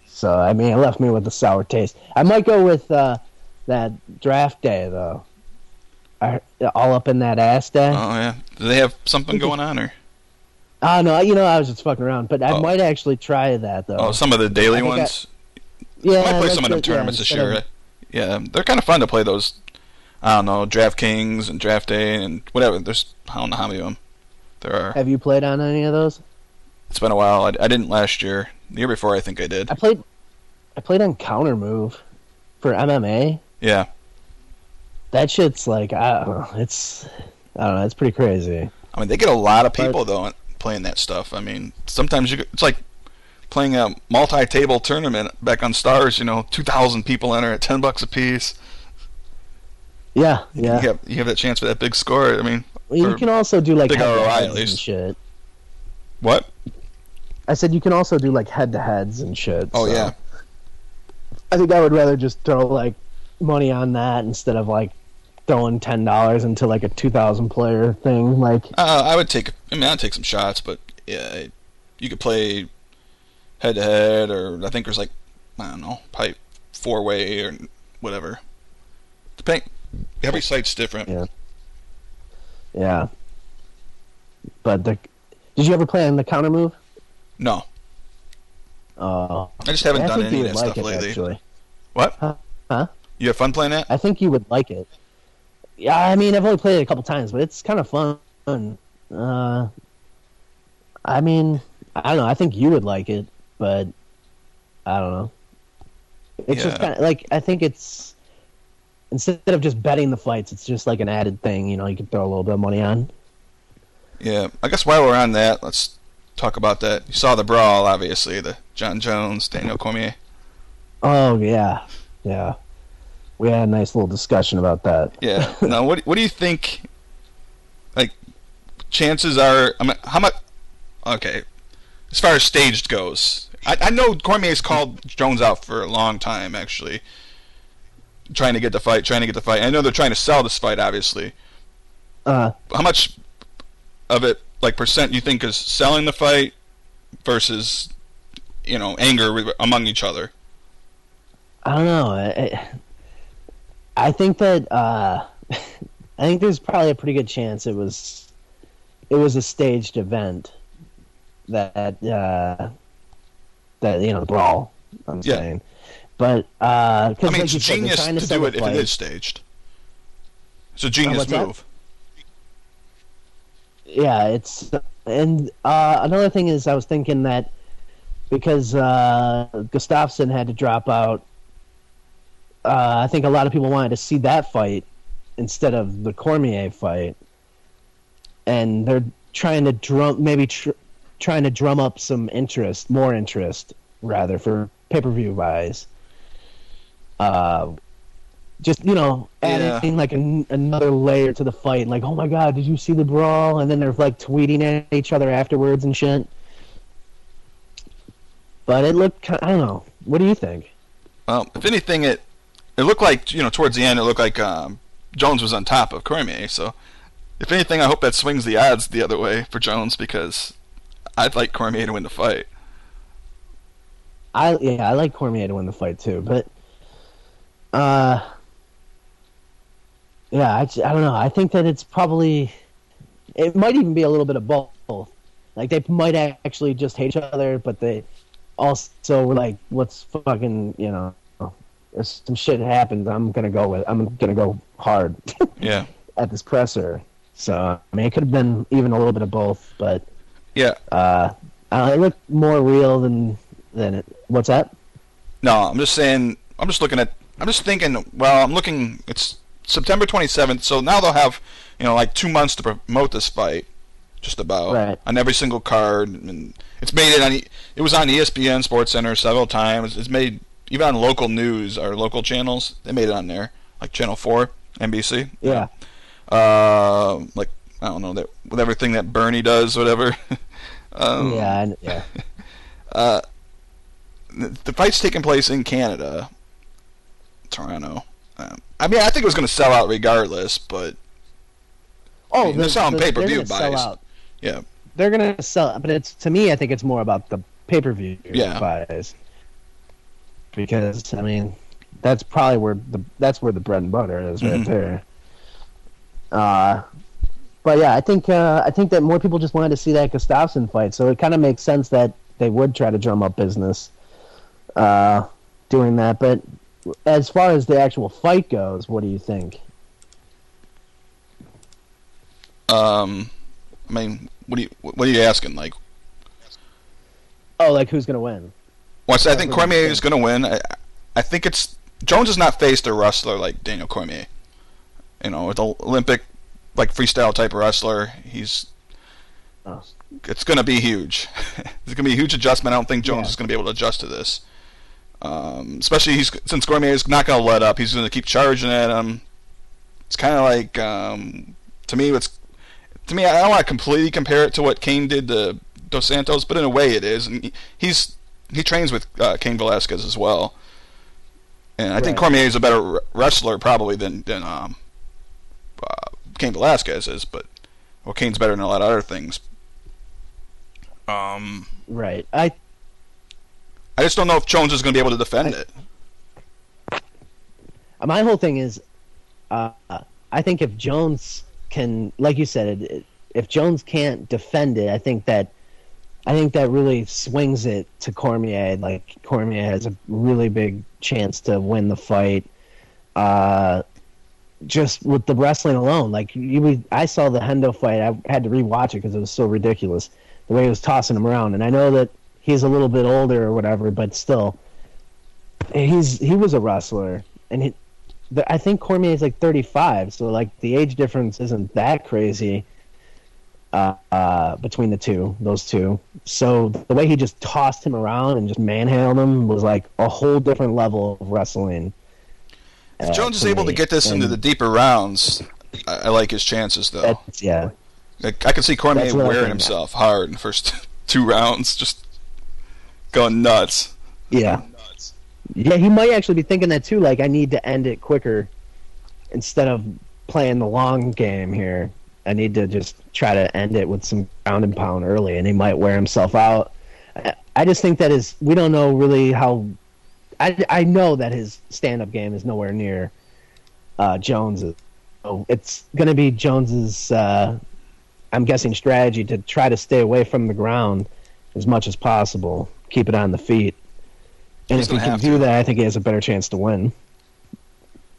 So I mean, it left me with a sour taste. I might go with uh, that draft day though. I, all up in that ass day. Oh yeah. Do they have something going on or? Oh no, you know I was just fucking around, but I Oh. might actually try that though. Oh, some of the daily I think I- ones. yeah, I might play some of them the- yeah, tournaments this instead year. of- Yeah, they're kind of fun to play those. I don't know, DraftKings and Draft Day and whatever. There's I don't know how many of them there are. Have you played on any of those? It's been a while. I, I didn't last year. The year before, I think I did. I played. I played on Counter Move for MMA. Yeah, That shit's like I don't know. It's I don't know. It's pretty crazy. I mean they get a lot of people though playing that stuff. I mean sometimes you, it's like playing a multi-table tournament back on Stars. You know, two thousand people enter at ten bucks a piece. Yeah, yeah. You have you have that chance for that big score. I mean, Well, you can also do like big ROI, at least. shit. what? I said you can also do like head to heads and shit. Oh so yeah, I think I would rather just throw like money on that instead of like throwing ten dollars into like a two thousand player thing. Like uh, I would take. I mean, I'd take some shots, but yeah, you could play head to head, or I think there's like I don't know, pipe four way or whatever. Depending, every site's different. Yeah. yeah. But the did you ever play on the counter move? No, Uh, I just haven't I done any of that like stuff it lately. actually. What? Huh? Huh? You have fun playing that? I think you would like it. Yeah, I mean, I've only played it a couple times, but it's kind of fun. Uh, I mean, I don't know. I think you would like it, but I don't know. It's just kind of like I think it's instead of just betting the fights, it's just like an added thing. You know, you can throw a little bit of money on. Yeah. I guess while we're on that, let's talk about that. You saw the brawl, obviously, the John Jones, Daniel Cormier. Oh yeah, yeah. We had a nice little discussion about that. Yeah. [LAUGHS] now, what what do you think? Like, chances are, I mean, how much? Okay, as far as staged goes, I, I know Cormier's called Jones out for a long time, actually, trying to get the fight, trying to get the fight. I know they're trying to sell this fight, obviously. Uh, How much of it, like percent, you think is selling the fight versus, you know, anger among each other? I don't know. I, I- think that uh, [LAUGHS] I think there's probably a pretty good chance it was it was a staged event that uh, that you know the brawl. I'm Yeah. saying, but uh, I mean, like it's you said, genius to, do it if it is staged. It's a genius what's that? move. Yeah, it's and uh, another thing is I was thinking that because uh, Gustafsson had to drop out, uh, I think a lot of people wanted to see that fight instead of the Cormier fight, and they're trying to drum maybe tr- trying to drum up some interest, more interest rather for pay per view buys. Uh, just you know, adding like an, another layer to the fight. Like, oh my god, did you see the brawl? And then they're like tweeting at each other afterwards and shit. But it looked i don't know. What do you think? Well, if anything, it it looked like you know towards the end it looked like um, Jones was on top of Cormier. So, if anything, I hope that swings the odds the other way for Jones because I'd like Cormier to win the fight. I yeah, I like Cormier to win the fight too, but uh, yeah, I, I don't know. I think that it's probably it might even be a little bit of both. Like they might actually just hate each other, but they also were like, "Let's fucking you know." If some shit happens, I'm gonna go with. I'm gonna go hard [LAUGHS] Yeah, at this presser. So I mean, it could have been even a little bit of both, but yeah. uh, it looked more real than than it. What's that? No, I'm just saying. I'm just looking at. I'm just thinking. Well, I'm looking. It's September 27th, so now they'll have you know like two months to promote this fight, just about Right. on every single card, and it's made it on. It was on ESPN Sports Center several times. It's made even on local news or local channels. They made it on there, like Channel Four, NBC. Yeah. Uh, like I don't know that with everything that Bernie does, whatever. [LAUGHS] um, yeah, I- yeah. [LAUGHS] uh, the, the fight's taking place in Canada, Toronto. Um, I mean, I think it was going to sell out regardless, but Oh, mean, they're selling pay-per-view gonna sell buys. yeah, They're gonna sell, but it's to me. I think it's more about the pay per view Yeah. buys because I mean that's probably where the that's where the bread and butter is right Mhm. there. Uh, but yeah, I think uh, I think that more people just wanted to see that Gustafsson fight, so it kind of makes sense that they would try to drum up business uh, doing that. But as far as the actual fight goes, what do you think? Um, I mean, what are you what are you asking? Like, Oh, like who's gonna win? Well, I think Cormier is going to win. I, I think it's Jones has not faced a wrestler like Daniel Cormier. You know, with an Olympic like freestyle type of wrestler, he's Oh. it's going to be huge. [LAUGHS] it's going to be a huge adjustment. I don't think Jones Yeah. is going to be able to adjust to this. Um, especially he's since Cormier is not going to let up. He's going to keep charging at him. It's kind of like um, to me, it's to me. I don't want to completely compare it to what Cain did to Dos Santos, but in a way, it is. And he's he trains with uh, Cain Velasquez as well. And I think Cormier is a better wrestler probably than than um, uh, Cain Velasquez is, but well, Cain's better than a lot of other things. Um, Right. I I just don't know if Jones is going to be able to defend it. my whole thing is, uh, I think if Jones can, like you said, it, if Jones can't defend it, I think that, I think that really swings it to Cormier. Like Cormier has a really big chance to win the fight. Uh, just with the wrestling alone, like you, I saw the Hendo fight. I had to rewatch it because it was so ridiculous the way he was tossing him around. And I know that he's a little bit older or whatever, but still, he's he was a wrestler, and he, I think Cormier is like 35, so like the age difference isn't that crazy uh, uh, between the two, those two. So the way he just tossed him around and just manhandled him was like a whole different level of wrestling. If uh, Jones is able to get this into the deeper rounds, I, I like his chances though. yeah, Like, I can see Cormier That's what I wearing himself hard in the first [LAUGHS] two rounds, just going nuts. yeah, yeah. He might actually be thinking that too. Like I need to end it quicker instead of playing the long game here. I need to just try to end it with some ground and pound early, and he might wear himself out. I- just think that is we don't know really how. I I know that his stand up game is nowhere near uh, Jones's. So it's going to be Jones's. Uh, I'm guessing strategy to try to stay away from the ground as much as possible, keep it on the feet, and He's if he can do to. that, I think he has a better chance to win.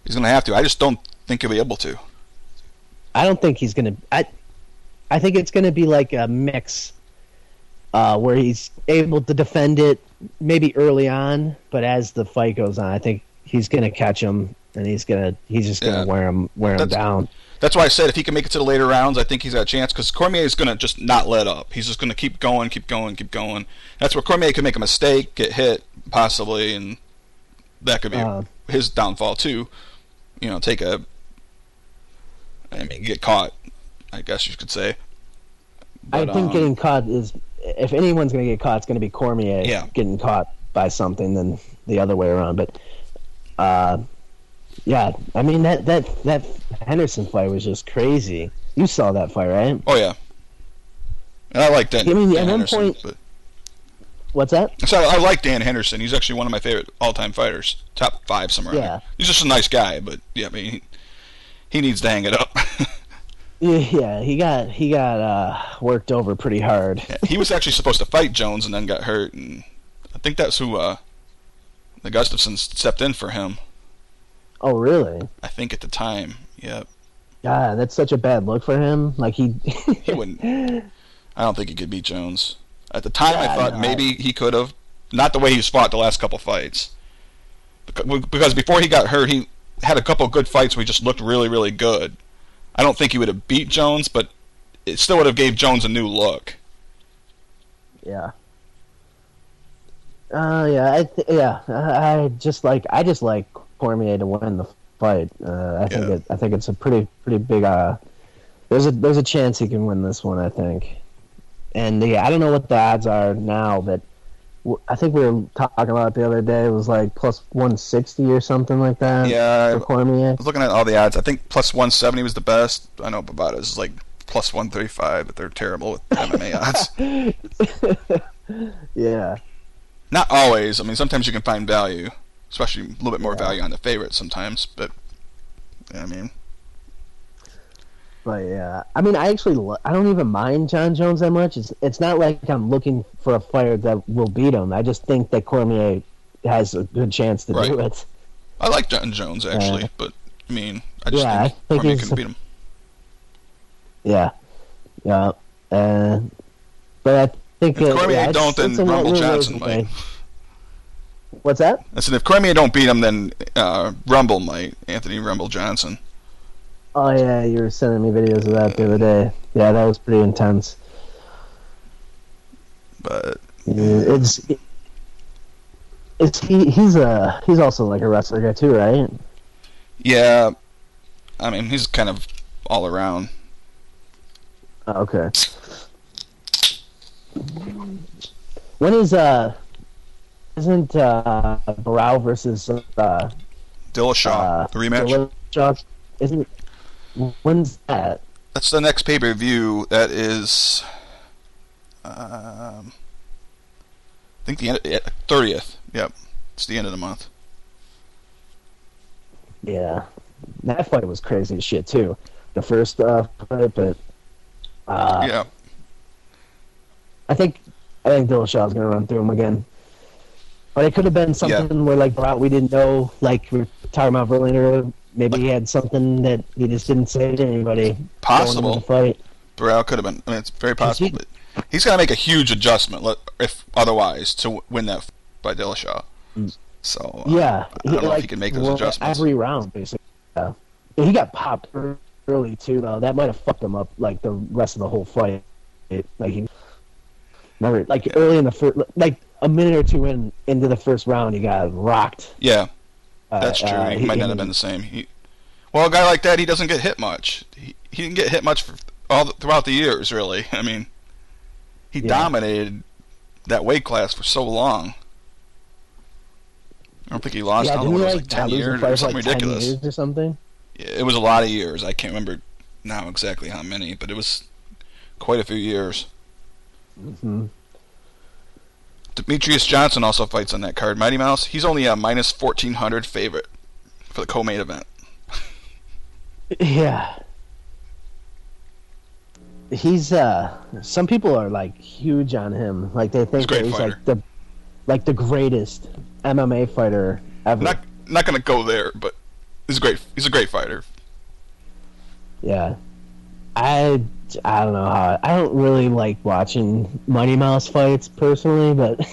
He's going to have to. I just don't think he'll be able to. I don't think he's gonna. I, I think it's gonna be like a mix, uh, where he's able to defend it maybe early on, but as the fight goes on, I think he's gonna catch him and he's gonna he's just gonna Yeah. wear him wear him down. That's why I said if he can make it to the later rounds, I think he's got a chance because Cormier is going to just not let up. He's just going to keep going, keep going, keep going. That's where Cormier could make a mistake, get hit, possibly, and that could be Uh, his downfall too. You know, take a, I mean, get caught. I guess you could say. I think um, getting caught is if anyone's gonna get caught, it's gonna be Cormier Yeah. getting caught by something than the other way around. But uh, yeah, I mean that that that Henderson fight was just crazy. You saw that fight, right? Oh yeah. And I like Dan. I mean, Dan at one point- but What's that? so I like Dan Henderson. He's actually one of my favorite all-time fighters, top five somewhere. Yeah. He's just a nice guy, but yeah, I mean, he, needs to hang it up. [LAUGHS] Yeah, yeah, he got he got uh, worked over pretty hard. Yeah, he was actually supposed to fight Jones and then got hurt, and I think that's who uh, the Gustafsson stepped in for him. Oh, really? I think at the time, yeah, God, that's such a bad look for him. Like he, [LAUGHS] he wouldn't. I don't think he could beat Jones. At the time, I thought no, maybe he could have, not the way he's fought the last couple fights, because before he got hurt, he had a couple good fights where he just looked really, really good. I don't think he would have beat Jones, but it still would have gave Jones a new look. yeah. Uh, yeah, I th- yeah, I just like I just like Cormier to win the fight. Uh, I think Yeah. it, I think it's a pretty pretty big. Uh, there's a there's a chance he can win this one. I think, and yeah, I don't know what the odds are now, but I think we were talking about it the other day. It was like plus one sixty or something like that. Yeah, Cormier. I was looking at all the odds. I think plus 170 was the best. I know Bovada is like plus 135, but they're terrible with MMA [LAUGHS] odds. [LAUGHS] Yeah. Not always. I mean, sometimes you can find value, especially a little bit more Yeah. value on the favorite sometimes. But I mean, But yeah, I mean, I actually lo- I don't even mind John Jones that much. It's it's not like I'm looking for a fighter that will beat him. I just think that Cormier has a good chance to Right. do it. I like John Jones actually, Uh, but I mean, I just yeah, I think think Cormier can beat him. Yeah, yeah. Uh, but I think If uh, Cormier yeah, don't, then Rumble Johnson might. thing. What's that? I said if Cormier don't beat him, then uh, Rumble might. Anthony Rumble Johnson. Oh yeah, you were sending me videos of that the other day. Yeah, that was pretty intense. But Yeah, It's it's he he's a he's also like a wrestler guy too, right? yeah, I mean he's kind of all around. Oh, okay. When is uh isn't uh Barão versus uh Dillashaw uh the rematch. Dillashaw- isn't when's that? That's the next pay per view. That is, um, I think the end thirtieth. Yep, it's the end of the month. Yeah. That fight was crazy as shit too. The first uh fight, but uh yeah, I think I think Dillashaw's gonna run through him again. But it could have been something where like we didn't know, like we were talking about Verlander. Maybe he had something that he just didn't say to anybody. possible. fight. Burrell could have been. I mean, it's very possible, he- but he's got to make a huge adjustment, if otherwise, to win that by Dillashaw. So uh, Yeah, I don't know if he can make those well, adjustments. every round, basically. Yeah. He got popped early too, though. That might have fucked him up like the rest of the whole fight. It, like he never, like early in the first, like a minute or two in into the first round, he got rocked. yeah, that's true. uh, he might not have been the same. He, well, a guy like that, he doesn't get hit much. He, he didn't get hit much for all the, throughout the years, really. [LAUGHS] I mean, he Yeah. dominated that weight class for so long. I don't think he lost. I Yeah, don't know he it was, like like ten not lose a years or something like 10 ridiculous. years or something? It was a lot of years. I can't remember now exactly how many, but it was quite a few years. hmm Demetrious Johnson also fights on that card. Mighty Mouse, he's only a minus 1400 favorite for the co-main event. Yeah. He's uh some people are like huge on him. Like they He's think that he's like the like the greatest MMA fighter ever. Not not going to go there, but he's a great he's a great fighter. Yeah. I I don't know how I don't really like watching Mighty Mouse fights personally, but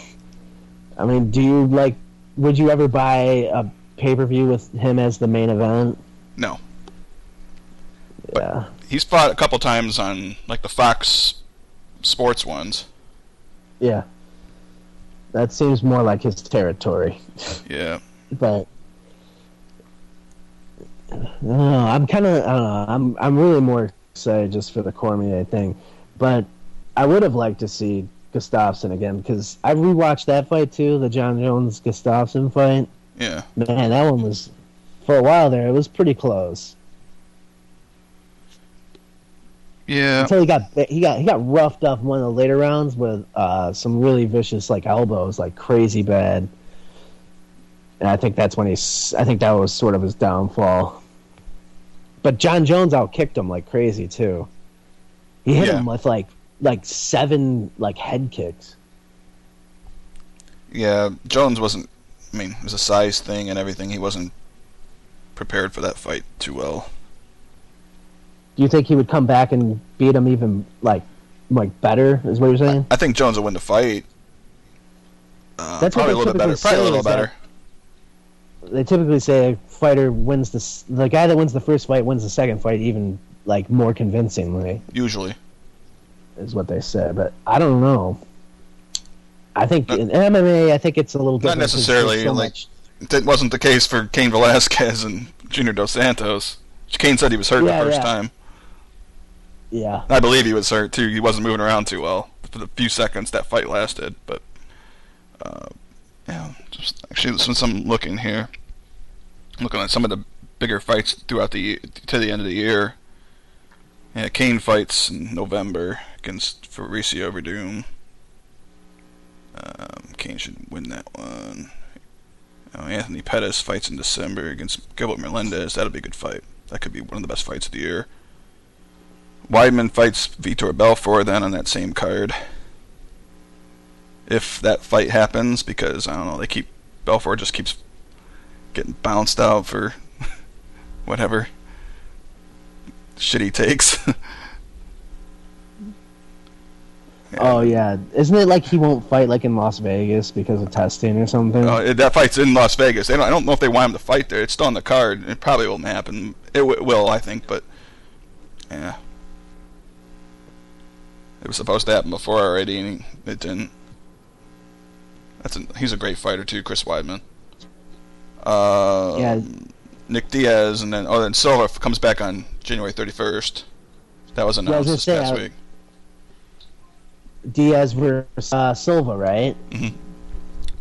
[LAUGHS] I mean, do you like would you ever buy a pay-per-view with him as the main event? No. Yeah. He's fought a couple times on like the Fox Sports ones. Yeah. That seems more like his territory. [LAUGHS] Yeah. but I don't know. I'm kind of I don't know. I'm I'm really more excited just for the Cormier thing, but I would have liked to see Gustafsson again because I rewatched that fight too, the Jon Jones Gustafsson fight. Yeah. Man, that one was for a while there. It was pretty close Yeah. until he got he got he got roughed up in one of the later rounds with uh, some really vicious like elbows, like crazy bad. And I think that's when he's. I think that was sort of his downfall. But Jon Jones outkicked him like crazy too. He hit Yeah. him with like like seven like head kicks. Yeah, Jones wasn't I mean, it was a size thing and everything. He wasn't prepared for that fight too well. Do you think he would come back and beat him even like like better? Is what you're saying? I think Jones will win the fight. Uh, That's probably a little bit better. Probably a little is that- better. They typically say a fighter wins the the guy that wins the first fight wins the second fight even like more convincingly. Usually. is what they say, but I don't know. I think Not- in MMA, I think it's a little different. Not different 'cause there's necessarily, so like- much- That wasn't the case for Cain Velasquez and Junior Dos Santos. Cain said he was hurt Yeah, the first yeah. time. yeah, I believe he was hurt too. He wasn't moving around too well for the few seconds that fight lasted. But uh, yeah, just actually since I'm looking here, looking at some of the bigger fights throughout the to the end of the year. Yeah, Cain fights in November against Fabricio Werdum. Um, Cain should win that one. Oh, Anthony Pettis fights in December against Gilbert Melendez. That'll be a good fight. That could be one of the best fights of the year. Weidman fights Vitor Belfort then on that same card. If that fight happens, because I don't know, they keep Belfort just keeps getting bounced out for [LAUGHS] whatever shit he takes. [LAUGHS] Oh yeah, isn't it like he won't fight like in Las Vegas because of testing or something? Uh, that fight's in Las Vegas. They don't, I don't know if they want him to fight there. It's still on the card. It probably won't happen. It w- will, I think, but yeah, it was supposed to happen before already, and it didn't. That's a, he's a great fighter too, Chris Weidman. Uh, Yeah. Nick Diaz, and then oh, then Silva comes back on January thirty first. That was was announced gonna this say, past I- week. Diaz versus uh, Silva, right? Hmm.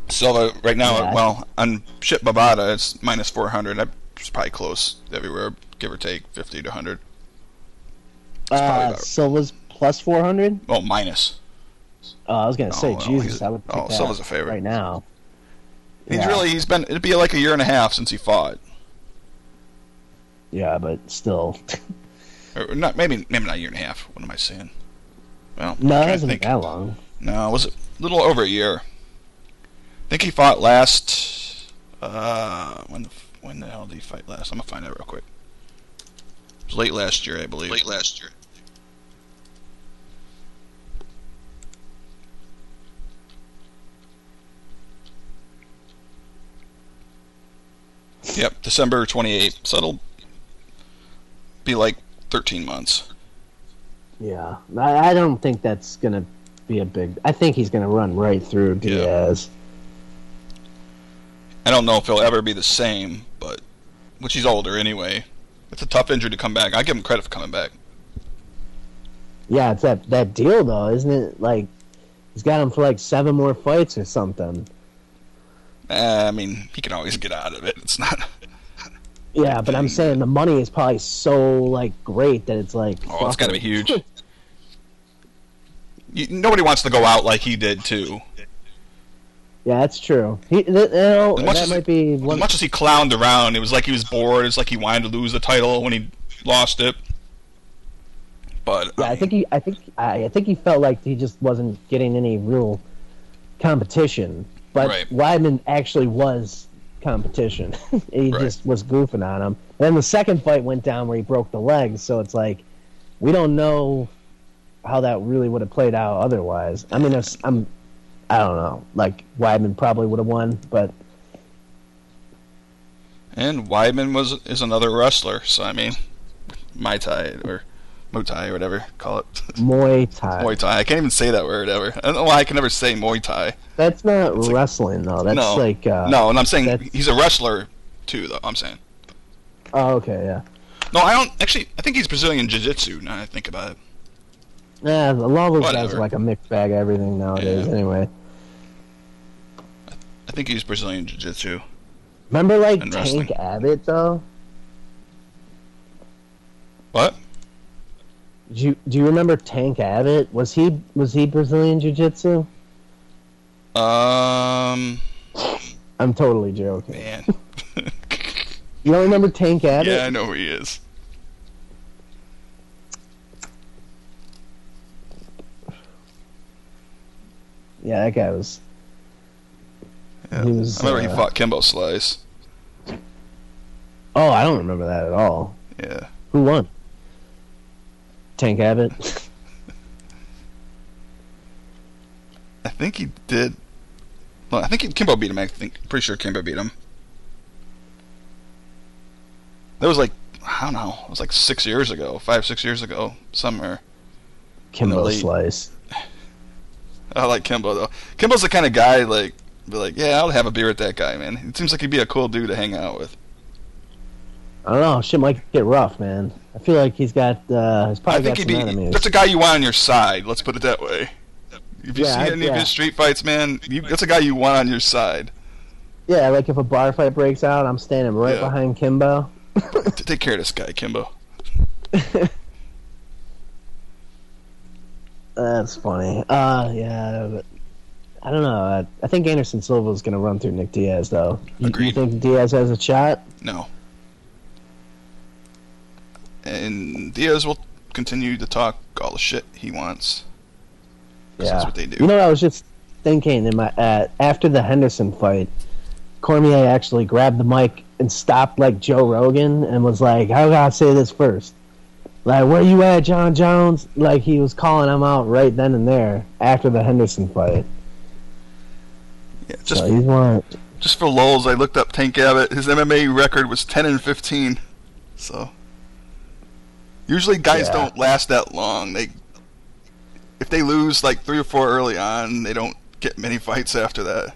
Silva right now, Yeah. well, on Ship Bovada, it's minus 400. That's probably close everywhere, give or take 50 to 100. probably Uh, Silva's plus four hundred. Oh, minus. Oh, I was gonna say, Oh, well, Jesus, he's- I would. Pick oh, that Silva's a favorite. right now. He's Yeah. really, he's been, it'd be like a year and a half since he fought. Yeah, but still, [LAUGHS] Or not, maybe, maybe not a year and a half. What am I saying? Well, no, I'm it trying to hasn't been that long. No, was it a little over a year? I think he fought last. Uh, when the when the hell did he fight last? I'm gonna find out real quick. It was late last year, I believe. Late last year. Yep, December 28th. So it'll be like 13 months. Yeah, I, I don't think that's gonna be a big. I think he's gonna run right through Yeah. Diaz. I don't know if he'll ever be the same, but which he's older anyway. It's a tough injury to come back. I give him credit for coming back. Yeah, it's that that deal though, isn't it? Like he's got him for like seven more fights or something. Eh, I mean, he can always get out of it. It's not. [LAUGHS] Yeah, but I'm saying the money is probably so like great that it's like. Oh, it's got to be huge. [LAUGHS] You, nobody wants to go out like he did too. Yeah, that's true. He, you know, As much that as might be As much as he clowned around, it was like he was bored. It's like he wanted to lose the title when he lost it. But Yeah, I think he, I think, I, I think he felt like he just wasn't getting any real competition. But Right. Weidman actually was competition. [LAUGHS] he Right. just was goofing on him. And then the second fight went down where he broke the legs, So it's like we don't know how that really would have played out otherwise. I mean, I'm, I don't know. Like Weidman probably would have won, but and Weidman was is another wrestler. So I mean, Mai Tai or Muay Thai or whatever call it. [LAUGHS] Muay Thai. Muay Thai. I can't even say that word ever. I don't know why I can never say Muay Thai. That's not like- wrestling though. That's no, like uh, no, and I'm saying that's- he's a wrestler too. Though I'm saying Oh, okay, yeah. no. I don't actually. I think he's Brazilian Jiu-Jitsu. Now I think about it. Yeah, a lot of those guys are like a mixed bag of everything nowadays. Yeah. Anyway, I think he's Brazilian Jiu-Jitsu. remember like Tank. Abbott though? What? Do you do you remember Tank Abbott? Was he was he Brazilian Jiu Jitsu? Um, I'm totally joking. man. [LAUGHS] [LAUGHS] You don't remember Tank Abbott? yeah, I know who he is. Yeah, that guy was. Yeah. He was, I remember he uh, fought Kimbo Slice. Oh, I don't remember that at all. Yeah. Who won? Tank Abbott. I think he did. Well, I think he, Kimbo beat him. I think. Pretty sure Kimbo beat him. That was like I don't know. It was like six years ago, five six years ago, somewhere. Kimbo Slice. [LAUGHS] I like Kimbo though. Kimbo's the kind of guy like be like, yeah, I'll have a beer with that guy, man. It seems like he'd be a cool dude to hang out with. I don't know. Shit might get rough, man. I feel like he's got. uh He's I probably think got he'd some be. enemies. That's a guy you want on your side. Let's put it that way. If you Yeah, see I- any of yeah. his street fights, man, you, that's a guy you want on your side. Yeah, like if a bar fight breaks out, I'm standing right Yeah. behind Kimbo. Take care of this guy, Kimbo. [LAUGHS] That's funny. Uh, yeah, but I don't know. I, I think Anderson Silva is going to run through Nick Diaz, though. You, you Agreed. think Diaz has a shot? No. And Diaz will continue to talk all the shit he wants. Yeah. That's what they do. You know, I was just thinking in my uh, after the Henderson fight, Cormier actually grabbed the mic and stopped like Joe Rogan and was like, "I gotta say this first. Like, where you at, Jon Jones?" Like he was calling him out right then and there after the Henderson fight. yeah, just so he's one. just for lulls, I looked up Tank Abbott. His MMA record was 10 and 15. So usually guys Yeah. don't last that long. They if they lose like three or four early on, they don't get many fights after that.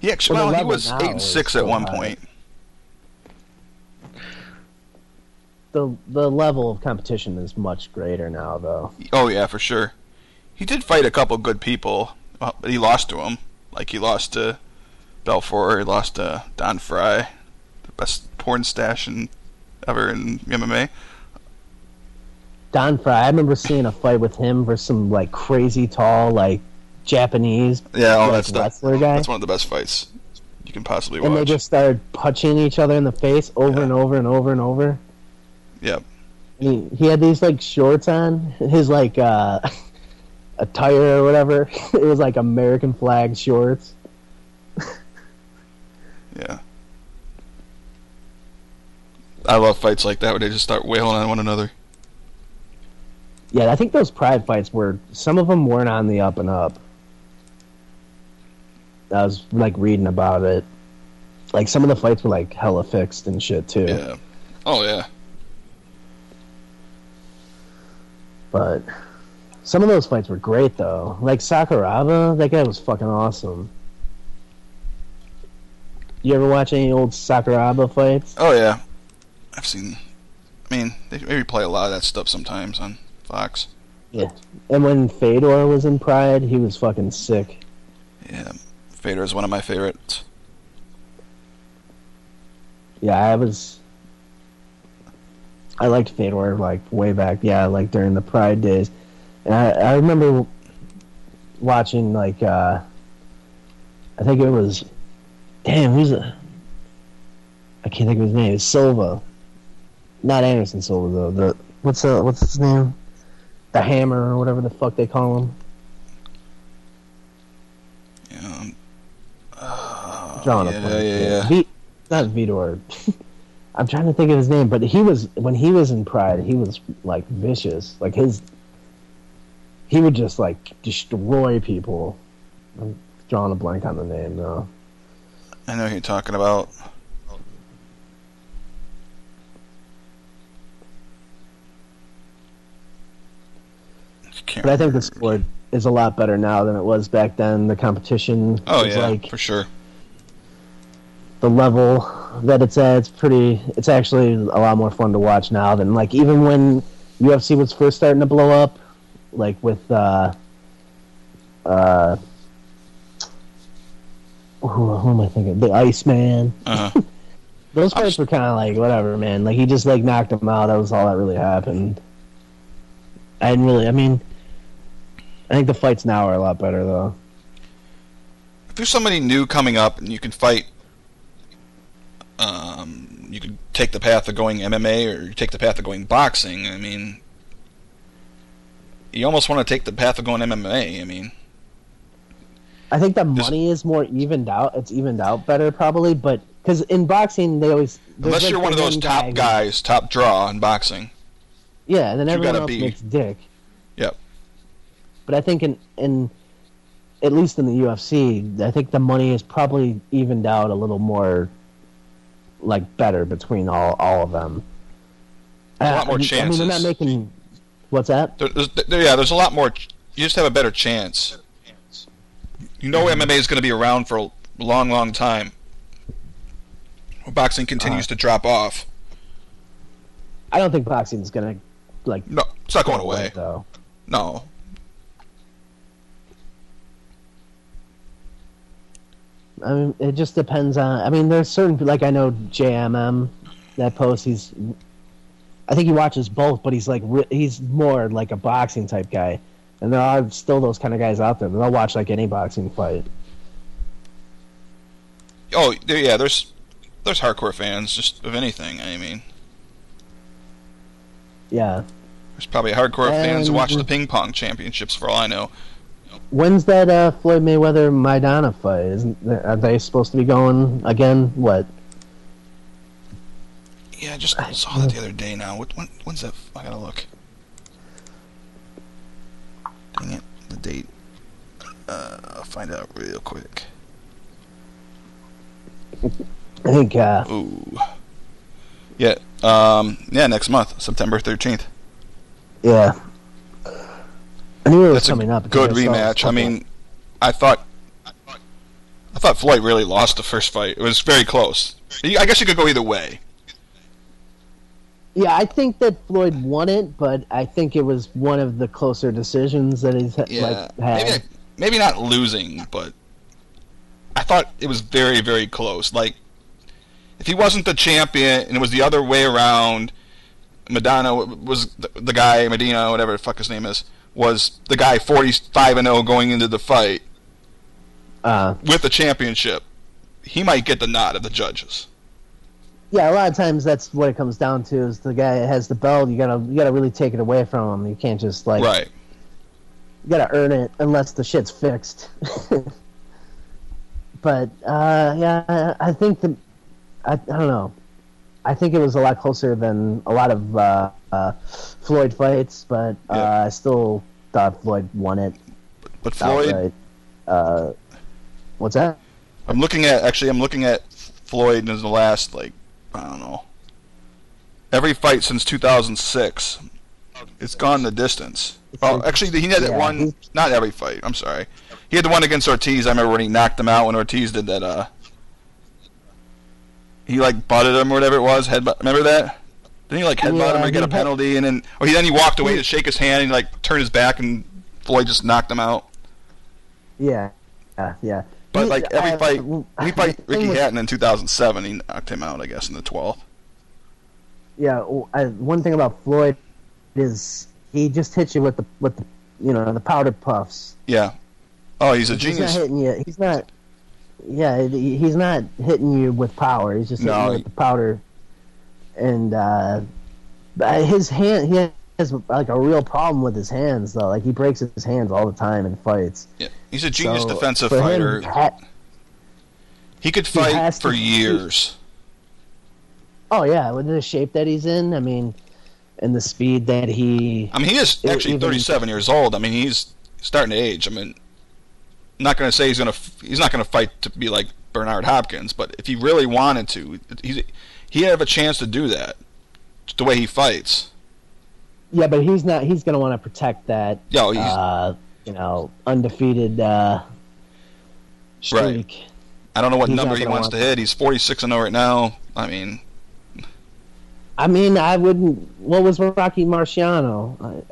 He actually Well, well, he was eight and six at one high. point. The the level of competition is much greater now, though. Oh yeah, for sure. He did fight a couple good people, uh, but he lost to him. Like he lost to Belfort, he lost to Don Frye, the best porn stash in, ever in MMA. Don Frye, I remember seeing a fight with him versus some like crazy tall like Japanese Yeah, all like, that stuff. wrestler guy. That's one of the best fights you can possibly watch. and they just started punching each other in the face over Yeah. and over and over and over. Yep. He, he had these like shorts on, his like uh, [LAUGHS] attire or whatever. [LAUGHS] It was like American flag shorts. Yeah. I love fights like that where they just start wailing on one another. Yeah, I think those pride fights were some of them weren't on the up and up. I was like reading about it. Like some of the fights were like hella fixed and shit too. Yeah. Oh yeah. But some of those fights were great though. Like Sakuraba, that guy was fucking awesome. You ever watch any old Sakuraba fights? Oh yeah. I've seen. I mean, they maybe play a lot of that stuff sometimes on Fox. Yeah. And when Fedor was in Pride, he was fucking sick. Yeah. Fedor is one of my favorites. Yeah, I was. I liked Fedor like way back. Yeah, like during the Pride days, and I I remember watching like uh I think it was, damn, who's a. I can't think of his name. It's Silva, not Anderson Silva though. The what's uh what's his name? The Hammer or whatever the fuck they call him. Yeah. uh, Drawing a yeah, blank. yeah, yeah. V, not Vidor. [LAUGHS] I'm trying to think of his name, but he was when he was in Pride, he was like vicious. Like his, he would just like destroy people. I'm drawing a blank on the name though. I know who you're talking about. Can't But I think the sport is a lot better now than it was back then. The competition Oh yeah, like for sure. the level that it's at. It's pretty. It's actually a lot more fun to watch now than like even when UFC was first starting to blow up, like with uh, uh, who, who am I thinking? The Iceman. Uh-huh. [LAUGHS] Those fights were kind of like whatever, man. Like he just like knocked him out. That was all that really happened. I didn't really. I mean, I think the fights now are a lot better though. if there's somebody new coming up and you can fight, um, you could take the path of going MMA or you take the path of going boxing. I mean, you almost want to take the path of going MMA. I mean, I think the money is more evened out. It's evened out better, probably, but because in boxing they always unless you're one of those top guy guys, top draw in boxing. yeah, and then everyone else be- makes dick. Yep. But I think in in at least in the UFC, I think the money is probably evened out a little more, like better between all all of them. A lot Uh, more I mean, I mean, they're not making. What's that? There, there's, there, yeah, there's a lot more. You just have a better chance. You know Mm-hmm. MMA is going to be around for a long, long time. Boxing continues Uh-huh. to drop off. I don't think boxing is gonna like No, it's not going away. though. No. I mean, it just depends on. I mean, there's certain like I know JMM that post. He's, I think he watches both, but he's like he's more like a boxing type guy, and there are still those kind of guys out there. They'll watch like any boxing fight. Oh, yeah. There's there's hardcore fans just of anything. I mean, Yeah, There's probably hardcore fans who watch the ping pong championships for all I know. When's that uh, Floyd Mayweather Maidana fight? Isn't there, are they supposed to be going again? What? Yeah, I just saw that the other day now. What, when, when's that? I gotta look. Dang it, the date. Uh, I'll find out real quick. I think uh, Ooh. Yeah, um, yeah, next month, September 13th. yeah. I knew it was coming up. good I rematch. I mean, I thought, I thought Floyd really lost the first fight. It was very close. I guess you could go either way. yeah, I think that Floyd won it, but I think it was one of the closer decisions that he's Yeah, like had. maybe maybe not losing, but I thought it was very very close. Like if he wasn't the champion and it was the other way around, Madonna was the, the guy Medina whatever the fuck his name is was the guy 45 and 0 going into the fight uh, with the championship. He might get the nod of the judges. yeah, a lot of times that's what it comes down to. Is the guy that has the belt, you gotta you gotta really take it away from him. You can't just like right. you gotta earn it unless the shit's fixed. [LAUGHS] but uh, yeah, I, think that I, I don't know. I think it was a lot closer than a lot of uh, uh, Floyd fights, but uh, Yeah. I still thought Floyd won it But Floyd, outright. Uh, what's that? I'm looking at actually I'm looking at Floyd in the last like I don't know every fight since 2006. It's gone the distance. Oh, actually, he had that Yeah, one. Not every fight. I'm sorry. He had the one against Ortiz. I remember when he knocked him out when Ortiz did that. Uh, he like butted him or whatever it was. Headbutt. Remember that? Didn't he like headbutt Yeah, him or get a penalty and then? Or he then he walked away to shake his hand and like turned his back and Floyd just knocked him out. Yeah, yeah, yeah. But He- like every uh, fight, when he fight Ricky with- Hatton in 2007, he knocked him out. I guess in the 12th. Yeah, I, one thing about Floyd is he just hits you with the with the you know the powder puffs. Yeah. Oh, he's a He's not genius. hitting you. He's not. Yeah, he's not hitting you with power. He's just hitting No, you he- with the powder. And uh, his hand, he has like a real problem with his hands though. Like he breaks his hands all the time in fights. Yeah. He's a genius So, defensive for him, fighter. ha- he could fight has for to- years. oh yeah, with the shape that he's in, I mean, and the speed that he. I mean, he is actually even- 37 years old. I mean, he's starting to age. I mean, I'm not going to say he's going to he's not going to fight to be like Bernard Hopkins, but if he really wanted to, he's he have a chance to do that. The way he fights. Yeah, but he's not. He's going to want to protect that. Yo, uh, you know, undefeated uh, streak. I don't know what he's number he wants want to hit. He's 46 and 0 right now. I mean, I mean, I wouldn't. What was Rocky Marciano?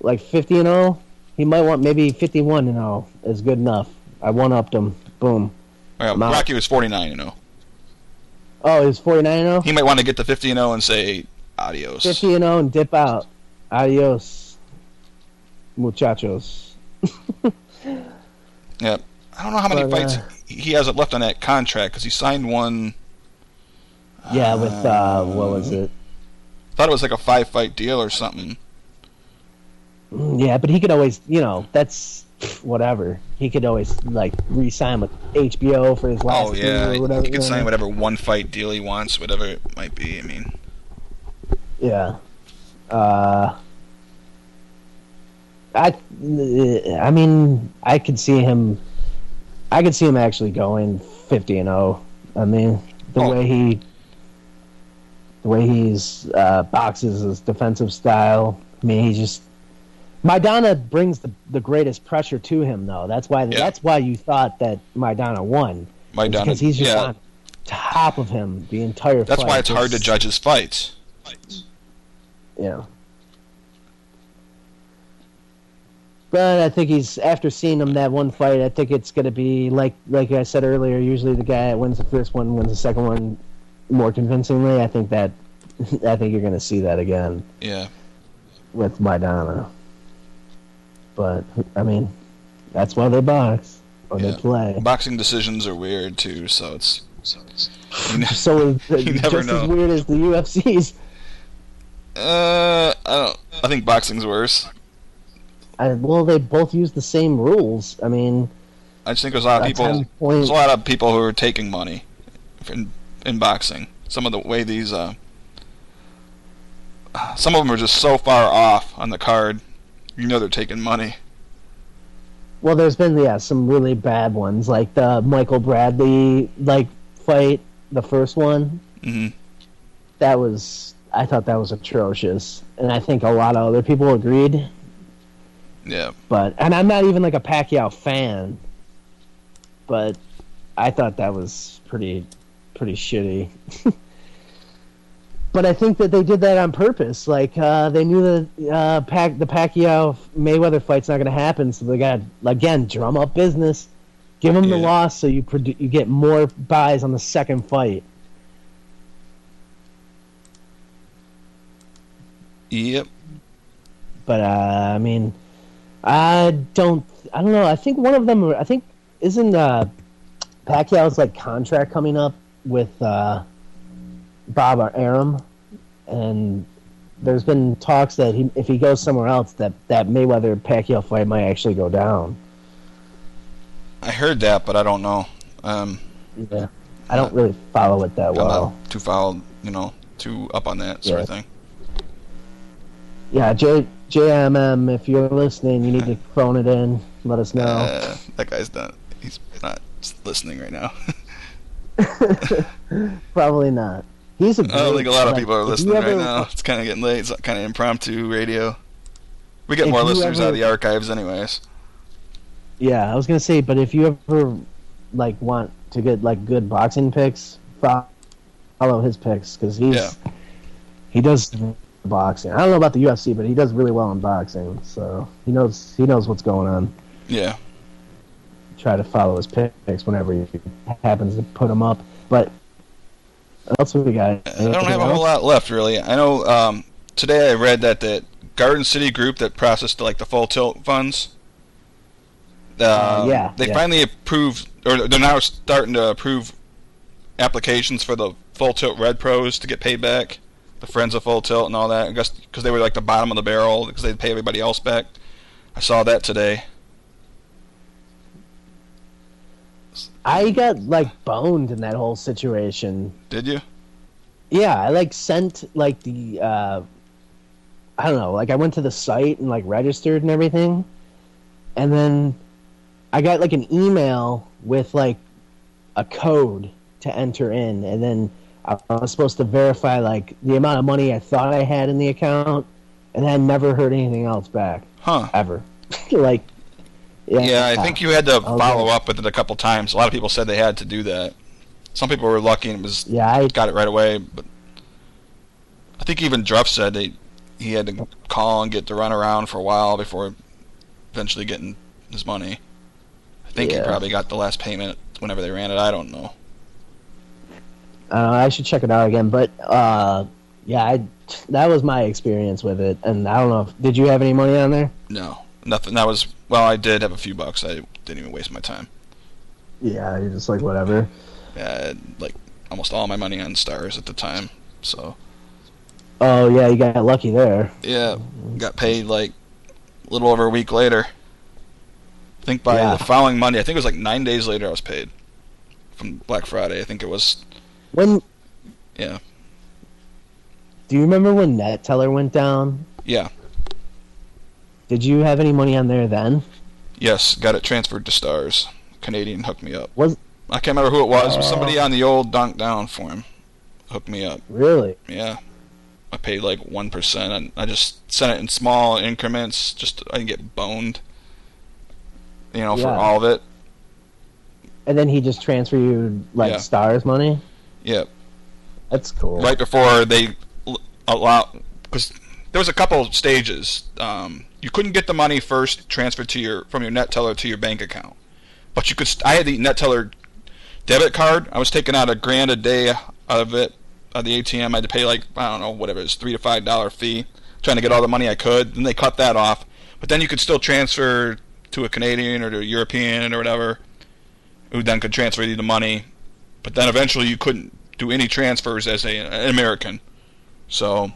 Like fifty and zero. He might want maybe fifty-one and zero is good enough. I one upped him. Boom. I'm. Rocky was 49 and 0. Oh, he was forty-nine and zero. He might want to get to 50 and 0 and say adios. Fifty and zero and dip out. Adios, muchachos. [LAUGHS] Yeah. I don't know how many But, fights uh, he hasn't left on that contract because he signed one. Yeah, with uh, what was it? thought it was like a five fight deal or something. Mm, Yeah, but he could always, you know, that's whatever. He could always like re-sign with HBO for his last Oh yeah, or whatever. he could sign whatever one fight deal he wants, whatever it might be. I mean, Yeah. Uh, I, I mean, I could see him. I could see him actually going fifty and zero. I mean, the Oh. way he, the way he's uh, boxes his defensive style. I mean, he just. Maidana brings the, the greatest pressure to him, though. That's why. Yeah. That's why you thought that Maidana won. Donna. because he's just yeah, on top of him the entire. Fight. That's fight. why it's hard to judge his fights. Yeah. But I think he's after seeing him that one fight. I think it's going to be like like I said earlier. Usually the guy that wins the first one wins the second one more convincingly. I think that [LAUGHS] I think you're going to see that again Yeah, with Maidana. But I mean, that's why they box or Yeah. they play. boxing decisions are weird too, so it's. You know, So is [LAUGHS] You never just know. as weird as the UFC's. uh, I don't. I think boxing's worse. I, well, they both use the same rules. I mean, I just think there's a lot of people. point- There's a lot of people who are taking money in in boxing. Some of the way these. Uh, some of them are just so far off on the card. You know they're taking money. well, there's been yeah some really bad ones, like the Michael Bradley like fight, the first one. hmm That was I thought that was atrocious, and I think a lot of other people agreed. Yeah. But and I'm not even like a Pacquiao fan, but I thought that was pretty pretty shitty. [LAUGHS] but I think that they did that on purpose. Like uh, they knew that uh, Pac- the Pacquiao Mayweather fight's not going to happen, so they got again drum up business, give them the loss, so you produ- you get more buys on the second fight. Yep. But uh, I mean, I don't. I don't know. I think one of them. I think isn't uh, Pacquiao's like contract coming up with uh, Bob Arum, and there's been talks that he, if he goes somewhere else, that that Mayweather Pacquiao fight might actually go down. I heard that, but I don't know. Um, Yeah, I don't really follow it that I'm well. too fouled, you know, too up on that sort of thing. Yeah, J JMM, if you're listening, you need to [LAUGHS] phone it in. Let us know. Uh, that guy's not. He's not listening right now. [LAUGHS] [LAUGHS] Probably not. He's a. I don't think a lot of people are listening right now. It's kind of getting late. It's kind of impromptu radio. We get more listeners out of the archives, anyways. Yeah, I was gonna say, but if you ever like want to get like good boxing picks, follow his picks because he's Yeah. he does boxing. I don't know about the UFC, but he does really well in boxing, so he knows he knows what's going on. Yeah. Try to follow his picks whenever he happens to put them up. But else we got? I don't Anything have a whole lot left, really. I know um, today I read that the Garden City group that processed like the full tilt funds. Uh, yeah, They yeah. finally approved, or they're now starting to approve applications for the full tilt red pros to get paid back. The friends of full tilt and all that. I guess because they were like the bottom of the barrel because they'd pay everybody else back. I saw that today. I got like boned in that whole situation. Did you? Yeah, I like sent like the uh I don't know, like I went to the site and like registered and everything. And then I got like an email with like a code to enter in and then I was supposed to verify like the amount of money I thought I had in the account and I never heard anything else back Huh. ever. [LAUGHS] like yeah, Yeah, I think you had to Okay. follow up with it a couple times. A lot of people said they had to do that. Some people were lucky and it was Yeah, I got it right away, but I think even Druff said they he had to call and get to run around for a while before eventually getting his money. I think he probably got the last payment whenever they ran it. I don't know. Uh, I should check it out again, but uh, yeah, I, that was my experience with it, and I don't know. If, did you have any money on there? No, nothing. That was well. I did have a few bucks. I didn't even waste my time. Yeah, you're just like whatever. Yeah, like almost all my money on stars at the time. So Oh yeah, you got lucky there. yeah, got paid like a little over a week later. I think by Yeah. the following Monday, I think it was like nine days later, I was paid from Black Friday. I think it was. When Yeah. do you remember when Neteller went down? Yeah. Did you have any money on there then? Yes, got it transferred to Stars. Canadian hooked me up. Was I can't remember who it was. Was Oh. somebody on the old Donkdown form. Hooked me up. really? Yeah. I paid like one percent, and I just sent it in small increments. Just I didn't get boned. You know, for all of it. And then he just transferred you like Yeah. stars money. Yep. That's cool. Right before they allow, because there was a couple of stages. Um, you couldn't get the money first transferred to your from your Neteller to your bank account, but you could. I had the Neteller debit card. I was taking out a grand a day out of it. At the ATM, I had to pay like I don't know whatever it was three to five dollar fee, trying to get all the money I could. Then they cut that off, but then you could still transfer to a Canadian or to a European or whatever, who then could transfer you the money. But then eventually you couldn't do any transfers as a, an American. So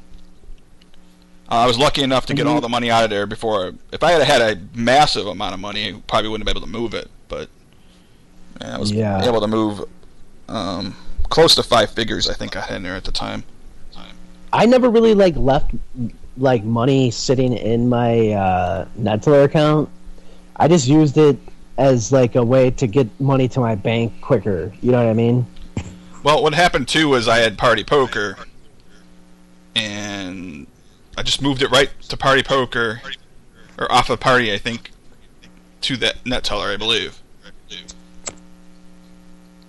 I was lucky enough to get all the money out of there before. If I had had a massive amount of money, I probably wouldn't have been able to move it. But yeah, I was Yeah. able to move um, close to five figures. I think I had in there at the time. I never really like left like money sitting in my uh, Neteller account. I just used it as like a way to get money to my bank quicker. You know what I mean? Well, what happened too was I had Party Poker, and I just moved it right to Party Poker, or off of Party, I think, to that Neteller, I believe.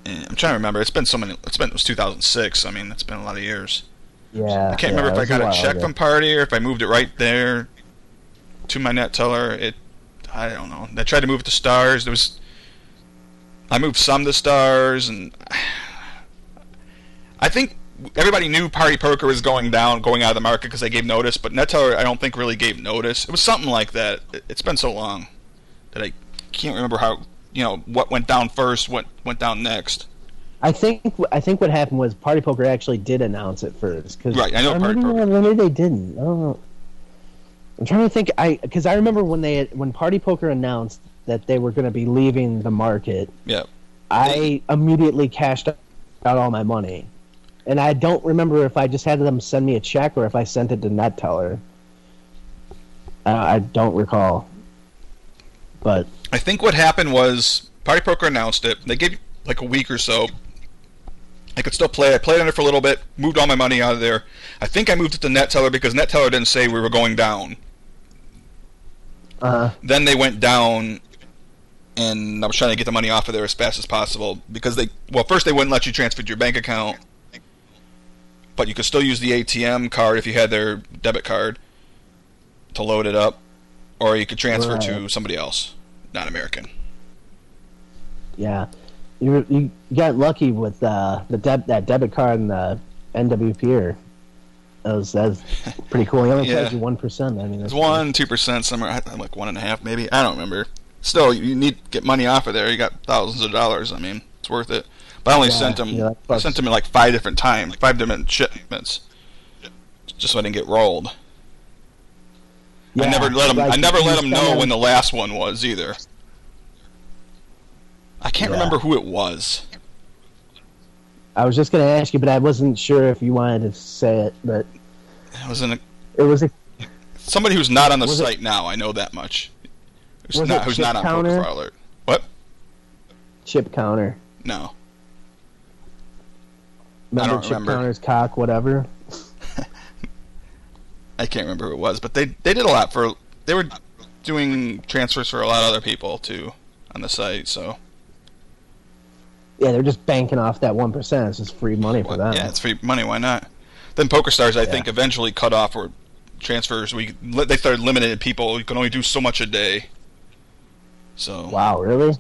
And I'm trying to remember. It's been so many. It's been it was 2006. I mean, it's been a lot of years. Yeah. I can't yeah, remember if I got a while check ago. from Party or if I moved it right there to my Neteller. It, I don't know. I tried to move it to Stars. There was, I moved some to Stars, and [SIGHS] I think everybody knew Party Poker was going down, going out of the market because they gave notice. But Neteller, I don't think really gave notice. It was something like that. It, it's been so long that I can't remember how. You know what went down first, what went down next. I think I think what happened was Party Poker actually did announce it first. Cause, Right, I know or Party Poker. Maybe they didn't. I don't know. I'm trying to think. I because I remember when they when Party Poker announced that they were going to be leaving the market. Yeah. I immediately cashed out all my money, and I don't remember if I just had them send me a check or if I sent it to Neteller. Uh, I don't recall, but I think what happened was Party Poker announced it. They gave like a week or so. I could still play. I played on it for a little bit. Moved all my money out of there. I think I moved it to Neteller because Neteller didn't say we were going down. Uh-huh. Then they went down, and I was trying to get the money off of there as fast as possible because they. Well, first they wouldn't let you transfer to your bank account, but you could still use the ATM card if you had their debit card to load it up, or you could transfer to somebody else, not American. yeah, you you got lucky with uh, the deb- that debit card and the NWP. That was that's [LAUGHS] pretty cool. He only Yeah. charged you one percent. I mean, It's one, two percent, somewhere I- like one and a half, maybe. I don't remember. Still, you need to get money off of there. You got thousands of dollars. I mean, it's worth it. But I only Yeah, sent them. yeah, I sent them like five different times, five different shipments, just so I didn't get rolled. I never let them. like, I never let them know when the last one was either. I can't Yeah. remember who it was. I was just gonna ask you, but I wasn't sure if you wanted to say it. But It was in a, it was a somebody who's not on the Was it- site now. I know that much. Who's not? Who's not on Counter? Poker Alert? What? chip counter. No. Remember don't chip remember. cock, whatever. [LAUGHS] I can't remember who it was, but they they did a lot for. They were doing transfers for a lot of other people too on the site. So Yeah, they're just banking off that one percent. It's just free money for them. yeah, it's free money. Why not? Then PokerStars, I Yeah. think, eventually cut off or transfers. We they started limiting people. You can only do so much a day. So Wow, really?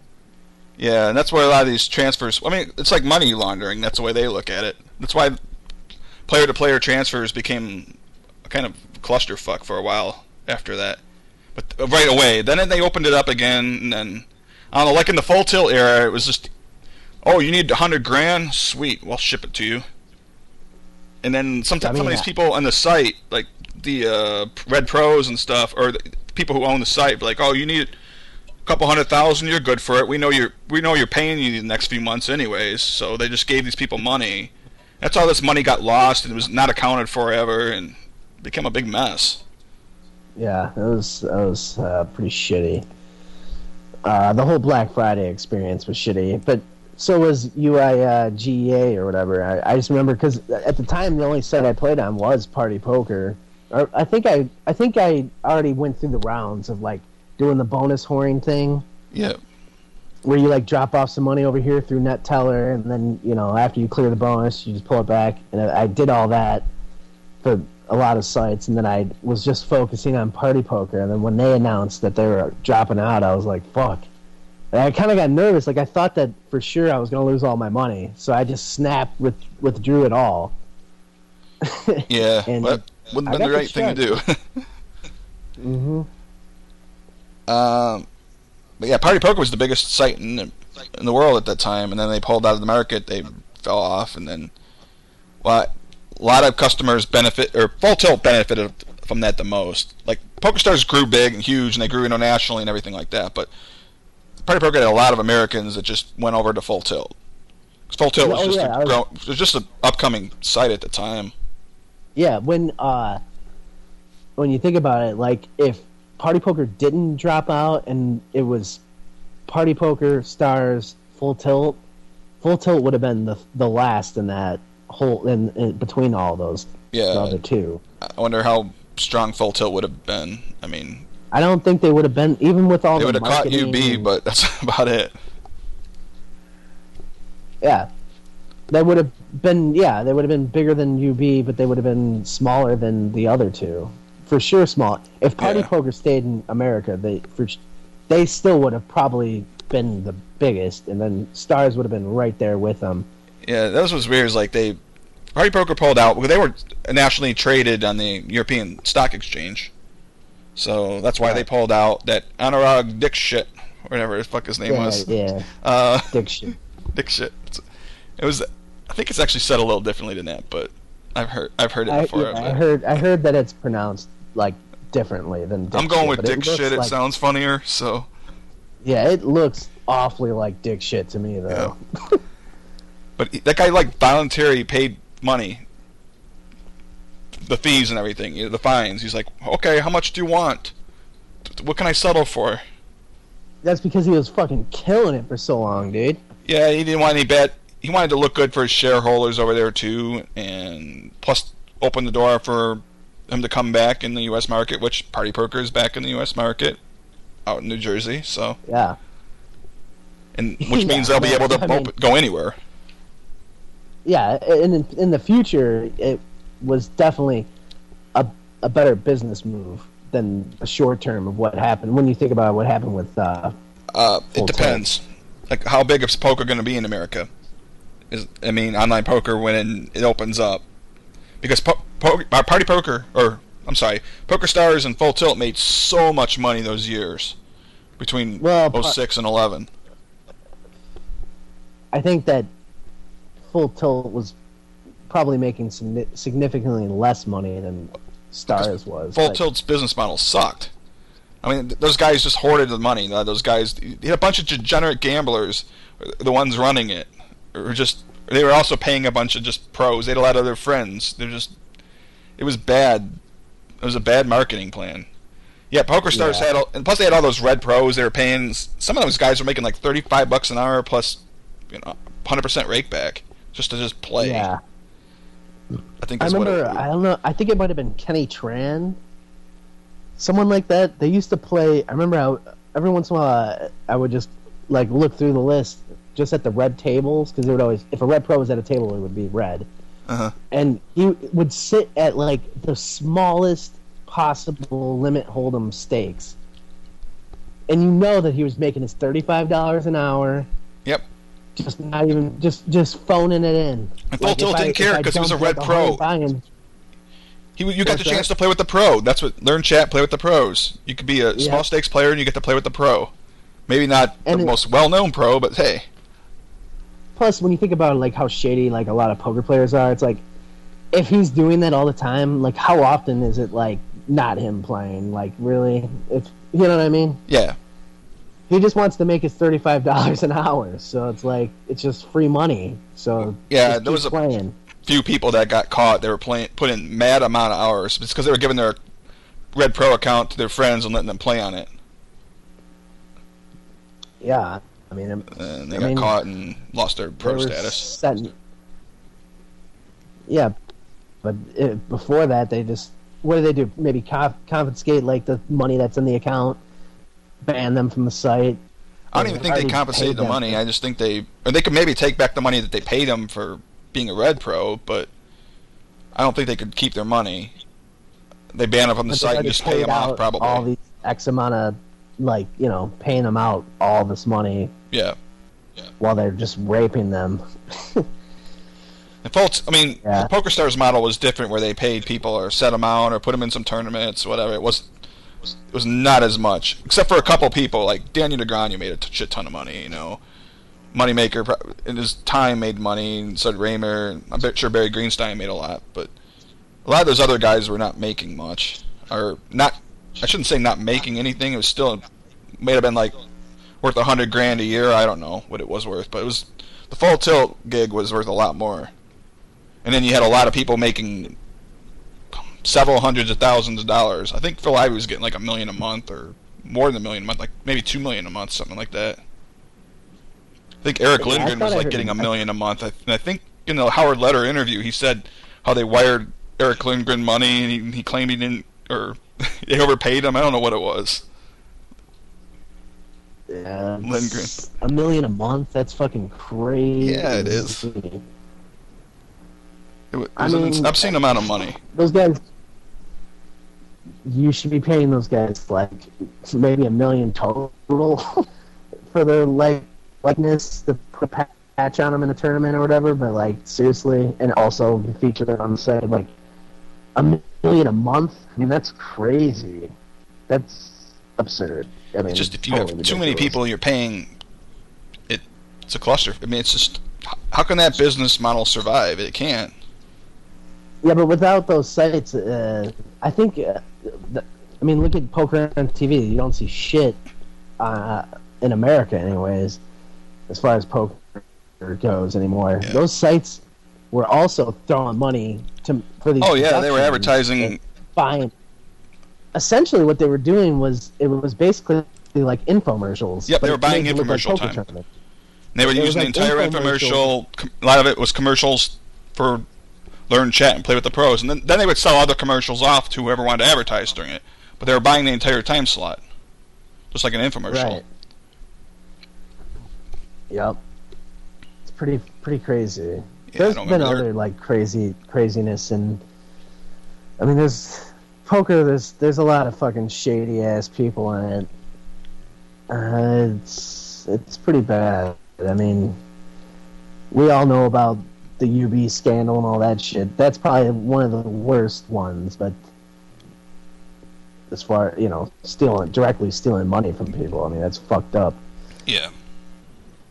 Yeah, and that's why a lot of these transfers. I mean, it's like money laundering. That's the way they look at it. That's why player-to-player transfers became a kind of clusterfuck for a while after that. But right away, then they opened it up again, and then I don't know. Like in the full tilt era, it was just, oh, you need a hundred grand, sweet, we'll ship it to you. And then sometimes some of these people on the site, like the uh, Red Pros and stuff, or the people who own the site, like, oh, you need couple hundred thousand, you're good for it. We know you're we know you're paying you the next few months anyways. So they just gave these people money. That's how this money got lost and it was not accounted for ever and became a big mess. Yeah, it was it was uh, pretty shitty. Uh, the whole Black Friday experience was shitty, but so was UI uh, or whatever. I, I just remember because at the time the only site I played on was Party Poker. Or I think I I think I already went through the rounds of like doing the bonus whoring thing Yeah. where you like drop off some money over here through Neteller, and then you know after you clear the bonus, you just pull it back. And I, I did all that for a lot of sites, and then I was just focusing on Party Poker. And then when they announced that they were dropping out, I was like, "Fuck!" And I kind of got nervous. Like I thought that for sure I was going to lose all my money, so I just snapped with withdrew it all. Yeah. [LAUGHS] And but wouldn't have been the right thing to do. [LAUGHS] hmm Um, but yeah, Party Poker was the biggest site in the, in the world at that time, and then they pulled out of the market. They fell off, and then well, a lot of customers benefit or Full Tilt benefited from that the most. Like PokerStars grew big and huge, and they grew internationally and everything like that. But Party Poker had a lot of Americans that just went over to Full Tilt. Full Tilt was Oh, just yeah, a, was- it was just an upcoming site at the time. Yeah, when uh, when you think about it, like if Party Poker didn't drop out and it was Party Poker, Stars, Full Tilt, Full Tilt would have been the the last in that whole in, in between all those Yeah. the other two. I wonder how strong Full Tilt would have been. I mean, I don't think they would have been even with all they the would have caught UB, and- but that's [LAUGHS] about it. yeah, they would have been yeah they would have been bigger than UB, but they would have been smaller than the other two for sure. Small. If Party Yeah. Poker stayed in America, they for they still would have probably been the biggest, and then Stars would have been right there with them. Yeah, that was what's weird. Is like they Party Poker pulled out. because they were nationally traded on the European Stock Exchange, so that's why they pulled out. That Anurag Dikshit, whatever the fuck his name Yeah, was. yeah, [LAUGHS] Uh, dick shit. Dick shit. It's- It was. I think it's actually said a little differently than that, but I've heard I've heard it I, before. yeah, I heard I heard that it's pronounced like differently than. Dick I'm going shit, with Dick looks shit. It sounds funnier. So Yeah, it looks awfully like dick shit to me though. But that guy like voluntarily paid money, the fees and everything, you know, the fines. He's like, okay, how much do you want? What can I settle for? That's because he was fucking killing it for so long, dude. Yeah, he didn't want any bad. He wanted to look good for his shareholders over there too, and plus open the door for him to come back in the U.S. market, which Party Poker is back in the U.S. market out in New Jersey. So, Yeah. and which means Yeah, they'll be [LAUGHS] able to I mean- go anywhere. yeah, and in, in the future, it was definitely a, a better business move than a short term of what happened. When you think about what happened with, uh, Uh, it depends. Like, how big is poker going to be in America? Is I mean, online poker when it opens up, because po- po- uh, Party Poker, or I'm sorry, Poker Stars and Full Tilt made so much money those years between Well, 06 and 11. I think that Full Tilt was probably making significantly less money than Stars was. Full but- Tilt's business model sucked. I mean, those guys just hoarded the money. Those guys, a bunch of degenerate gamblers, uh, the ones running it, or just they were also paying a bunch of just pros. They had a lot of their friends. They're just, it was bad. It was a bad marketing plan. Yeah, Poker Stars Yeah. had, all, and plus they had all those red pros. They were paying. Some of those guys were making like thirty-five bucks an hour plus, you know, hundred percent rake back just to just play. Yeah. I think I remember, what it, I don't know, I think it might have been Kenny Tran. Someone like that. They used to play, I remember I, every once in a while uh, I would just like look through the list just at the red tables because it would always, if a red pro was at a table, it would be red. uh-huh. And he would sit at like the smallest possible limit hold'em stakes. And you know that he was making his $35 an hour. Yep. Just not even, just just phoning it in. And Full Like, Tilt didn't care I 'cause he was a red pro. 100 He, you got the chance that? to play with the pro. That's what learn chat, play with the pros. You could be a Yeah. small stakes player and you get to play with the pro. Maybe not And the it- most well known pro, but hey, plus when you think about like how shady like a lot of poker players are it's like if he's doing that all the time like how often is it like not him playing? Like really? If you know what i mean? Yeah, he just wants to make his $35 an hour so it's like it's just free money so Yeah, there was a- playing. few people that got caught. They were playing, putting mad amount of hours. Because they were giving their red pro account to their friends and letting them play on it, yeah i mean and they I got mean, caught and lost their pro status. setting- yeah but it, before that they just what do they do maybe conf- confiscate like the money that's in the account ban them from the site I don't even think they paid the them. money. I just think they, or they could maybe take back the money that they paid them for being a red pro, but I don't think they could keep their money. They ban them from the But site and just pay them off, out probably. All these X amount of, like, you know, paying them out all this money yeah. while they're just raping them. [LAUGHS] And folks, I mean, Yeah. the PokerStars model was different, where they paid people or set them out or put them in some tournaments, whatever. It was, it was not as much, except for a couple people like Daniel Negreanu made a t- shit ton of money. You know, Moneymaker in his time made money, and so did Raymer. I'm sure Barry Greenstein made a lot, but a lot of those other guys were not making much. or not. I shouldn't say not making anything. It was still may have been like worth a hundred grand a year. I don't know what it was worth, but it was the full tilt gig was worth a lot more. And then you had a lot of people making several hundreds of thousands of dollars. I think Phil Ivey was getting like a million a month or more than a million a month, like maybe two million a month, something like that. I think Erick Yeah, Lindgren was like getting a million a month. I, and I think in the Howard Lederer interview, he said how they wired Erick Lindgren money, and he, he claimed he didn't, or [LAUGHS] they overpaid him. I don't know what it was. Yeah, Lindgren. A million a month? That's fucking crazy. Yeah, it is. It wa- it I was an mean- obscene amount of money. Those guys, you should be paying those guys like maybe a million total [LAUGHS] for their like likeness to put a patch on them in a tournament or whatever. But like seriously, and also feature them on the side like a million a month. I mean, that's crazy. That's absurd. I mean, just if you totally have too many people you're paying it it's a cluster i mean it's just how can that business model survive it can't Yeah, but without those sites, uh, I think. Uh, the, I mean, look at poker on TV. You don't see shit uh, in America, anyways, as far as poker goes anymore. Yeah. Those sites were also throwing money to for these. oh yeah they were advertising buying. Essentially, what they were doing was it was basically like infomercials. Yep, they were buying made it look like infomercial poker time. they were it using the like entire infomercial. infomercial a lot of it was commercials for learn chat and play with the pros and then, then they would sell other commercials off to whoever wanted to advertise during it but they were buying the entire time slot just like an infomercial Right. Yep. It's pretty pretty crazy. Yeah, there's been other like crazy craziness and I mean there's poker there's there's a lot of fucking shady ass people in it. Uh, it's it's pretty bad. I mean we all know about the UB scandal and all that shit. That's probably one of the worst ones, but as far you know, stealing directly stealing money from people, I mean that's fucked up yeah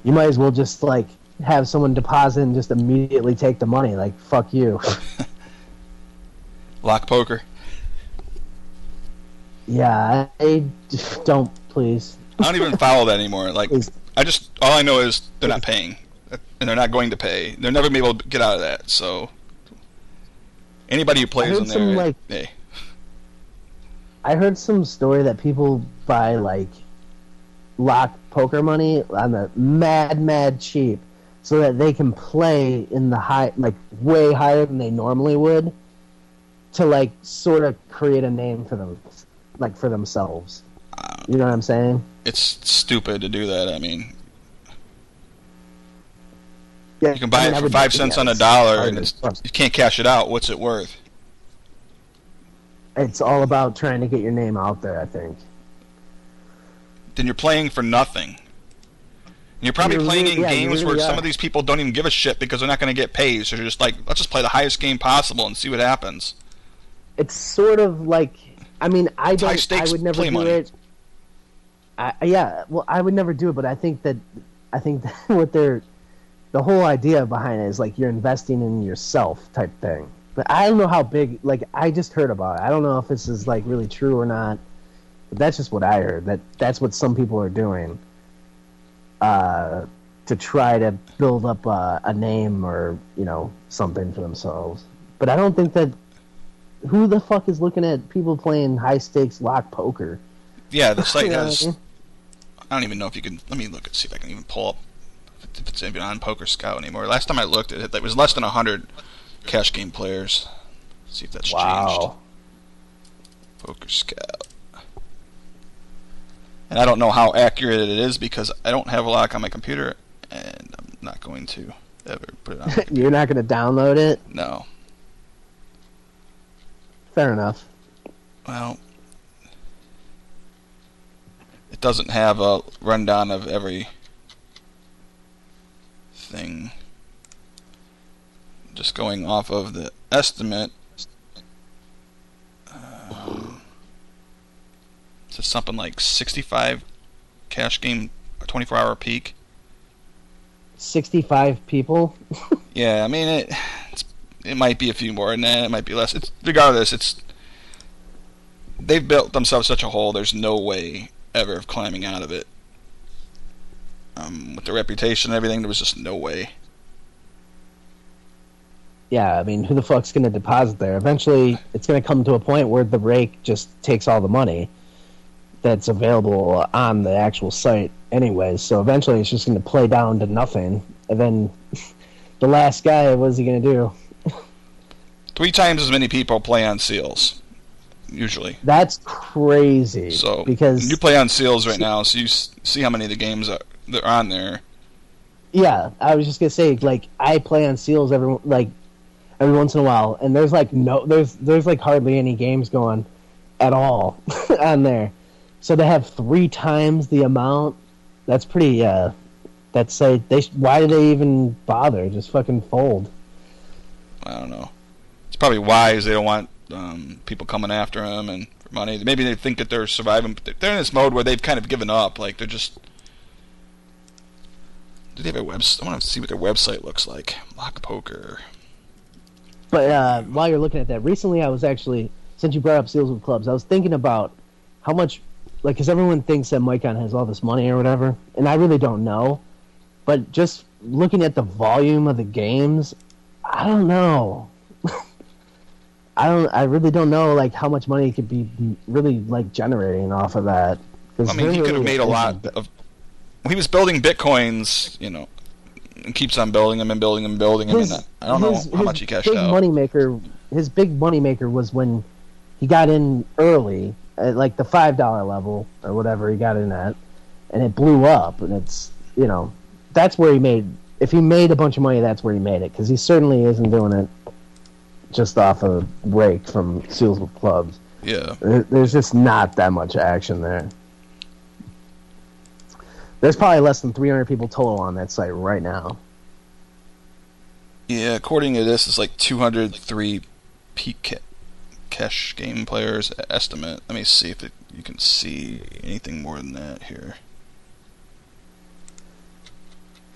you might as well just like have someone deposit and just immediately take the money. Like fuck you. [LAUGHS] lock poker yeah, I, don't please. i don't even follow that anymore like Please. I just all I know is they're not paying, and they're not going to pay. They're never gonna be able to get out of that. So anybody who plays in there, some, like- hey, I heard some story that people buy like lock poker money on the mad mad cheap, so that they can play in the high like way higher than they normally would, to like sort of create a name for them, like for themselves. You know what I'm saying? it's stupid to do that. I mean, Yeah, you can buy I mean, it for five cents on a dollar, and it's, you can't cash it out. What's it worth? it's all about trying to get your name out there. I think. Then you're playing for nothing. And you're probably You playing really- in yeah, games really where some of these people don't even give a shit because they're not going to get paid. So they're just like, let's just play the highest game possible and see what happens. It's sort of like I mean I don't I would never do money. it. I, yeah, well I would never do it, but I think that I think [LAUGHS] that what they're the whole idea behind it is like you're investing in yourself type thing. But I don't know how big like I just heard about it. I don't know if this is like really true or not. But that's just what I heard. That that's what some people are doing. Uh to try to build up a, a name or, you know, something for themselves. But I don't think that who the fuck is looking at people playing high stakes lock poker? Yeah, the site [LAUGHS] You know what I has. mean? I don't even know if you can. Let me look and see if I can even pull up if it- if it's even on Poker Scout anymore. Last time I looked at it, it was less than hundred cash game players. Let's see if that's changed. Wow. Poker Scout. And I don't know how accurate it is because I don't have a lock on my computer, and I'm not going to ever put it on. [LAUGHS] You're not going to download it? no. Fair enough. Well, it doesn't have a rundown of every thing. Just going off of the estimate. Um, it's something like 65 cash game, 24 hour peak. 65 people? [LAUGHS] Yeah, I mean it. It might be a few more and that. It might be less. It's regardless. It's they've built themselves such a hole. There's no way ever of climbing out of it. Um, with the reputation and everything, there was just no way. Yeah, I mean, who the fuck's going to deposit there? Eventually, it's going to come to a point where the rake just takes all the money that's available on the actual site, anyways. So eventually, it's just going to play down to nothing, and then [LAUGHS] the last guy, what's he going to do? Three times as many people play on seals, usually. That's crazy. So because you play on seals right now, so you see how many of the games are that are on there. Yeah, I was just gonna say, like, I play on seals every like every once in a while, and there's like no, there's there's like hardly any games going at all [LAUGHS] on there. So they have three times the amount, that's pretty. uh That's like they. Why do they even bother? Just fucking fold. I don't know. Probably wise. They don't want um, people coming after them and money. Maybe they think that they're surviving, but they're in this mode where they've kind of given up. Like they're just. Do they have a website? I want to see what their website looks like. Lock Poker. But uh, while you're looking at that, recently I was actually, since you brought up seals with clubs, I was thinking about how much, like, because everyone thinks that Micon has all this money or whatever, and I really don't know. But just looking at the volume of the games, I don't know. I don't. I really don't know, like, how much money he could be really like generating off of that. I mean, he could have made a lot of. He was building bitcoins, you know, and keeps on building them and building them and building them. His- and uh, I don't know his- how much he cashed big out. Moneymaker, his big moneymaker was when he got in early at like the five dollar level or whatever he got in at, and it blew up. And it's you know that's where he made. If he made a bunch of money, that's where he made it because he certainly isn't doing it just off a break from Seals with Clubs. Yeah. There's just not that much action there. There's probably less than 300 people total on that site right now. Yeah, according to this, it's like 203 peak cash game players estimate. Let me see if it, you can see anything more than that here.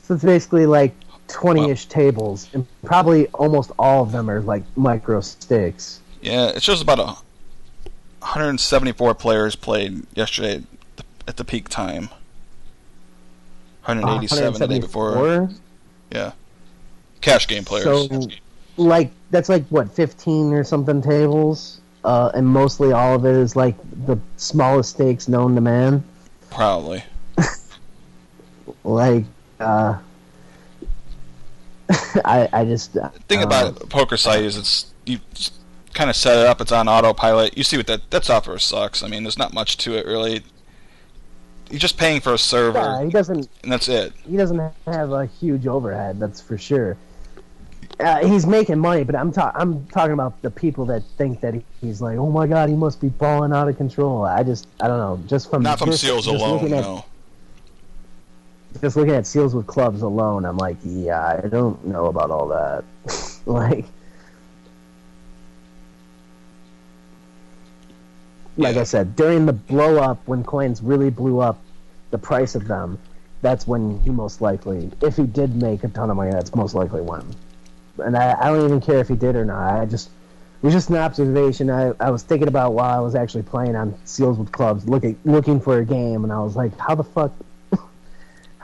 So it's basically like 20 ish tables, and probably almost all of them are like micro stakes. Yeah, it shows about a 174 players played yesterday at the, at the peak time. 187 the day before. Yeah, cash game players. So, like, that's like what, 15 or something tables? Uh, and mostly all of it is like the smallest stakes known to man. Probably. [LAUGHS] Like, uh, [LAUGHS] I, I just. The thing uh, about poker site is it's you kind of set it up. It's on autopilot. You see what that that software sucks. I mean, there's not much to it really. You're just paying for a server, Yeah, he doesn't. and that's it. he doesn't have a huge overhead. That's for sure. Uh, he's making money, but I'm ta- I'm talking about the people that think that he- he's like, oh my god, he must be balling out of control. I just I don't know, just from Not from just- seals just alone. at, No. Just looking at seals with clubs alone, I'm like, yeah, I don't know about all that. [LAUGHS] like, like I said, during the blow up when coins really blew up, the price of them, that's when he most likely, if he did make a ton of money, that's most likely when. And I, I don't even care if he did or not. I just it was just an observation I, I was thinking about while I was actually playing on Seals with Clubs, looking looking for a game, and I was like, how the fuck,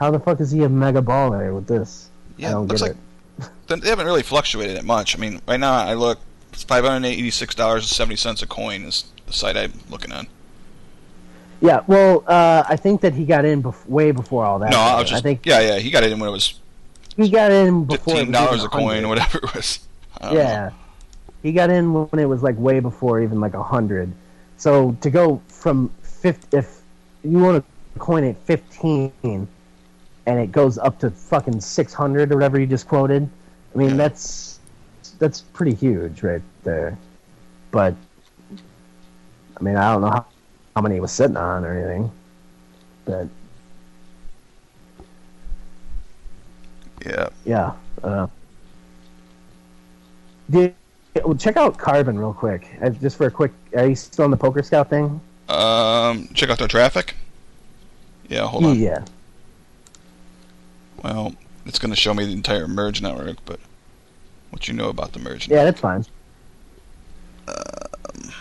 how the fuck is he a mega baller with this? I Yeah, don't looks get like [LAUGHS] they haven't really fluctuated it much. I mean, right now I look, it's five hundred eighty six dollars and seventy cents a coin is the site I'm looking on. Yeah, well, uh, I think that he got in bef- way before all that. No, I was I just think yeah, yeah. He got in when it was he got in before fifteen dollars a coin, or whatever it was. [LAUGHS] I don't know. Yeah, he got in when it was like way before even like a hundred. So to go from fifty, if you want a coin at fifteen, and it goes up to fucking six hundred or whatever you just quoted, I mean Yeah. that's that's pretty huge right there. But I mean, I don't know how, how many he was sitting on or anything, but Yeah. Yeah. Uh, did, well, check out Carbon real quick. Uh, just for a quick. Are you still on the Poker Scout thing? Um, check out their traffic. Yeah, hold on. Yeah. Well, it's going to show me the entire merge network, but what you know about the merge Yeah, network. that's fine. Um,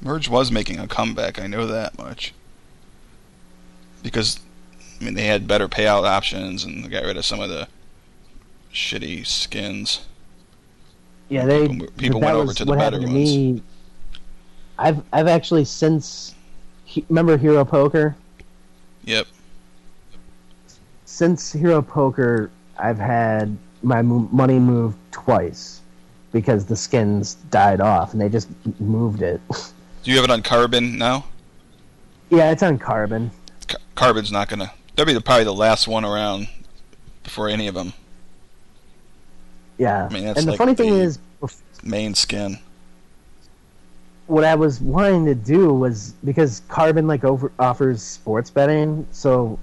merge was making a comeback, I know that much. Because, I mean, they had better payout options and got rid of some of the shitty skins. Yeah, they people, people went over to the better ones. Me, I've I've actually since remember Hero Poker. Yep. Since Hero Poker, I've had my money moved twice because the skins died off and they just moved it. [LAUGHS] Do you have it on Carbon now? yeah, it's on Carbon. Car- Carbon's not gonna. That'll be the, probably the last one around before any of them. Yeah, I mean, that's and the like funny thing the- is, Main skin. What I was wanting to do was because Carbon like over offers sports betting, so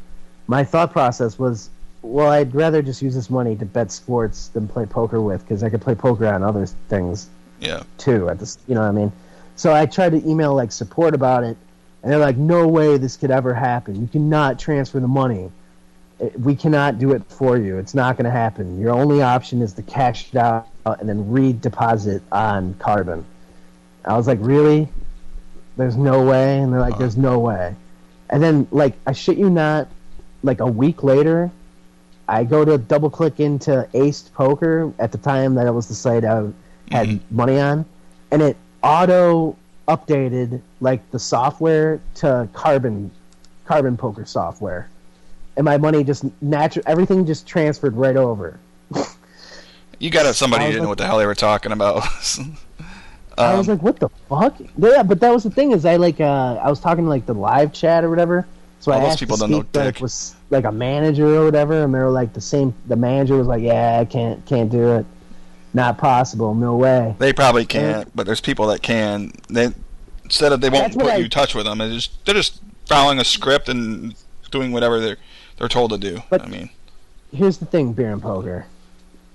my thought process was, well, I'd rather just use this money to bet sports than play poker with because I could play poker on other things Yeah. too. At this, you know what I mean? So I tried to email like support about it, and they're like, "No way this could ever happen. You cannot transfer the money. Eh, we cannot do it for you. It's not going to happen. Your only option is to cash it out and then redeposit on Carbon." I was like, "Really? There's no way." And they're like, Uh-huh. "There's no way." And then, like, I shit you not, like a week later, I go to double click into Aced Poker at the time that it was the site I had Mhm. money on, and it auto updated like the software to Carbon Carbon Poker software, and my money just natural everything just transferred right over. You got it. Somebody was didn't know what the hell they were talking about. [LAUGHS] [LAUGHS] I was Um, like, "What the fuck?" Yeah, but that was the thing is I like uh, I was talking to like the live chat or whatever. So I asked people to speak, like, dick. was like a manager or whatever, and they were like the same. The manager was like, "Yeah, I can't can't do it. Not possible. No way." They probably can't, but there's people that can. They instead of they won't put I- you in touch with them. They just they're just following a script and doing whatever they're they're told to do. But- I mean, here's the thing, Beer and Poker.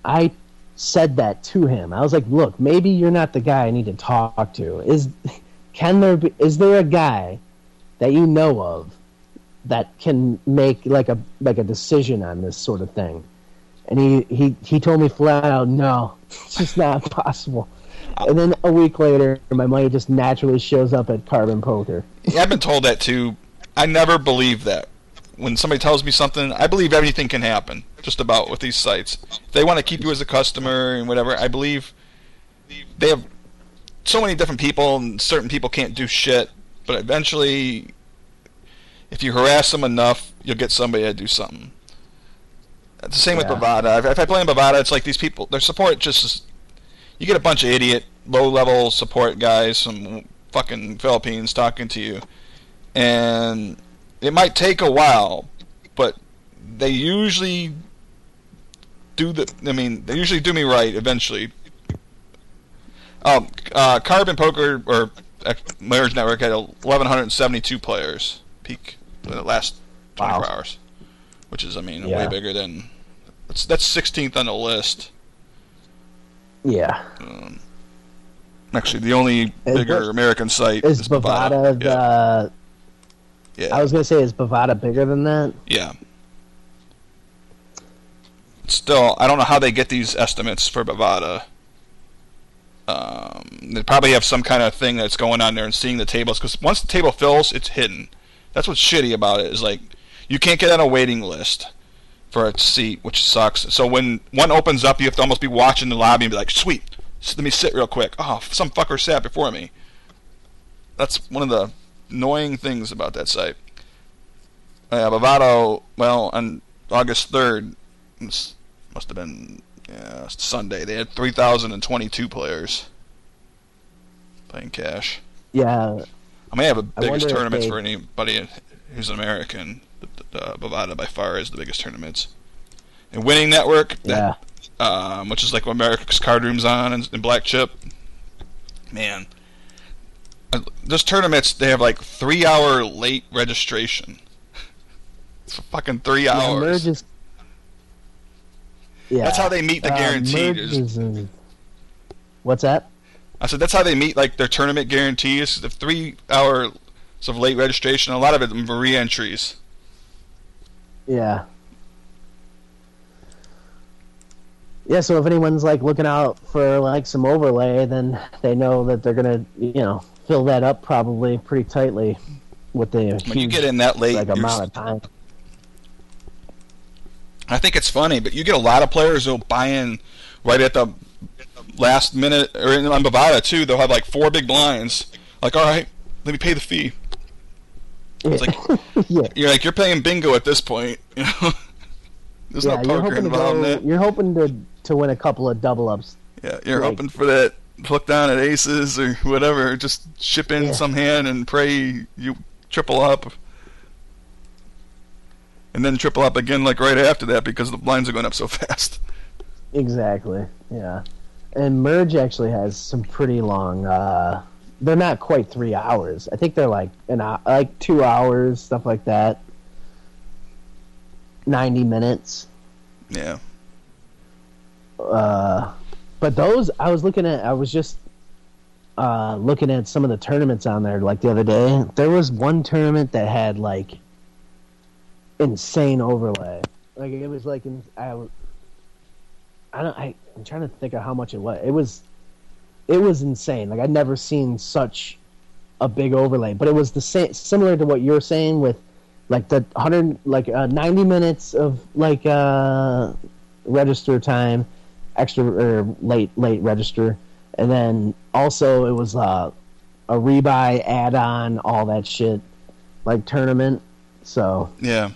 I said that to him. I was like, "Look, maybe you're not the guy I need to talk to. Is can there be? Is there a guy that you know of that can make like a like a decision on this sort of thing?" And he he he told me flat out, "No, [LAUGHS] it's just not possible." And then a week later, my money just naturally shows up at Carbon Poker. yeah, I've been told that too. I never believe that. When somebody tells me something, I believe everything can happen. Just about with these sites, if they want to keep you as a customer and whatever. I believe they have so many different people, and certain people can't do shit. But eventually, if you harass them enough, you'll get somebody to do something. It's the same with Yeah. Bovada. If, if I play in Bovada, it's like these people. Their support just is, you get a bunch of idiot, low-level support guys from fucking Philippines talking to you, and it might take a while, but they usually do the. I mean, they usually do me right eventually. Um, uh, Carbon Poker or uh, Merge Network had 1,172 players peak in the last 24 Wow. hours, which is, I mean, way bigger than. That's that's 16th on the list. Yeah, Um, actually, the only Is bigger American site is is Bovada the? Yeah, I was gonna say, is Bovada bigger than that? yeah. Still, I don't know how they get these estimates for Bovada. Um, they probably have some kind of thing that's going on there and seeing the tables because once the table fills, it's hidden. That's what's shitty about it is like you can't get on a waiting list for a seat, which sucks. So when one opens up, you have to almost be watching the lobby and be like, "Sweet, let me sit real quick." Oh, some fucker sat before me. That's one of the annoying things about that site. Uh, Bovada, well, on August third, this must have been yeah, Sunday. They had three thousand and twenty-two players playing cash. Yeah, I mean, have the biggest tournaments they- for anybody who's an American. Uh, Bovada by far is the biggest tournaments. And Winning Network, yeah. that, um, which is like what America's Card Room's on and, and Black Chip. Man, Those tournaments they have like three-hour late registration. [LAUGHS] It's for fucking three hours. Is- yeah. That's how they meet the Uh, guarantee. Is- What's that? I said that's how they meet like their tournament guarantees. The three hours of late registration, a lot of it are re-entries. Yeah. Yeah, so if anyone's like looking out for like some overlay, then they know that they're gonna, you know, fill that up probably pretty tightly with the When you get in that late, like amount of time. I think it's funny, but you get a lot of players who'll buy in right at the last minute, or in, on Bovada too. They'll have like four big blinds. Like, all right, let me pay the fee. It's like [LAUGHS] yeah, you're like you're playing bingo at this point. You [LAUGHS] know, there's yeah. no You're poker to involved. go. in that. You're hoping to to win a couple of double ups. Yeah, you're like- hoping for that hook down at aces or whatever. Just ship in Yeah. some hand and pray you triple up. And then triple up again like right after that because the blinds are going up so [LAUGHS] fast. Exactly. Yeah. And merge actually has some pretty long. uh They're not quite three hours. I think they're like an hou- like two hours, stuff like that. Ninety minutes. Yeah. Uh, but those I was looking at. I was just uh, looking at some of the tournaments on there. Like the other day, there was one tournament that had like insane overlay. Like it was like I, I don't. I, I'm trying to think of how much it was. It was, it was insane. Like I'd never seen such a big overlay. But it was the same, similar to what you're saying with like the hundred, like uh, 90 minutes of like uh, register time, extra or late late register, and then also it was uh, a rebuy add-on, all that shit, like tournament. So Yeah.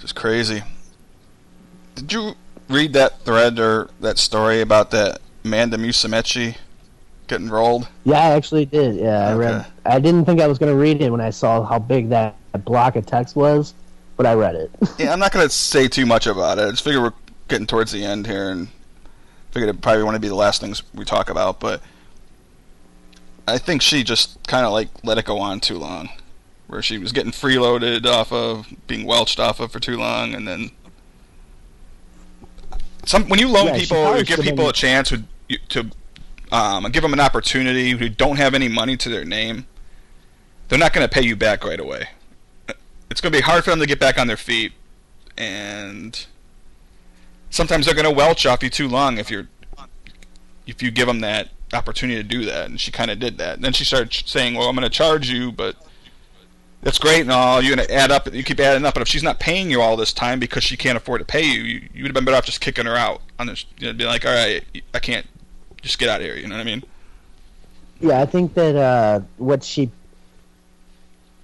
Just crazy. Did you read that thread or that story about that Amanda Musumeci getting rolled? yeah, I actually did. Yeah, I read. I didn't think I was going to read it when I saw how big that block of text was, but I read it. Yeah, I'm not going to say too much about it. I just figure we're getting towards the end here and figured it probably want to be the last things we talk about, but I think she just kind of like let it go on too long. Where she was getting freeloaded off of, being welched off of for too long, and then some when you loan Yeah, people, you give people a chance who, you- to um, give them an opportunity who don't have any money to their name. They're not going to pay you back right away. It's going to be hard for them to get back on their feet, and sometimes they're going to welch off you too long if you're if you give them that opportunity to do that. And she kind of did that. And then she started saying, "Well, I'm going to charge you, but." That's great and all. You're gonna add up. You keep adding up, but if she's not paying you all this time because she can't afford to pay you, you, you would have been better off just kicking her out. On this, you know, be like, all right, I can't. Just get out of here. You know what I mean? Yeah, I think that uh, what she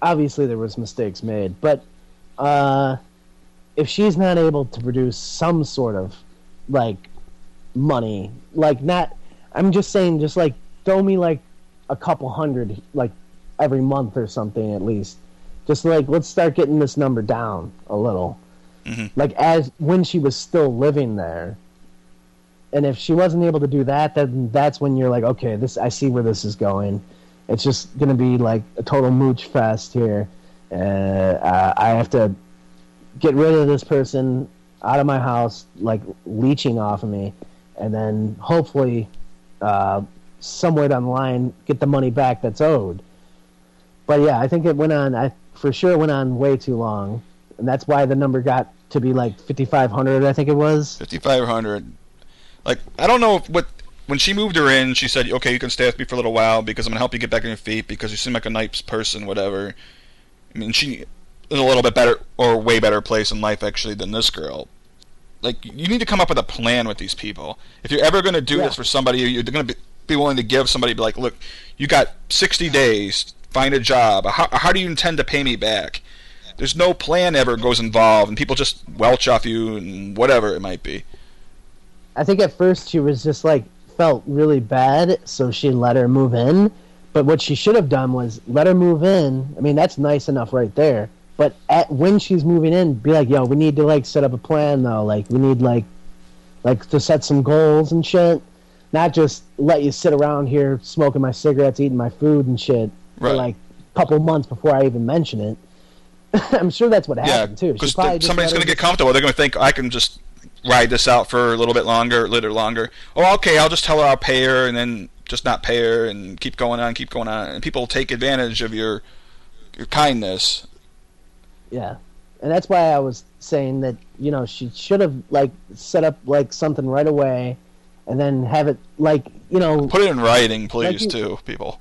obviously there was mistakes made, but uh, if she's not able to produce some sort of like money, like not, I'm just saying, just like throw me like a couple hundred like every month or something at least. Just like let's start getting this number down a little. Mhm. Like as when she was still living there, and if she wasn't able to do that, then that's when you're like, okay, this I see where this is going. It's just gonna be like a total mooch fest here. Uh, I have to get rid of this person out of my house, like leeching off of me, and then hopefully, uh, somewhere down the line, get the money back that's owed. But yeah, I think it went on. I for sure went on way too long, and that's why the number got to be like 5,500. I think it was. Fifty five hundred. Like I don't know what when she moved her in, she said, "Okay, you can stay with me for a little while because I'm gonna help you get back on your feet because you seem like a nice person, whatever." I mean, she is a little bit better or way better place in life actually than this girl. Like you need to come up with a plan with these people. If you're ever gonna do Yeah. this for somebody, you're gonna be, be willing to give somebody be like, "Look, you got 60 days. Find a job. How, how do you intend to pay me back?" There's no plan ever goes involved, and people just welch off you and whatever it might be. I think at first she was just like felt really bad, so she let her move in. But what she should have done was let her move in. I mean, that's nice enough right there. But at when she's moving in, be like, "Yo, we need to like set up a plan though. Like, we need like, like to set some goals and shit. Not just let you sit around here smoking my cigarettes, eating my food and shit for like a couple months before I even mention it." [LAUGHS] I'm sure that's what Yeah, happened too. She because somebody's going to get comfortable. They're going to think I can just ride this out for a little bit longer, a little longer. Oh, okay, I'll just tell her I'll pay her, and then just not pay her, and keep going on, keep going on. And people take advantage of your your kindness. Yeah, and that's why I was saying that you know she should have like set up like something right away, and then have it like you know Put it in writing, please, you- too, people.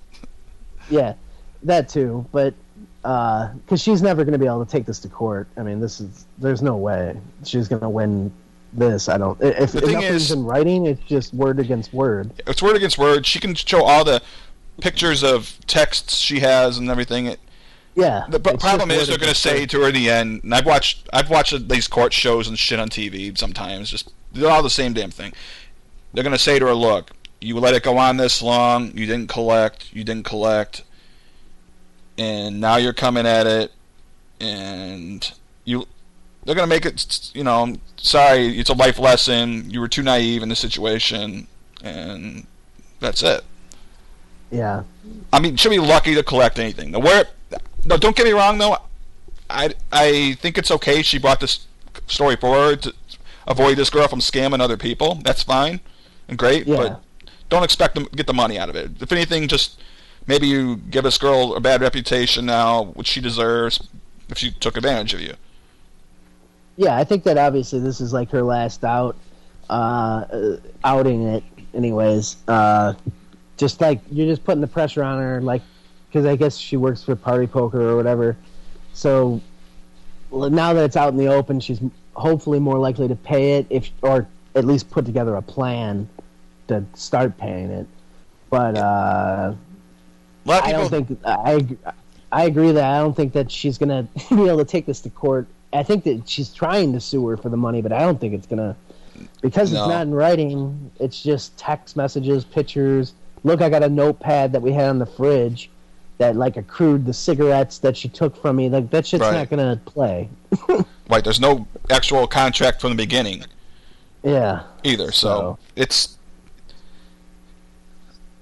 yeah that too but uh, because she's never going to be able to take this to court i mean this is there's no way she's going to win this i don't if, The thing nothing's is- in writing it's just word against word It's word against word. She can show all the pictures of texts she has and everything. It, yeah the problem is they're going to say to her in the end, and I've watched I've watched these court shows and shit on TV sometimes. Just they're all the same damn thing. They're going to say to her, "Look, you let it go on this long. You didn't collect. You didn't collect, and now you're coming at it, and you." They're going to make it, you know. Sorry, it's a life lesson. You were too naive in the situation, and that's it. yeah I mean, she'll be lucky to collect anything. Now, where? No, don't get me wrong though. I I think it's okay. She brought this story forward to avoid this girl from scamming other people. That's fine and great, Yeah. but don't expect to get the money out of it. If anything, just maybe you give this girl a bad reputation now, which she deserves, if she took advantage of you. Yeah i think that obviously this is like her last out uh, outing it anyways. Uh just like you're just putting the pressure on her like because i guess she works for party poker or whatever. So now that it's out in the open she's hopefully more likely to pay it if or at least put together a plan to start paying it. But uh A lot of I don't think I I agree that. I don't think that she's gonna [LAUGHS] be able to take this to court. I think that she's trying to sue her for the money, but I don't think it's gonna because No. it's not in writing. It's just text messages, pictures. Look, I got a notepad that we had on the fridge that like accrued the cigarettes that she took from me. Like that shit's Right. not gonna play. [LAUGHS] right, there's no actual contract from the beginning. Yeah, either. So, So- it's,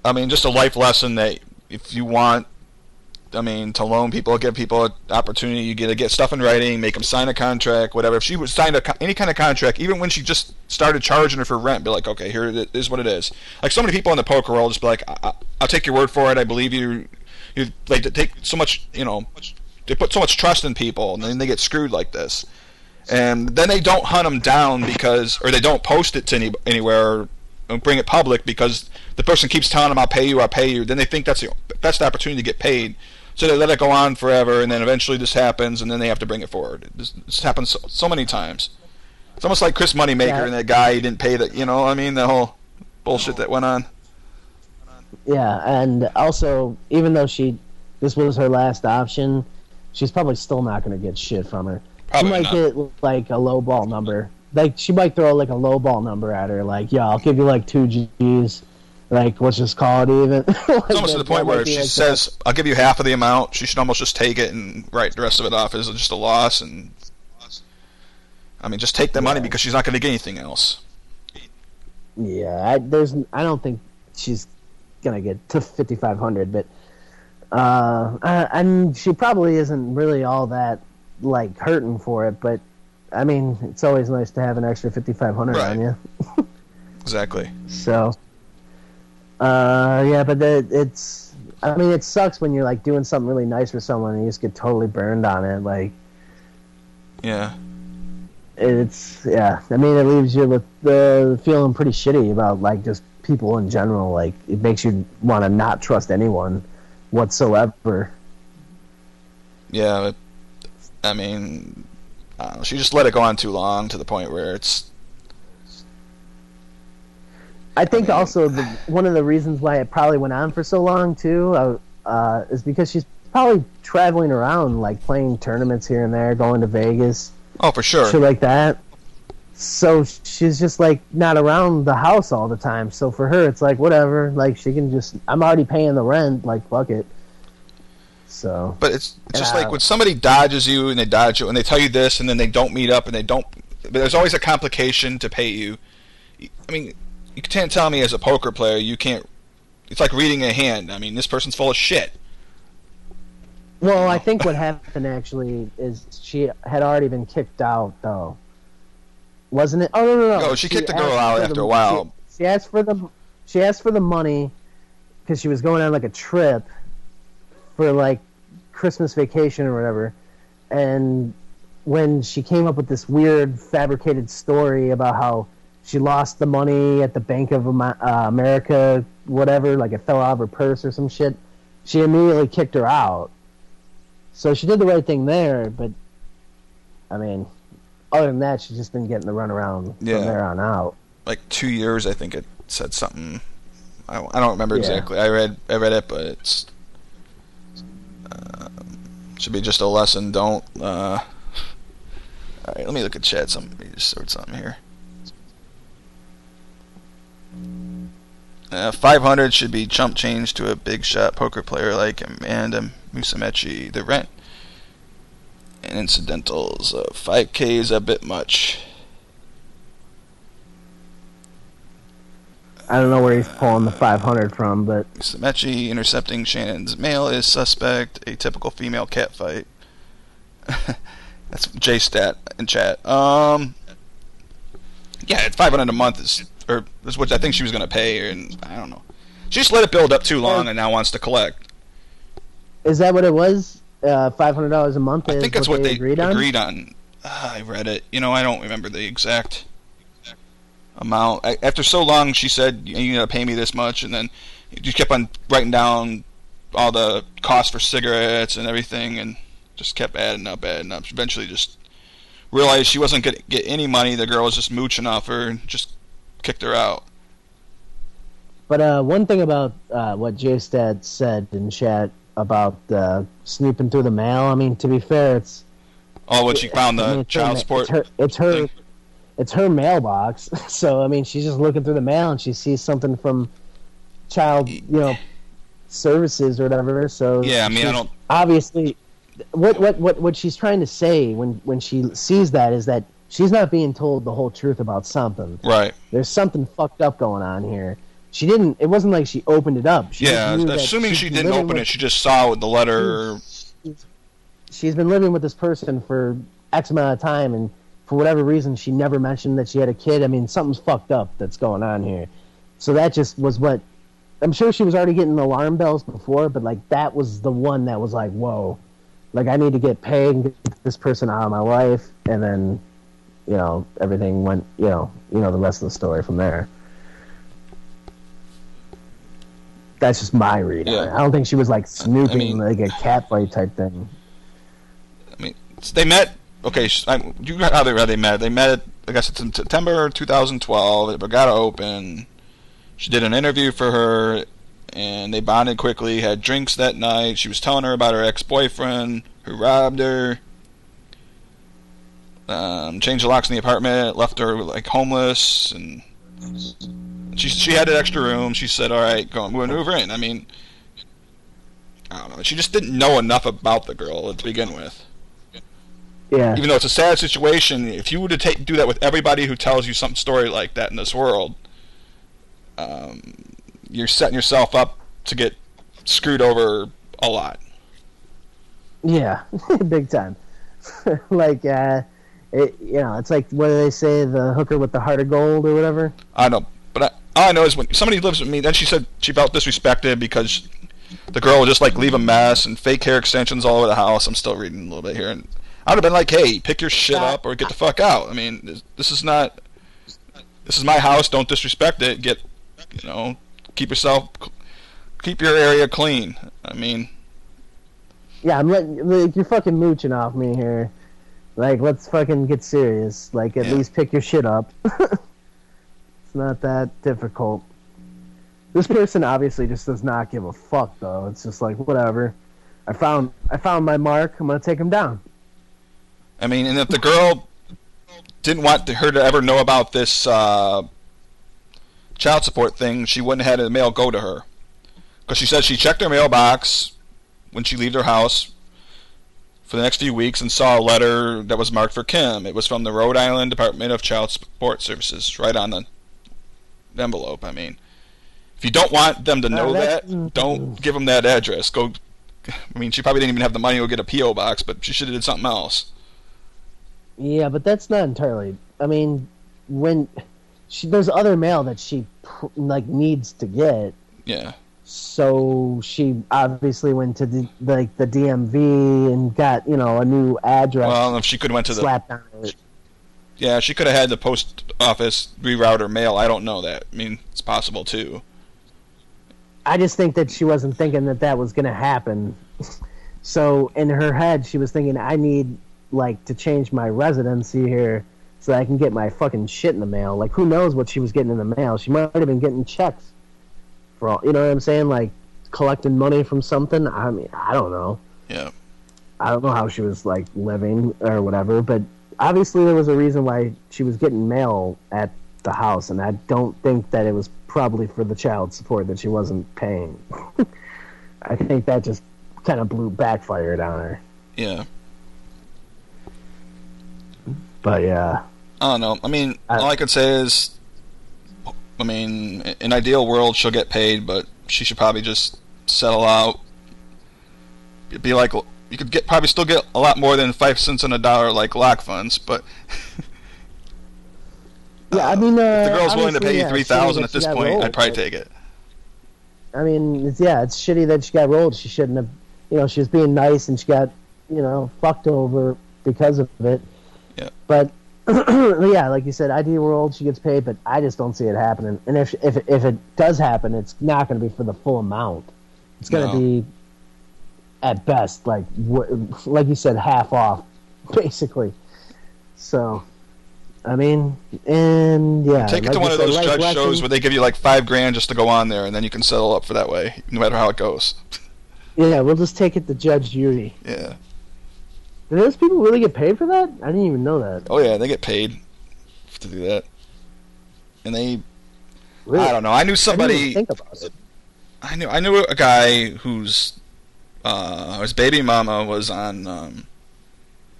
I mean, just a life lesson that if you want, I mean, to loan people, give people an opportunity, you get to get stuff in writing, make them sign a contract, whatever. If she would sign a, any kind of contract, even when she just started charging her for rent, be like, okay, here it is what it is. Like so many people in the poker world just be like, I, I, I'll take your word for it. I believe you. You like to take so much, you know, they put so much trust in people, and then they get screwed like this and then they don't hunt them down because, or they don't post it to any, anywhere or bring it public because the person keeps telling them, "I'll pay you, I'll pay you." Then they think that's the best opportunity to get paid, so they let it go on forever, and then eventually this happens, and then they have to bring it forward. This, this happens so, so many times. It's almost like Chris Moneymaker Yeah. and that guy he didn't pay the, you know, I mean, the whole bullshit that went on. yeah, and also even though she this was her last option, she's probably still not gonna get shit from her. Probably she might not. get like a low ball number. Like she might throw like a low ball number at her. Like, yeah, I'll give you like two G's. Like, let's just call it even. [LAUGHS] It's almost to the point where if she says, "I'll give you half of the amount," she should almost just take it and write the rest of it off as just a loss. And I mean, just take the money because she's not going to get anything else. Yeah, I, there's. I don't think she's gonna get to 5500, but uh, and she probably isn't really all that like hurting for it. But I mean, it's always nice to have an extra 5500 Right. on you. [LAUGHS] Exactly. So, uh, yeah, but the, it's. I mean, it sucks when you're like doing something really nice for someone and you just get totally burned on it. Like, Yeah. it's yeah. I mean, it leaves you with the feeling pretty shitty about like just people in general. Like, it makes you want to not trust anyone whatsoever. Yeah. But, I mean, I don't know, she just let it go on too long to the point where it's I think also the one of the reasons why it probably went on for so long too uh, uh, is because she's probably traveling around, like playing tournaments here and there, going to Vegas. oh for sure. shit like that. So she's just like not around the house all the time. So for her, it's like whatever. Like she can just. I'm already paying the rent. Like fuck it. So But it's it's just like when somebody dodges you and they dodge you and they tell you this and then they don't meet up and they don't. But there's always a complication to pay you. I mean, you can't tell me as a poker player you can't. It's like reading a hand. I mean, this person's full of shit. well, I think what happened actually is she had already been kicked out though. Wasn't it? Oh no no no! No, she kicked the girl out after the- a while. She, she asked for the she asked for the money because she was going on like a trip for like Christmas vacation or whatever, and when she came up with this weird fabricated story about how she lost the money at the Bank of uh, America, whatever, like it fell out of her purse or some shit. She immediately kicked her out. So she did the right thing there, but I mean, other than that, she's just been getting the runaround Yeah. from there on out. Like two years, I think it said something. I don't, I don't remember Yeah. exactly. I read I read it, but it's uh, should be just a lesson. Don't. Uh, [LAUGHS] all right, let me look at chat. Some let me just sort something here. Uh, 500 should be chump change to a big shot poker player like Amanda Musumeci. The rent and incidentals. Uh, 5k is a bit much. I don't know where he's pulling the 500 from, but Musumeci intercepting Shannon's mail is suspect. A typical female cat fight. [LAUGHS] That's J stat in chat. Um, yeah, it's 500 a month is or is what I think she was gonna pay, and I don't know. She just let it build up too long and now wants to collect. is that what it was? Uh, $500 a month I think that's what, they agreed on? agreed on. Ah, I read it. You know, I don't remember the exact amount. I, after so long, she said, "You gotta pay me this much," and then you kept on writing down all the costs for cigarettes and everything, and just kept adding up, adding up. She eventually just realized she wasn't gonna get any money. The girl was just mooching off her, and just kicked her out. But uh, one thing about uh, what J-Stat said in chat about uh, snooping through the mail, I mean, to be fair, it's Oh, when she found I mean, the child support. It's her, it's her, thing. it's her mailbox. [LAUGHS] So I mean, she's just looking through the mail and she sees something from child, you know, services or whatever. So Yeah, I mean, I don't. obviously what what what what she's trying to say when when she sees that is that she's not being told the whole truth about something. Right. There's something fucked up going on here. She didn't. It wasn't like she opened it up. She Yeah, just knew that assuming she's she didn't open it, she just saw the letter. She's been living with this person for X amount of time, and for whatever reason, she never mentioned that she had a kid. I mean, something's fucked up that's going on here. So that just was what. I'm sure she was already getting alarm bells before, but like that was the one that was like, whoa, like I need to get paid and get this person out of my life, and then, you know, everything went, you know, you know the rest of the story from there. That's just my reading. Yeah. I don't think she was like snooping mean- like a cat fight type thing. I mean, they met. Okay, I, you got how they how they met. They met. I guess it's in September 2012. It got open. She did an interview for her, and they bonded quickly. Had drinks that night. She was telling her about her ex-boyfriend who robbed her. Um, changed the locks in the apartment. Left her like homeless, and she she had an extra room. She said, "All right, go move over in." I mean, I don't know. She just didn't know enough about the girl to begin with Yeah. even though it's a sad situation, if you were to take do that with everybody who tells you some story like that in this world, um, you're setting yourself up to get screwed over a lot. Yeah, [LAUGHS] big time. [LAUGHS] like, uh, it, you know, it's like what do they say? The hooker with the heart of gold or whatever. I know, but I, all I know is when somebody lives with me, then she said she felt disrespected because the girl would just like leave a mess and fake hair extensions all over the house. I'm still reading a little bit here, and I'd have been like, "Hey, pick your shit up or get the fuck out." I mean, this, this is not. This is my house. Don't disrespect it. Get, you know, keep yourself, keep your area clean. I mean, Yeah, I'm letting like you're fucking mooching off me here. Like, let's fucking get serious. Like, at Yeah. least pick your shit up. [LAUGHS] it's not that difficult. This person obviously just does not give a fuck, though. It's just like whatever. I found I found my mark. I'm gonna take him down. I mean, and if the girl didn't want her to ever know about this uh, child support thing, she wouldn't have had the mail go to her. Because she said she checked her mailbox when she left her house for the next few weeks and saw a letter that was marked for Kim. It was from the Rhode Island Department of Child Support Services, right on the envelope. I mean, if you don't want them to know that, don't give them that address. Go. I mean, she probably didn't even have the money to go get a PO box, but she should have did something else. Yeah, but that's not entirely. I mean, when she there's other mail that she pr- like needs to get, Yeah. So she obviously went to the like the DMV and got you know a new address Well, if she could have went to the slapped on it. Yeah, she could have had the post office reroute her mail. I don't know that. I mean, it's possible too. I just think that she wasn't thinking that that was going to happen. So in her head, she was thinking, I need like to change my residency here so I can get my fucking shit in the mail. Like, who knows what she was getting in the mail? She might have been getting checks for all. You know what I'm saying? Like collecting money from something. I mean, I don't know. Yeah. I don't know how she was like living or whatever, but obviously there was a reason why she was getting mail at the house, and I don't think that it was probably for the child support that she wasn't paying. [LAUGHS] I think that just kind of blew backfired on her. Yeah. But yeah, I don't know. I mean, I- all I could say is, I mean, in ideal world, she'll get paid, but she should probably just settle out. It'd be like you could get probably still get a lot more than five cents on a dollar like lock funds, but [LAUGHS] yeah. I mean, uh, if the girl's willing to pay you yeah, three thousand at this point, rolled, I'd probably but- take it. I mean, it's, yeah, it's shitty that she got rolled. She shouldn't have. You know, she was being nice and she got you know fucked over because of it. Yeah. But [CLEARS THROAT] yeah, like you said, ideal world, she gets paid, but I just don't see it happening. And if if if it does happen, it's not going to be for the full amount. It's going to No. be at best like like you said, half off, [LAUGHS] basically. So. I mean, and yeah, Take it like to one of those judge shows where they give you like five grand just to go on there, and then you can settle up for that way, no matter how it goes. [LAUGHS] Yeah, we'll just take it to Judge Judy. Yeah. Do those people really get paid for that? I didn't even know that. Oh yeah, they get paid to do that, and they. Really? I don't know. I knew I didn't somebody. even think about it. I knew I knew a guy whose uh, his baby mama was on um,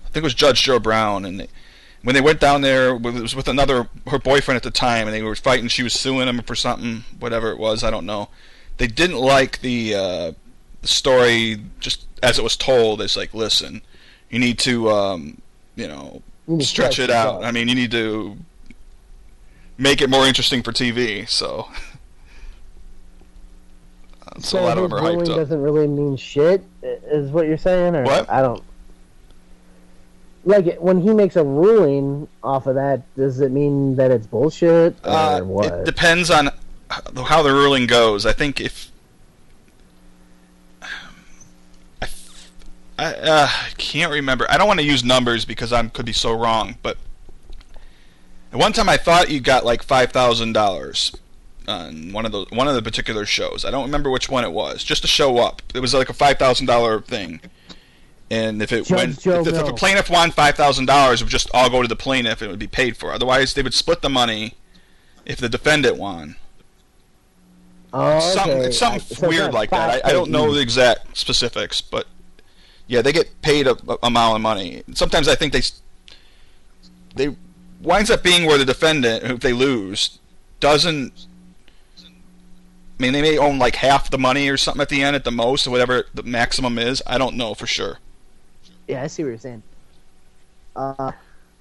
I think it was Judge Joe Brown and they, when they went down there it was with another her boyfriend at the time and they were fighting she was suing him for something whatever it was I don't know they didn't like the uh, the story just as it was told it's like listen you need to um, you know stretch it out. I mean you need to make it more interesting for TV so [LAUGHS] That's so a lot of them are hyped up. doesn't really mean shit, i- is what you're saying, or What? I don't. Like when he makes a ruling off of that, does it mean that it's bullshit or Uh, what? It depends on how the ruling goes. I think if I uh, can't remember. I don't want to use numbers because I could be so wrong. But at one time, I thought you got like five thousand dollars on one of the one of the particular shows. I don't remember which one it was. Just to show up, it was like a five thousand dollar thing. And if it Judge went, Joe if, if a plaintiff won five thousand dollars, it would just all go to the plaintiff and it would be paid for. Otherwise, they would split the money if the defendant won. oh, It's something, it's something So weird like that. I, I don't know the exact specifics, but yeah, they get paid a, a amount of money. Sometimes I think they they winds up being where the defendant, if they lose, doesn't. I mean, they may own like half the money or something at the end, at the most, or whatever the maximum is. I don't know for sure. Yeah, I see what you're saying. Uh,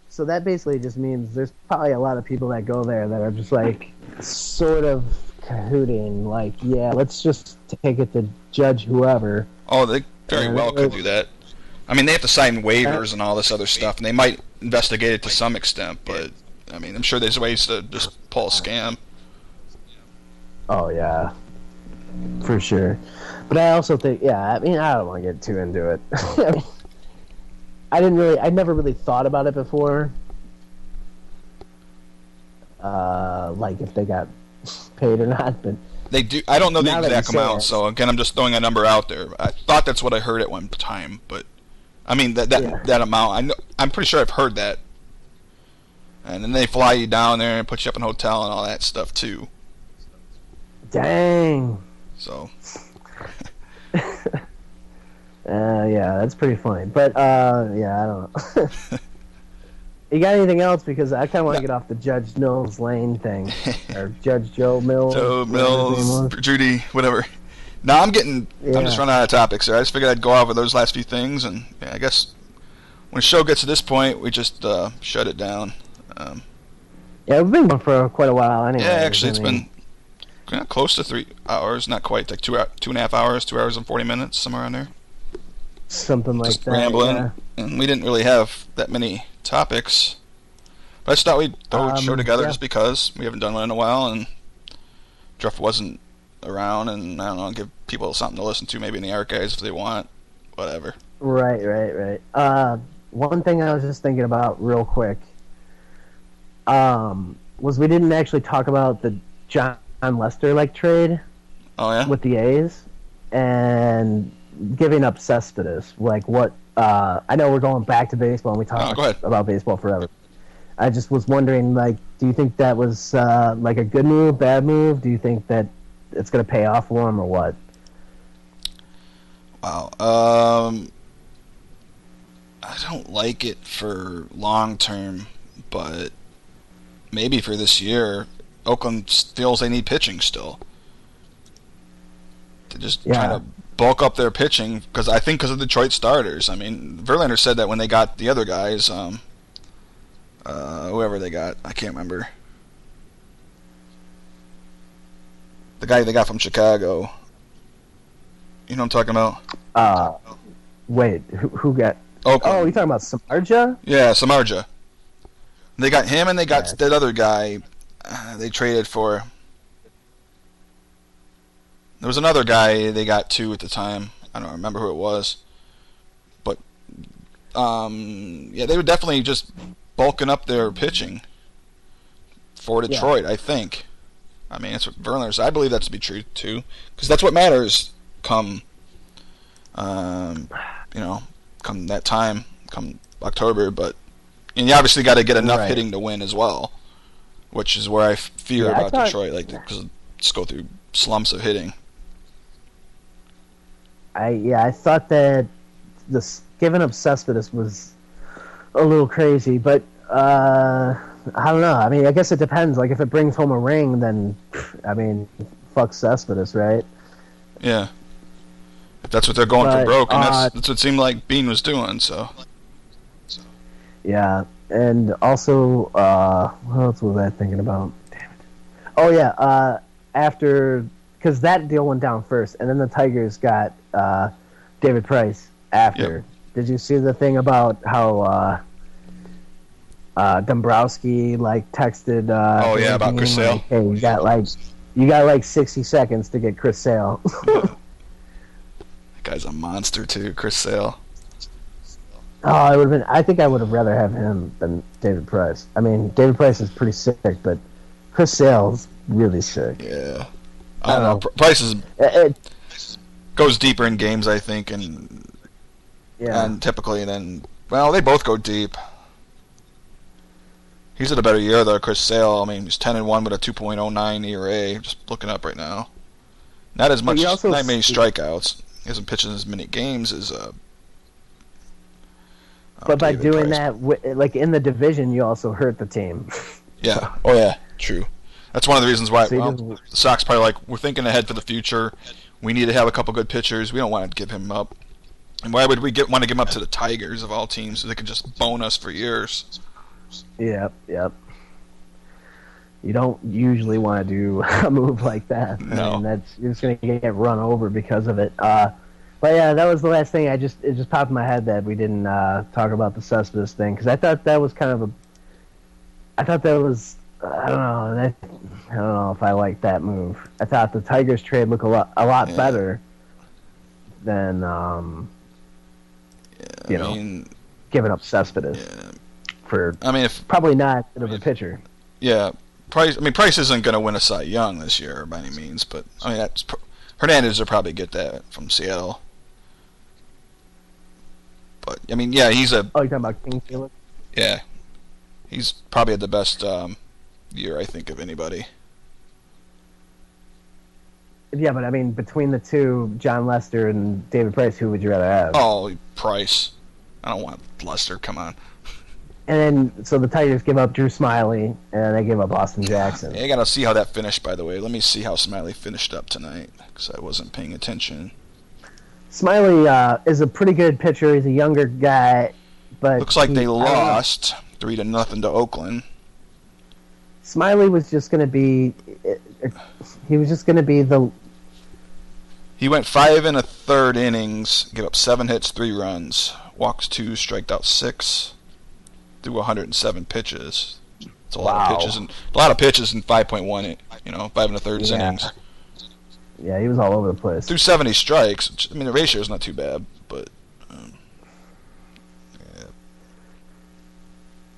so that basically just means there's probably a lot of people that go there that are just like sort of cahooting, like, yeah, let's just take it to judge whoever. Oh, they very well could do that. I mean, they have to sign waivers and all this other stuff, and they might investigate it to some extent. But I mean, I'm sure there's ways to just pull a scam. Oh yeah, for sure. But I also think, yeah, I mean, I don't want to get too into it. I, [LAUGHS] I didn't really, I never really thought about it before. Uh, like if they got paid or not, but They do. I don't know the Now exact amount, so again, I'm just throwing a number out there. I thought that's what I heard at one time, but I mean that that Yeah. that amount. I know. I'm pretty sure I've heard that. And then they fly you down there and put you up in a hotel and all that stuff too. dang. So [LAUGHS] Uh, yeah, that's pretty funny. But uh, yeah, I don't know. [LAUGHS] you got anything else? Because I kind of want to No. get off the Judge Mills Lane thing, [LAUGHS] or Judge Joe Mills. Joe whatever his name Mills. Judy, whatever. No, I'm getting. I'm just running out of topics here. I just figured I'd go over those last few things, and yeah, I guess when a show gets to this point, we just uh, shut it down. Um, Yeah, we've been going for quite a while. Anyway, yeah, actually, it's I mean, been close to three hours. Not quite, like two two and a half hours, two hours and forty minutes, somewhere around there. Something like just that. rambling, yeah. and we didn't really have that many topics. But I just thought we'd throw a show Um, together yeah. just because we haven't done one in a while, and Jeff wasn't around, and I don't know, give people something to listen to maybe in the archives if they want, whatever. Right, right, right. Uh, one thing I was just thinking about real quick um, was we didn't actually talk about the Jon Lester like trade Oh yeah. with the A's and giving up Cespedes. Like what? Uh, I know we're going back to baseball and we talk ahead. about baseball forever. I just was wondering, like, do you think that was uh, like a good move, bad move? Do you think that it's going to pay off for him or what? Wow. Um, I don't like it for long term, but maybe for this year, Oakland feels they need pitching still. To just Yeah. trying to bulk up their pitching because I think because of Detroit starters. I mean, Verlander said that when they got the other guys, um, uh, whoever they got, I can't remember. The guy they got from Chicago. You know what I'm talking about? Uh, wait, who, who got? Oakland. Oh, you talking about Samardzija? Yeah, Samardzija. They got him and they got Yeah. that other guy uh, they traded for. There was another guy they got two at the time. I don't remember who it was. But um, yeah, they were definitely just bulking up their pitching for Yeah. Detroit, I think. I mean, it's said. I believe that to be true too, because that's what matters come, um, you know, come that time, come October. But and you obviously got to get enough Right. hitting to win as well, which is where I fear Yeah, I about thought- Detroit, like because just go through slumps of hitting. I yeah, I thought that this giving up Cespedes was a little crazy, but uh, I don't know. I mean, I guess it depends. Like, if it brings home a ring, then I mean, fuck Cespedes, right? Yeah, if that's what they're going for But, broke, and uh, that's that's what it seemed like Beane was doing. So Yeah, and also, uh, what else was I thinking about? Damn it. Oh yeah, uh, after because that deal went down first, and then the Tigers got uh, David Price after. Did you see the thing about how uh, uh, Dombrowski like texted? Uh, Oh, yeah, about Chris Sale. like, hey, you got like you got like sixty seconds to get Chris Sale. [LAUGHS] that guy's a monster too, Chris Sale. Oh, I would have been. I think I would have rather have him than David Price. I mean, David Price is pretty sick, but Chris Sale's really sick. Yeah, I I don't know. don't Pr- Price is It, it- goes deeper in games, I think, and yeah, and typically then well, they both go deep. He's had a better year though, Chris Sale. I mean, he's ten and one with a two point oh nine ERA. Just looking up right now. Not as much, not many strikeouts. He hasn't pitched in as many games as. Uh, uh, but by David doing Price. that, like in the division, you also hurt the team. yeah. [LAUGHS] Oh yeah, true. That's one of the reasons why. So well, just- the Sox probably like we're thinking ahead for the future. We need to have a couple good pitchers. We don't want to give him up. And why would we get want to give him up to the Tigers of all teams so they could just bone us for years? Yep, yep. You don't usually want to do [LAUGHS] a move like that. I No. mean, that's you're just gonna get run over because of it. Uh, but yeah, that was the last thing. I just it just popped in my head that we didn't uh, talk about the Cespedes thing because I thought that was kind of a. I thought that was I don't know that I don't know if I like that move. I thought the Tigers trade looked a lot a lot Yeah. better than um, I You know. mean, giving up Cespedes yeah. for I mean, if probably not good of a pitcher. yeah, Price. I mean, Price isn't going to win a Cy Young this year by any means, but I mean, that's Hernandez will probably get that from Seattle. But I mean, yeah, he's a Oh, you're talking about King Felix? yeah, he's probably the best um, year I think of anybody. Yeah, but I mean, between the two, Jon Lester and David Price, who would you rather have? Oh, Price. I don't want Lester. Come on. And then, so the Tigers give up Drew Smyly, and they give up Austin Jackson. Yeah, I gotta see how that finished. By the way, let me see how Smyly finished up tonight because I wasn't paying attention. Smyly uh, is a pretty good pitcher. He's a younger guy, but Looks like he- they know. lost three to nothing to Oakland. Smyly was just going to be. He was just going to be the. He went five and a third innings, gave up seven hits, three runs, walks two, striked out six, threw 107 pitches. It's a lot of pitches and a lot of pitches in 5.1. You know, five and a third Yeah. innings Yeah, he was all over the place. through 70 strikes. Which, I mean, the ratio is not too bad, but um,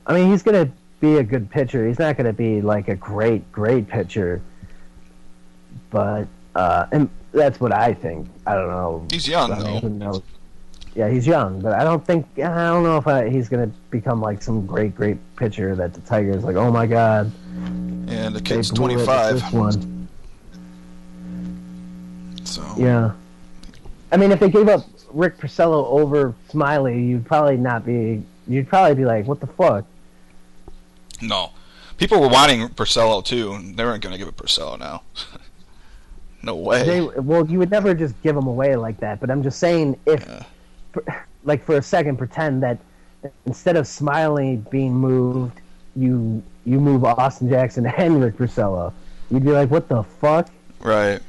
I mean, he's gonna be a good pitcher. He's not gonna be like a great, great pitcher. But uh, and that's what I think. I don't know. he's young though. Yeah, he's young, but I don't think I don't know if I, he's gonna become like some great, great pitcher that the Tigers like. Oh my God, And the kid's blew it with 25. One. So Yeah. I mean, if they gave up Rick Porcello over Smyly, you'd probably not be. You'd probably be like, "What the fuck?" No, people were wanting Porcello too. and They weren't going to give it Porcello now. [LAUGHS] no way. They well, you would never just give them away like that. But I'm just saying, if Yeah. for, like for a second, pretend that instead of Smyly being moved, you you move Austin Jackson and Rick Porcello, you'd be like, "What the fuck?" right.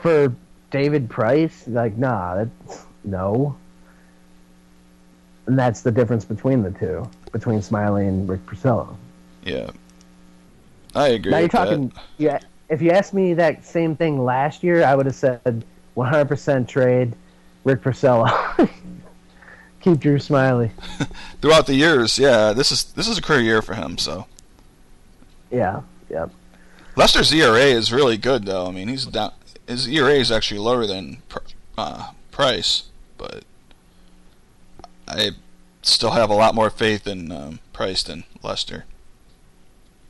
For David Price, like, nah, that's no. And that's the difference between the two, between Smyly and Rick Porcello. Yeah. I agree. Now you're with that. talking. Yeah, if you asked me that same thing last year, I would have said 100% trade Rick Porcello. [LAUGHS] Keep Drew Smyly. [LAUGHS] throughout the years. Yeah, this is this is a career year for him. So Yeah, yeah. Lester's ERA is really good though. I mean, he's down. His ERA is actually lower than uh, Price, but I still have a lot more faith in um, Price than Lester.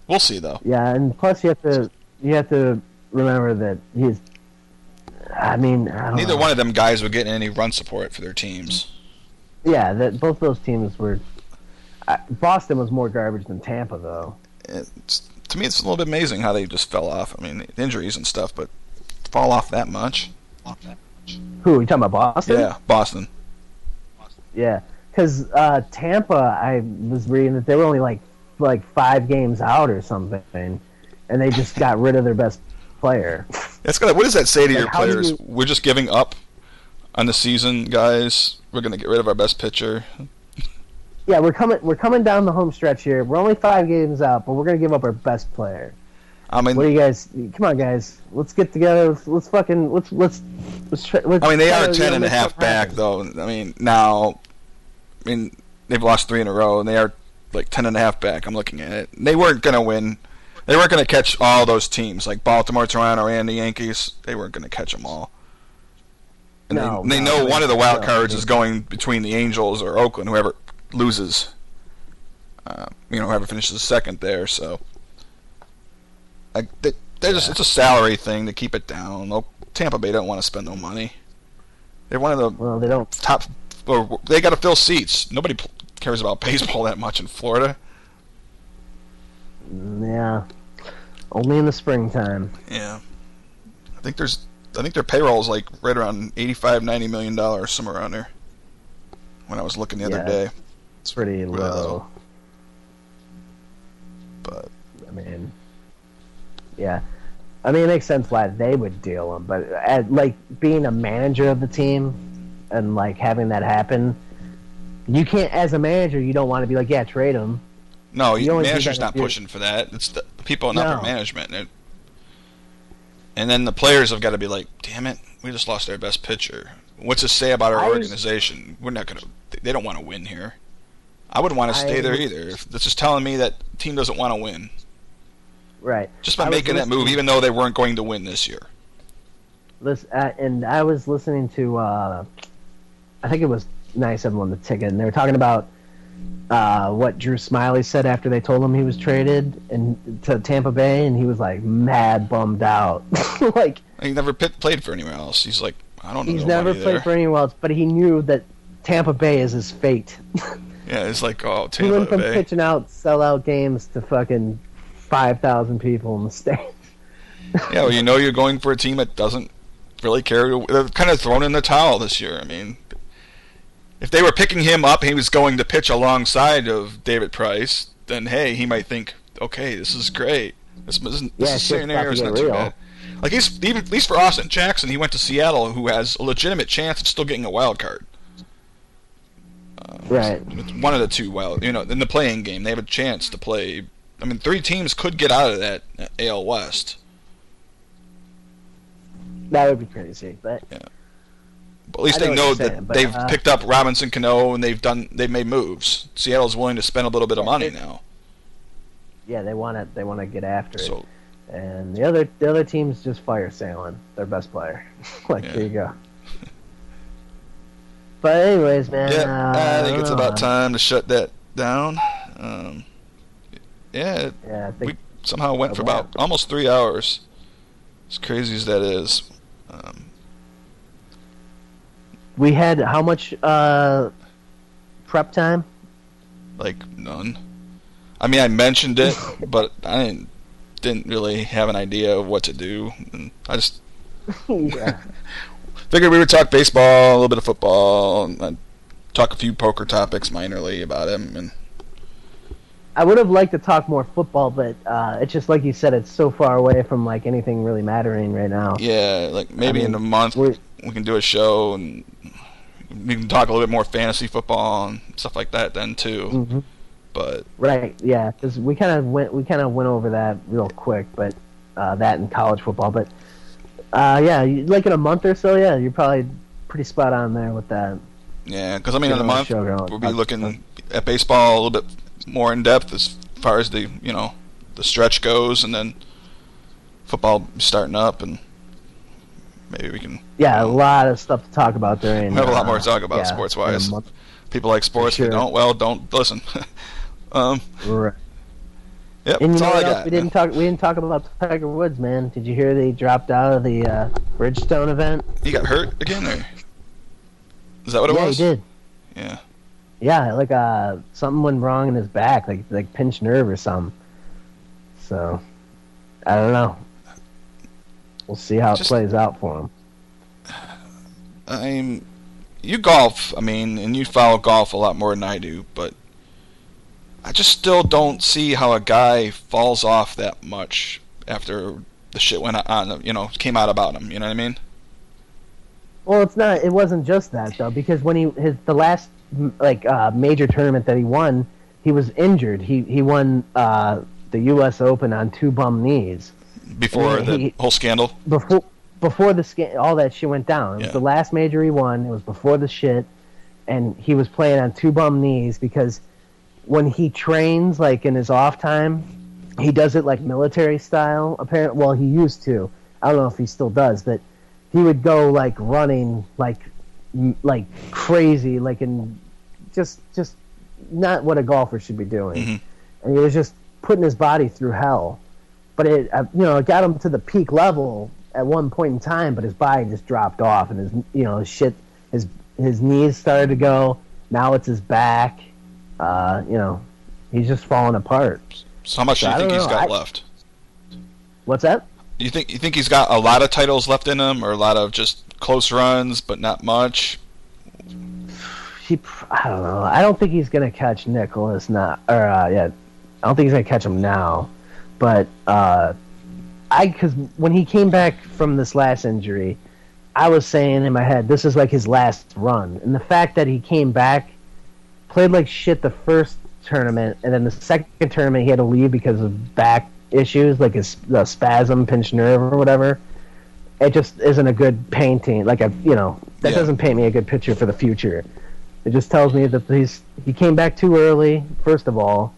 We'll see though. Yeah, and plus you have to you have to remember that he's. I mean, I don't Neither know. one of them guys were getting any run support for their teams. Yeah, that both those teams were. Uh, Boston was more garbage than Tampa, though. It's, to me, it's a little bit amazing how they just fell off. I mean, injuries and stuff, but fall off that much. Who are you talking about? Boston? Yeah, Boston. Yeah, because uh, Tampa, I was reading that they were only like like five games out or something, and they just got rid of their best player. That's gonna. What does that say to Like, your players? you- We're just giving up on the season, guys. We're gonna get rid of our best pitcher. Yeah, we're coming we're coming down the home stretch here. We're only five games out, but we're gonna give up our best player. I mean, What do you guys? Come on, guys. Let's get together. Let's, let's fucking let's let's let's. Try, let's I mean, they are ten and a half back, though. I mean, now, I mean, they've lost three in a row, and they are like ten and a half back. I'm looking at it. They weren't gonna win. They weren't gonna catch all those teams like Baltimore, Toronto, and the Yankees. They weren't gonna catch them all. And No, they, they no, know one of the wild no. cards is going between the Angels or Oakland, whoever loses. Uh, you know, whoever finishes second there. So, like, they, they're just it's a salary thing to keep it down. Well, Tampa Bay don't want to spend no money. They're one of the Well, they don't. top. Or they got to fill seats. Nobody cares about baseball that much in Florida. Yeah, only in the springtime. Yeah, I think there's. I think their payroll is like right around 85, 90 million dollars, somewhere around there. When I was looking the Yeah. other day, It's pretty Really low. low. but I mean, yeah. I mean, it makes sense why they would deal him, but at, like being a manager of the team and like having that happen, you can't. As a manager, you don't want to be like, yeah, trade him. no, You you only do manager's not pushing for that. It's the people in upper No. management. And, and then the players have got to be like, damn it, we just lost our best pitcher. What's this say about our I was- organization? We're not gonna. They don't want to win here. I wouldn't want to stay I there either. If this is telling me that the team doesn't want to win, Right. just by I making that move, even though they weren't going to win this year. Listen, uh, and I was listening to, uh, I think it was Nice Everyone the Ticket, and they were talking about uh, what Drew Smyly said after they told him he was traded and to Tampa Bay, and he was like mad bummed out. [LAUGHS] like He never pit, played for anywhere else. He's like, I don't know. he's never there. played for anyone else, but he knew that Tampa Bay is his fate. [LAUGHS] Yeah, it's like, oh, Tampa he went from Bay. pitching out sellout games to fucking five thousand people in the stands. Yeah, well, you know you're going for a team that doesn't really care. They're kind of thrown in the towel this year. I mean, if they were picking him up, he was going to pitch alongside of David Price. Then hey, he might think, okay, this is great. This isn't this Yeah, is scenario is not too real. bad. Like he's even at least for Austin Jackson, he went to Seattle, who has a legitimate chance of still getting a wild card. Uh, Right. one of the two wild, you know, in the playing game, they have a chance to play I mean, three teams could get out of that AL West. That would be crazy, but But at least I they know that saying, but, they've uh, picked up Robinson Cano and they've done they've made moves. Seattle's willing to spend a little bit of money now. yeah, they want to they want to get after it. So And the other the other teams just fire Salen, their best player. [LAUGHS] like Yeah. there you go. But anyways, man. yeah, uh, I think it's know. about time to shut that down. Um, yeah, it Yeah, I think we somehow went for About- about almost three hours. As crazy as that is. Um, we had how much uh, prep time? like none. I mean, I mentioned it, [LAUGHS] but I didn't, didn't really have an idea of what to do. And I just yeah. [LAUGHS] figured we would talk baseball, a little bit of football, and I'd talk a few poker topics minorly about him. And I would have liked to talk more football, but uh, it's just like you said, it's so far away from like anything really mattering right now. yeah, like maybe I in a month we can do a show and we can talk a little bit more fantasy football and stuff like that then too. hmm But Right, yeah, because we kind of went we kind of went over that real quick, but uh, that in college football, but uh, yeah, you- like in a month or so, yeah, you're probably pretty spot on there with that. yeah, because I mean, in a month we'll be looking at baseball a little bit more in depth as far as the you know the stretch goes, and then football starting up, and maybe we can Yeah, a lot of stuff to talk about during. We have a lot uh, more to talk about yeah, a month. people like sports. sure. Don't, well, don't listen. [LAUGHS] um, Right. yep, And you know what else? got. We didn't talk. We didn't talk about Tiger Woods, man. Did you hear they dropped out of the uh, Bridgestone event? He got hurt again, or is that what it yeah, was? he did. Yeah. Yeah, like uh, something went wrong in his back, like like pinched nerve or something. So, I don't know. We'll see how Just- it plays out for him. I'm. You golf, I mean, and you follow golf a lot more than I do, but I just still don't see how a guy falls off that much after the shit went on, you know, came out about him. You know what I mean? Well, it's not. It wasn't just that though, because when he his the last like uh, major tournament that he won, he was injured. He he won uh, the U.S. Open on two bum knees Before Yeah, the he- whole scandal. before before the sca- all that shit went down. It was Yeah. the last major he won. It was before the shit, and he was playing on two bum knees because when he trains like in his off time, he does it like military style. Apparently, well, he used to. I don't know if he still does, but he would go like running like like crazy, like in just just not what a golfer should be doing. Mhm. And he was just putting his body through hell. But it, uh, you know, it got him to the peak level at one point in time, but his body just dropped off, and his, you know, his shit, his his knees started to go. Now it's his back. Uh, you know, he's just falling apart. So how much do I you think he's know. got I- left? What's that? Do you think you think he's got a lot of titles left in him, or a lot of just close runs, but not much? He, I don't know. I don't think he's gonna catch Nicklaus now. Or uh, yeah, I don't think he's gonna catch him now. But uh, I, because when he came back from this last injury, I was saying in my head, this is like his last run. And the fact that he came back, played like shit the first tournament, and then the second tournament he had to leave because of back issues, like his spasm, pinched nerve, or whatever. It just isn't a good painting. Like a, you know, that Yeah. doesn't paint me a good picture for the future. It just tells me that he's he came back too early. First of all,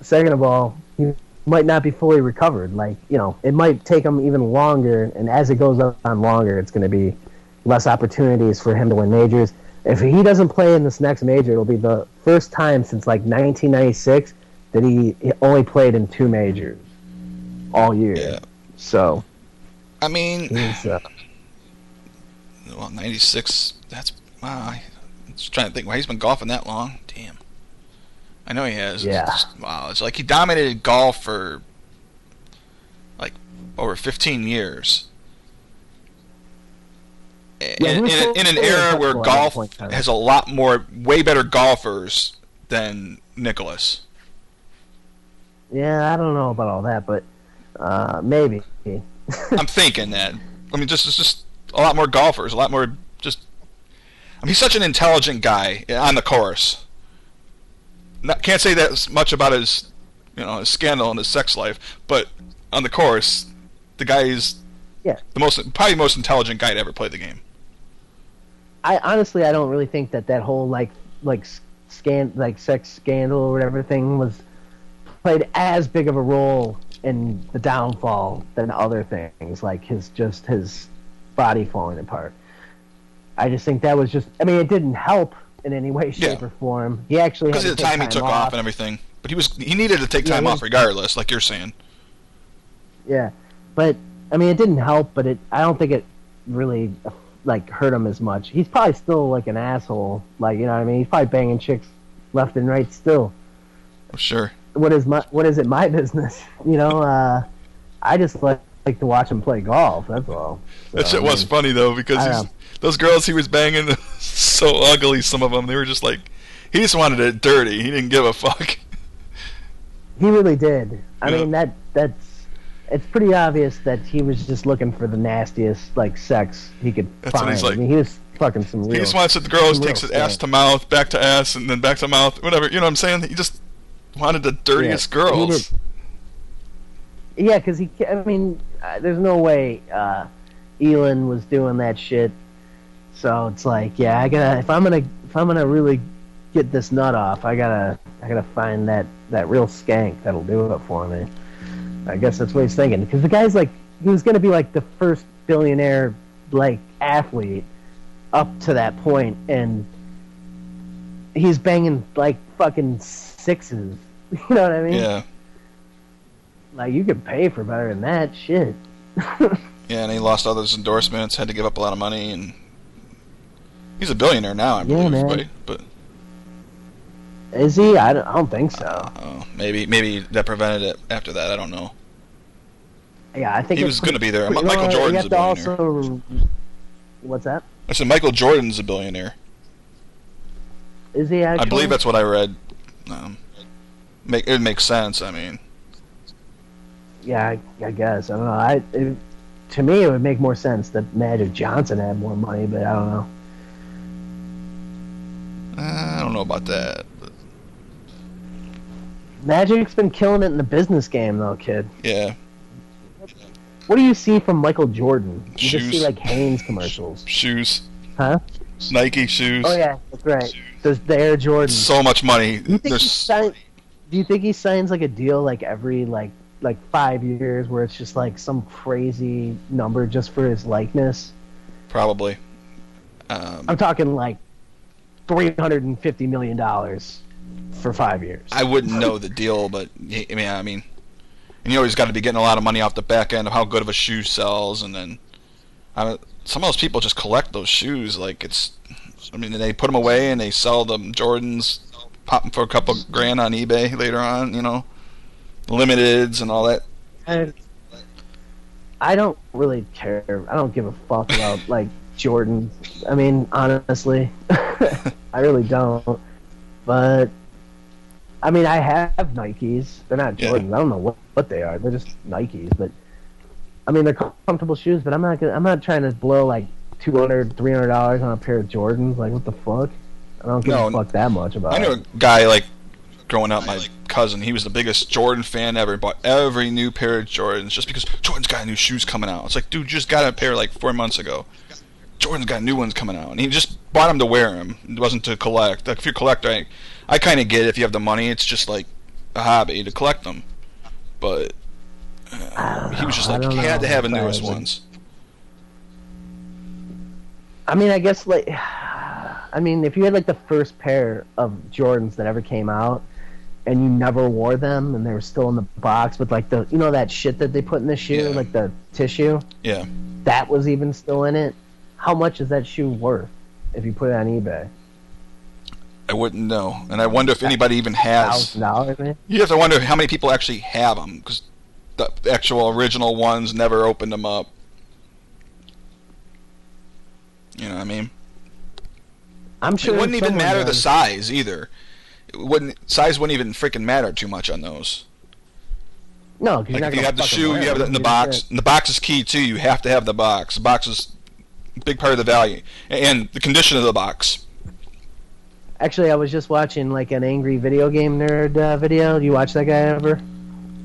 second of all, he might not be fully recovered. Like you know, it might take him even longer. And as it goes on longer, it's going to be less opportunities for him to win majors. If he doesn't play in this next major, it'll be the first time since like 1996 that he only played in two majors all year. Yeah. So I mean, uh, [SIGHS] well, ninety six. That's wow. I'm just trying to think. Why he's been golfing that long? Damn. I know he has. It's Yeah. just- wow. It's like he dominated golf for like over fifteen years. Yeah, in, in, in an era where untouchable at one golf point in time. has a lot more, way better golfers than Nicklaus. yeah, I don't know about all that, but uh, maybe. [LAUGHS] I'm thinking that. I mean, just it's just a lot more golfers, a lot more just. I mean, he's such an intelligent guy on the course. Not, can't say that much about his you know, his scandal and his sex life, but on the course, the guy is Yeah. the most probably the most intelligent guy to ever play the game. I honestly, I don't really think that that whole like like scan like sex scandal or whatever thing was played as big of a role in the downfall than other things like his just his body falling apart. I just think that was just. I mean, it didn't help in any way, shape, Yeah. or form. He actually Because of the take time he took off and everything, but he was he needed to take Yeah, time he off regardless, like you're saying. Yeah, but I mean, it didn't help. But it, I don't think it really like hurt him as much. He's probably still like an asshole. Like you know what I mean? He's probably banging chicks left and right still. Sure. What is my what is it my [LAUGHS] business? You know, uh, I just like like to watch him play golf. That's all. So, That shit I was mean, funny though because. Those girls he was banging [LAUGHS] so ugly. Some of them they were just like he just wanted it dirty. He didn't give a fuck. He really did. I Yeah. mean that that's it's pretty obvious that he was just looking for the nastiest like sex he could That's what find. he's like. I mean, he was fucking some real. He just wants it. The girls takes his ass to mouth, back to ass, and then back to mouth. Whatever. You know what I'm saying? He just wanted the dirtiest Yeah, girls. Yeah, because he. I mean, uh, there's no way uh, Elin was doing that shit. So it's like, yeah, I gotta. If I'm gonna, if I'm gonna really get this nut off, I gotta, I gotta find that that real skank that'll do it for me. I guess that's what he's thinking. Because the guy's like, he was gonna be like the first billionaire like athlete up to that point, and he's banging like fucking sixes. [LAUGHS] You know what I mean? Yeah. Like you could pay for better than that shit. [LAUGHS] Yeah, and he lost all those endorsements, had to give up a lot of money, and he's a billionaire now, I Yeah, believe. man. But, but Is he? I don't, I don't think so. uh, maybe maybe that prevented it after that. I don't know. Yeah, I think He was gonna be there. Michael you Jordan's a to billionaire. also. What's that? I said Michael Jordan's a billionaire. Is he actually? I believe that's what I read. Um, make it makes sense. I mean, Yeah, I, I guess. I don't know. I it, to me, it would make more sense that Magic Johnson had more money, but I don't know. I don't know about that. Magic's been killing it in the business game, though, kid. yeah, What do you see from Michael Jordan? You just see like Hanes commercials, [LAUGHS] shoes, huh? Nike shoes. Oh yeah, that's right. There's the Air Jordan. So much money. Do you think he sign, Do you think he signs like a deal like every like like five years where it's just like some crazy number just for his likeness? probably. Um, I'm talking like three hundred and fifty million dollars for five years. I wouldn't know the deal, but I mean, I mean, and you always got to be getting a lot of money off the back end of how good of a shoe sells, and then I mean, some of those people just collect those shoes. Like it's, I mean, they put them away and they sell them Jordans, pop them for a couple grand on eBay later on. You know, limiteds and all that. I, I don't really care. I don't give a fuck about like Jordan. I mean, honestly, [LAUGHS] I really don't. But I mean, I have Nikes. They're not Yeah. Jordans. I don't know what, what they are. They're just Nikes. But I mean, they're comfortable shoes. But I'm not. Gonna, I'm not trying to blow like 200 300 dollars on a pair of Jordans. Like what the fuck? I don't give No, a fuck that much about. I knew it. a guy like growing up, my cousin. He was the biggest Jordan fan ever. Bought every new pair of Jordans just because Jordan's got new shoes coming out. It's like, dude, just got a pair like four months ago. Jordan's got new ones coming out, and he just bought them to wear them. It wasn't to collect. Like if you're a collector, I, I kind of get it. If you have the money, it's just like a hobby to collect them. But uh, he was just like he had to have the I newest ones. I mean, I guess like, I mean, if you had like the first pair of Jordans that ever came out, and you never wore them, and they were still in the box with like the, you know, that shit that they put in the shoe, Yeah. like the tissue, Yeah, that was even still in it. How much is that shoe worth if you put it on eBay? I wouldn't know, and I wonder if anybody even has. Dollars, man. You have to wonder how many people actually have them because the actual original ones never opened them up. You know what I mean? I'm sure it wouldn't even matter the size either. It wouldn't size wouldn't even freaking matter too much on those. No, because Like if you have the shoe, you have it in the box. And the box is key too. You have to have the box. The box is big part of the value and the condition of the box. Actually, I was just watching like an angry video game nerd uh, video. You watch that guy ever?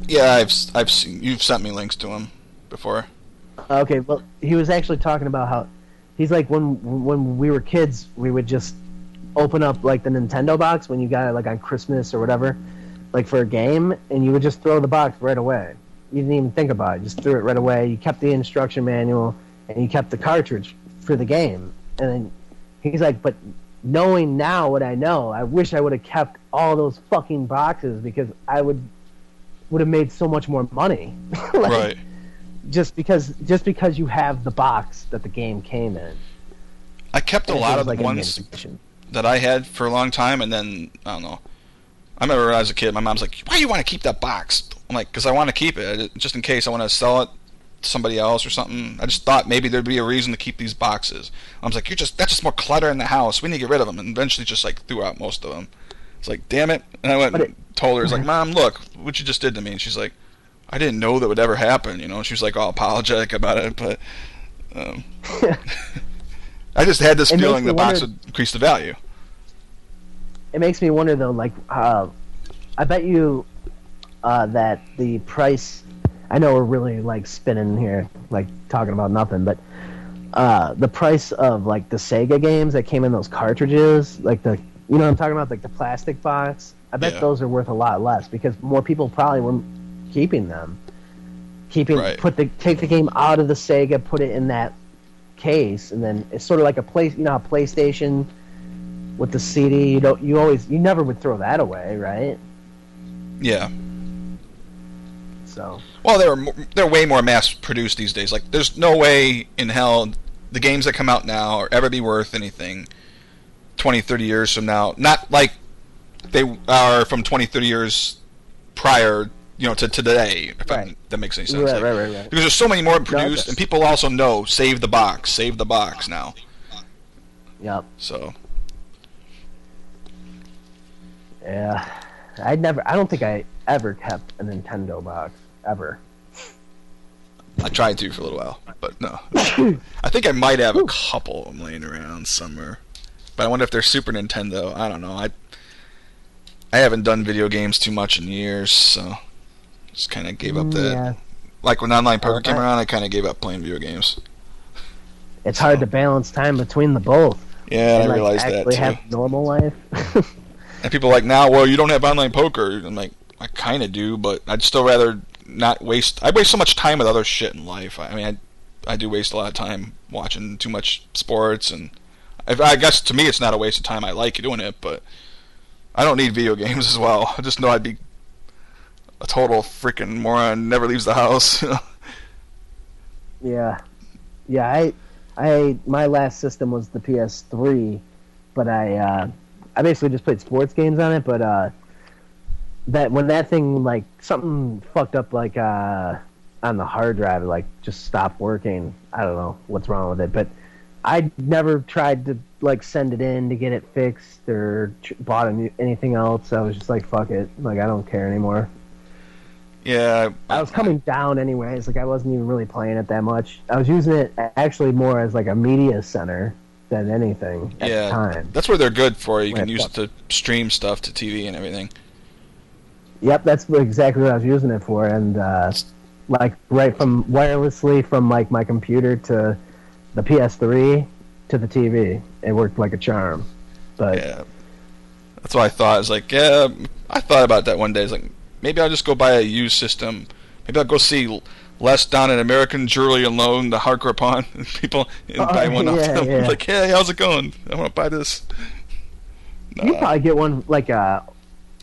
Yeah, I've I've seen you've sent me links to him before. Okay, well, he was actually talking about how he's like when when we were kids, we would just open up like the Nintendo box when you got it like on Christmas or whatever, like for a game, and you would just throw the box right away. You didn't even think about it; just threw it right away. You kept the instruction manual and you kept the cartridge for the game. And then he's like, "But knowing now what I know, I wish I would have kept all those fucking boxes because I would would have made so much more money." [LAUGHS] Like, right. just because just because you have the box that the game came in. I kept a lot of like the ones that I had for a long time, and then I don't know. I remember when I was a kid, my mom's like, "Why do you want to keep that box?" I'm like, "Cause I want to keep it, just in case I want to sell it somebody else or something." I just thought maybe there'd be a reason to keep these boxes. I was like, "You're just that's just more clutter in the house. We need to get rid of them." And eventually, just like threw out most of them. It's like, "Damn it!" And I went and told her, "It's like, [LAUGHS] Mom, look what you just did to me." And she's like, "I didn't know that would ever happen." You know, she was like all apologetic about it, but. Um, [LAUGHS] I just had this It feeling the box would increase the value. it makes me wonder though, like, uh, I bet you uh, that the price. I know we're really like spinning here, like talking about nothing, but uh, the price of like the Sega games that came in those cartridges, like the you know what I'm talking about, like the plastic box. I bet Yeah. those are worth a lot less because more people probably were keeping them. Keeping Right. put the take the game out of the Sega, put it in that case, and then it's sort of like a place. You know, how PlayStation with the CD. You don't. You always. You never would throw that away, right? Yeah. So Well, they're they're way more mass produced these days. Like, there's no way in hell the games that come out now are ever be worth anything 20, 30 years from now. Not like they are from 20, 30 years prior, you know, to today. If Right. that, makes any sense. right, Like, right, right, right. Because there's so many more produced, does. and people also know save the box, save the box now. Yep. So Yeah. I never. I don't think I ever kept a Nintendo box ever. I tried to for a little while, but no. I think I might have a couple of them laying around somewhere. But I wonder if they're Super Nintendo. I don't know. I I haven't done video games too much in years, so just kind of gave up that. Yeah. Like when online poker came around, I kind of gave up playing video games. It's hard to balance time between the both. Yeah, and I like, realized that too. have normal life. [LAUGHS] And people are like now, well, you don't have online poker. I'm like, I kind of do, but I'd still rather not waste. I waste so much time with other shit in life. I, mean, I, I do waste a lot of time watching too much sports, and I, I guess to me it's not a waste of time. I like doing it, but I don't need video [LAUGHS] games as well. I just know I'd be a total freaking moron. Never leaves the house. [LAUGHS] yeah. Yeah. I. I. My last system was the PS3, but I. Uh, I basically just played sports games on it, but uh, that when that thing like something fucked up like uh, on the hard drive, like just stopped working. I don't know what's wrong with it, but I never tried to like send it in to get it fixed or tr- bought a new, anything else. I was just like, fuck it, like I don't care anymore. yeah, I was coming down anyways. Like I wasn't even really playing it that much. I was using it actually more as like a media center than anything at yeah. the time. That's where they're good for. You can use it to stream stuff to TV and everything. Yep, that's exactly what I was using it for, and uh, like right from wirelessly from like my computer to the PS3 to the TV, it worked like a charm. But Yeah. That's what I thought. I was like, yeah, I thought about that one day. It's like, maybe I'll just go buy a used system. Maybe I'll go see Les down at American Jewelry and Loan, the hardcore pawn, and [LAUGHS] people and Oh, buy one off them. [LAUGHS] yeah. Like, hey, how's it going? I want to buy this. you probably get one like a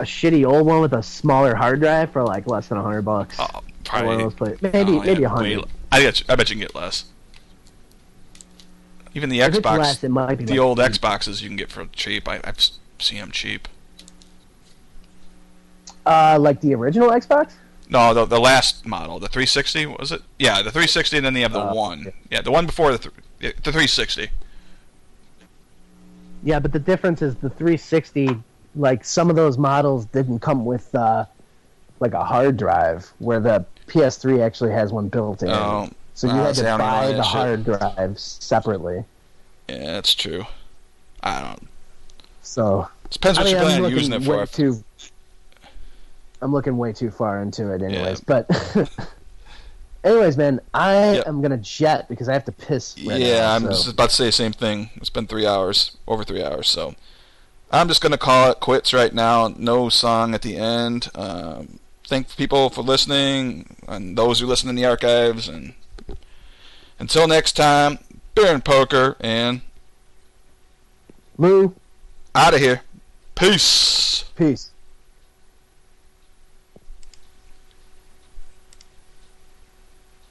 a shitty old one with a smaller hard drive for like less than a hundred bucks. Oh, probably. maybe oh, maybe yeah, a hundred. I bet, you, I bet you can get less. Even the If Xbox, less, it might be the like old eight. Xboxes you can get for cheap. I, I've seen them cheap. Uh, like the original Xbox. No, the the last model, the 360 was it? Yeah, the 360, and then you have the Uh, one. yeah. Yeah, the one before the th- the 360. Yeah, but the difference is the 360. Like some of those models didn't come with uh, like a hard drive, where the PS3 actually has one built in. Oh, so you had to I buy the shit. hard drive separately. Yeah, that's true. I don't. So it Depends I what mean, you I'm on using it for. too. I'm looking way too far into it, anyways. But, [LAUGHS] anyways, man, I Yep. am gonna jet because I have to piss. Right yeah, now, I'm just about to say the same thing. It's been three hours, over three hours, so I'm just gonna call it quits right now. No song at the end. Um, thank people for listening and those who listen in the archives. And until next time, beer and poker, and Lou, out of here. Peace. peace.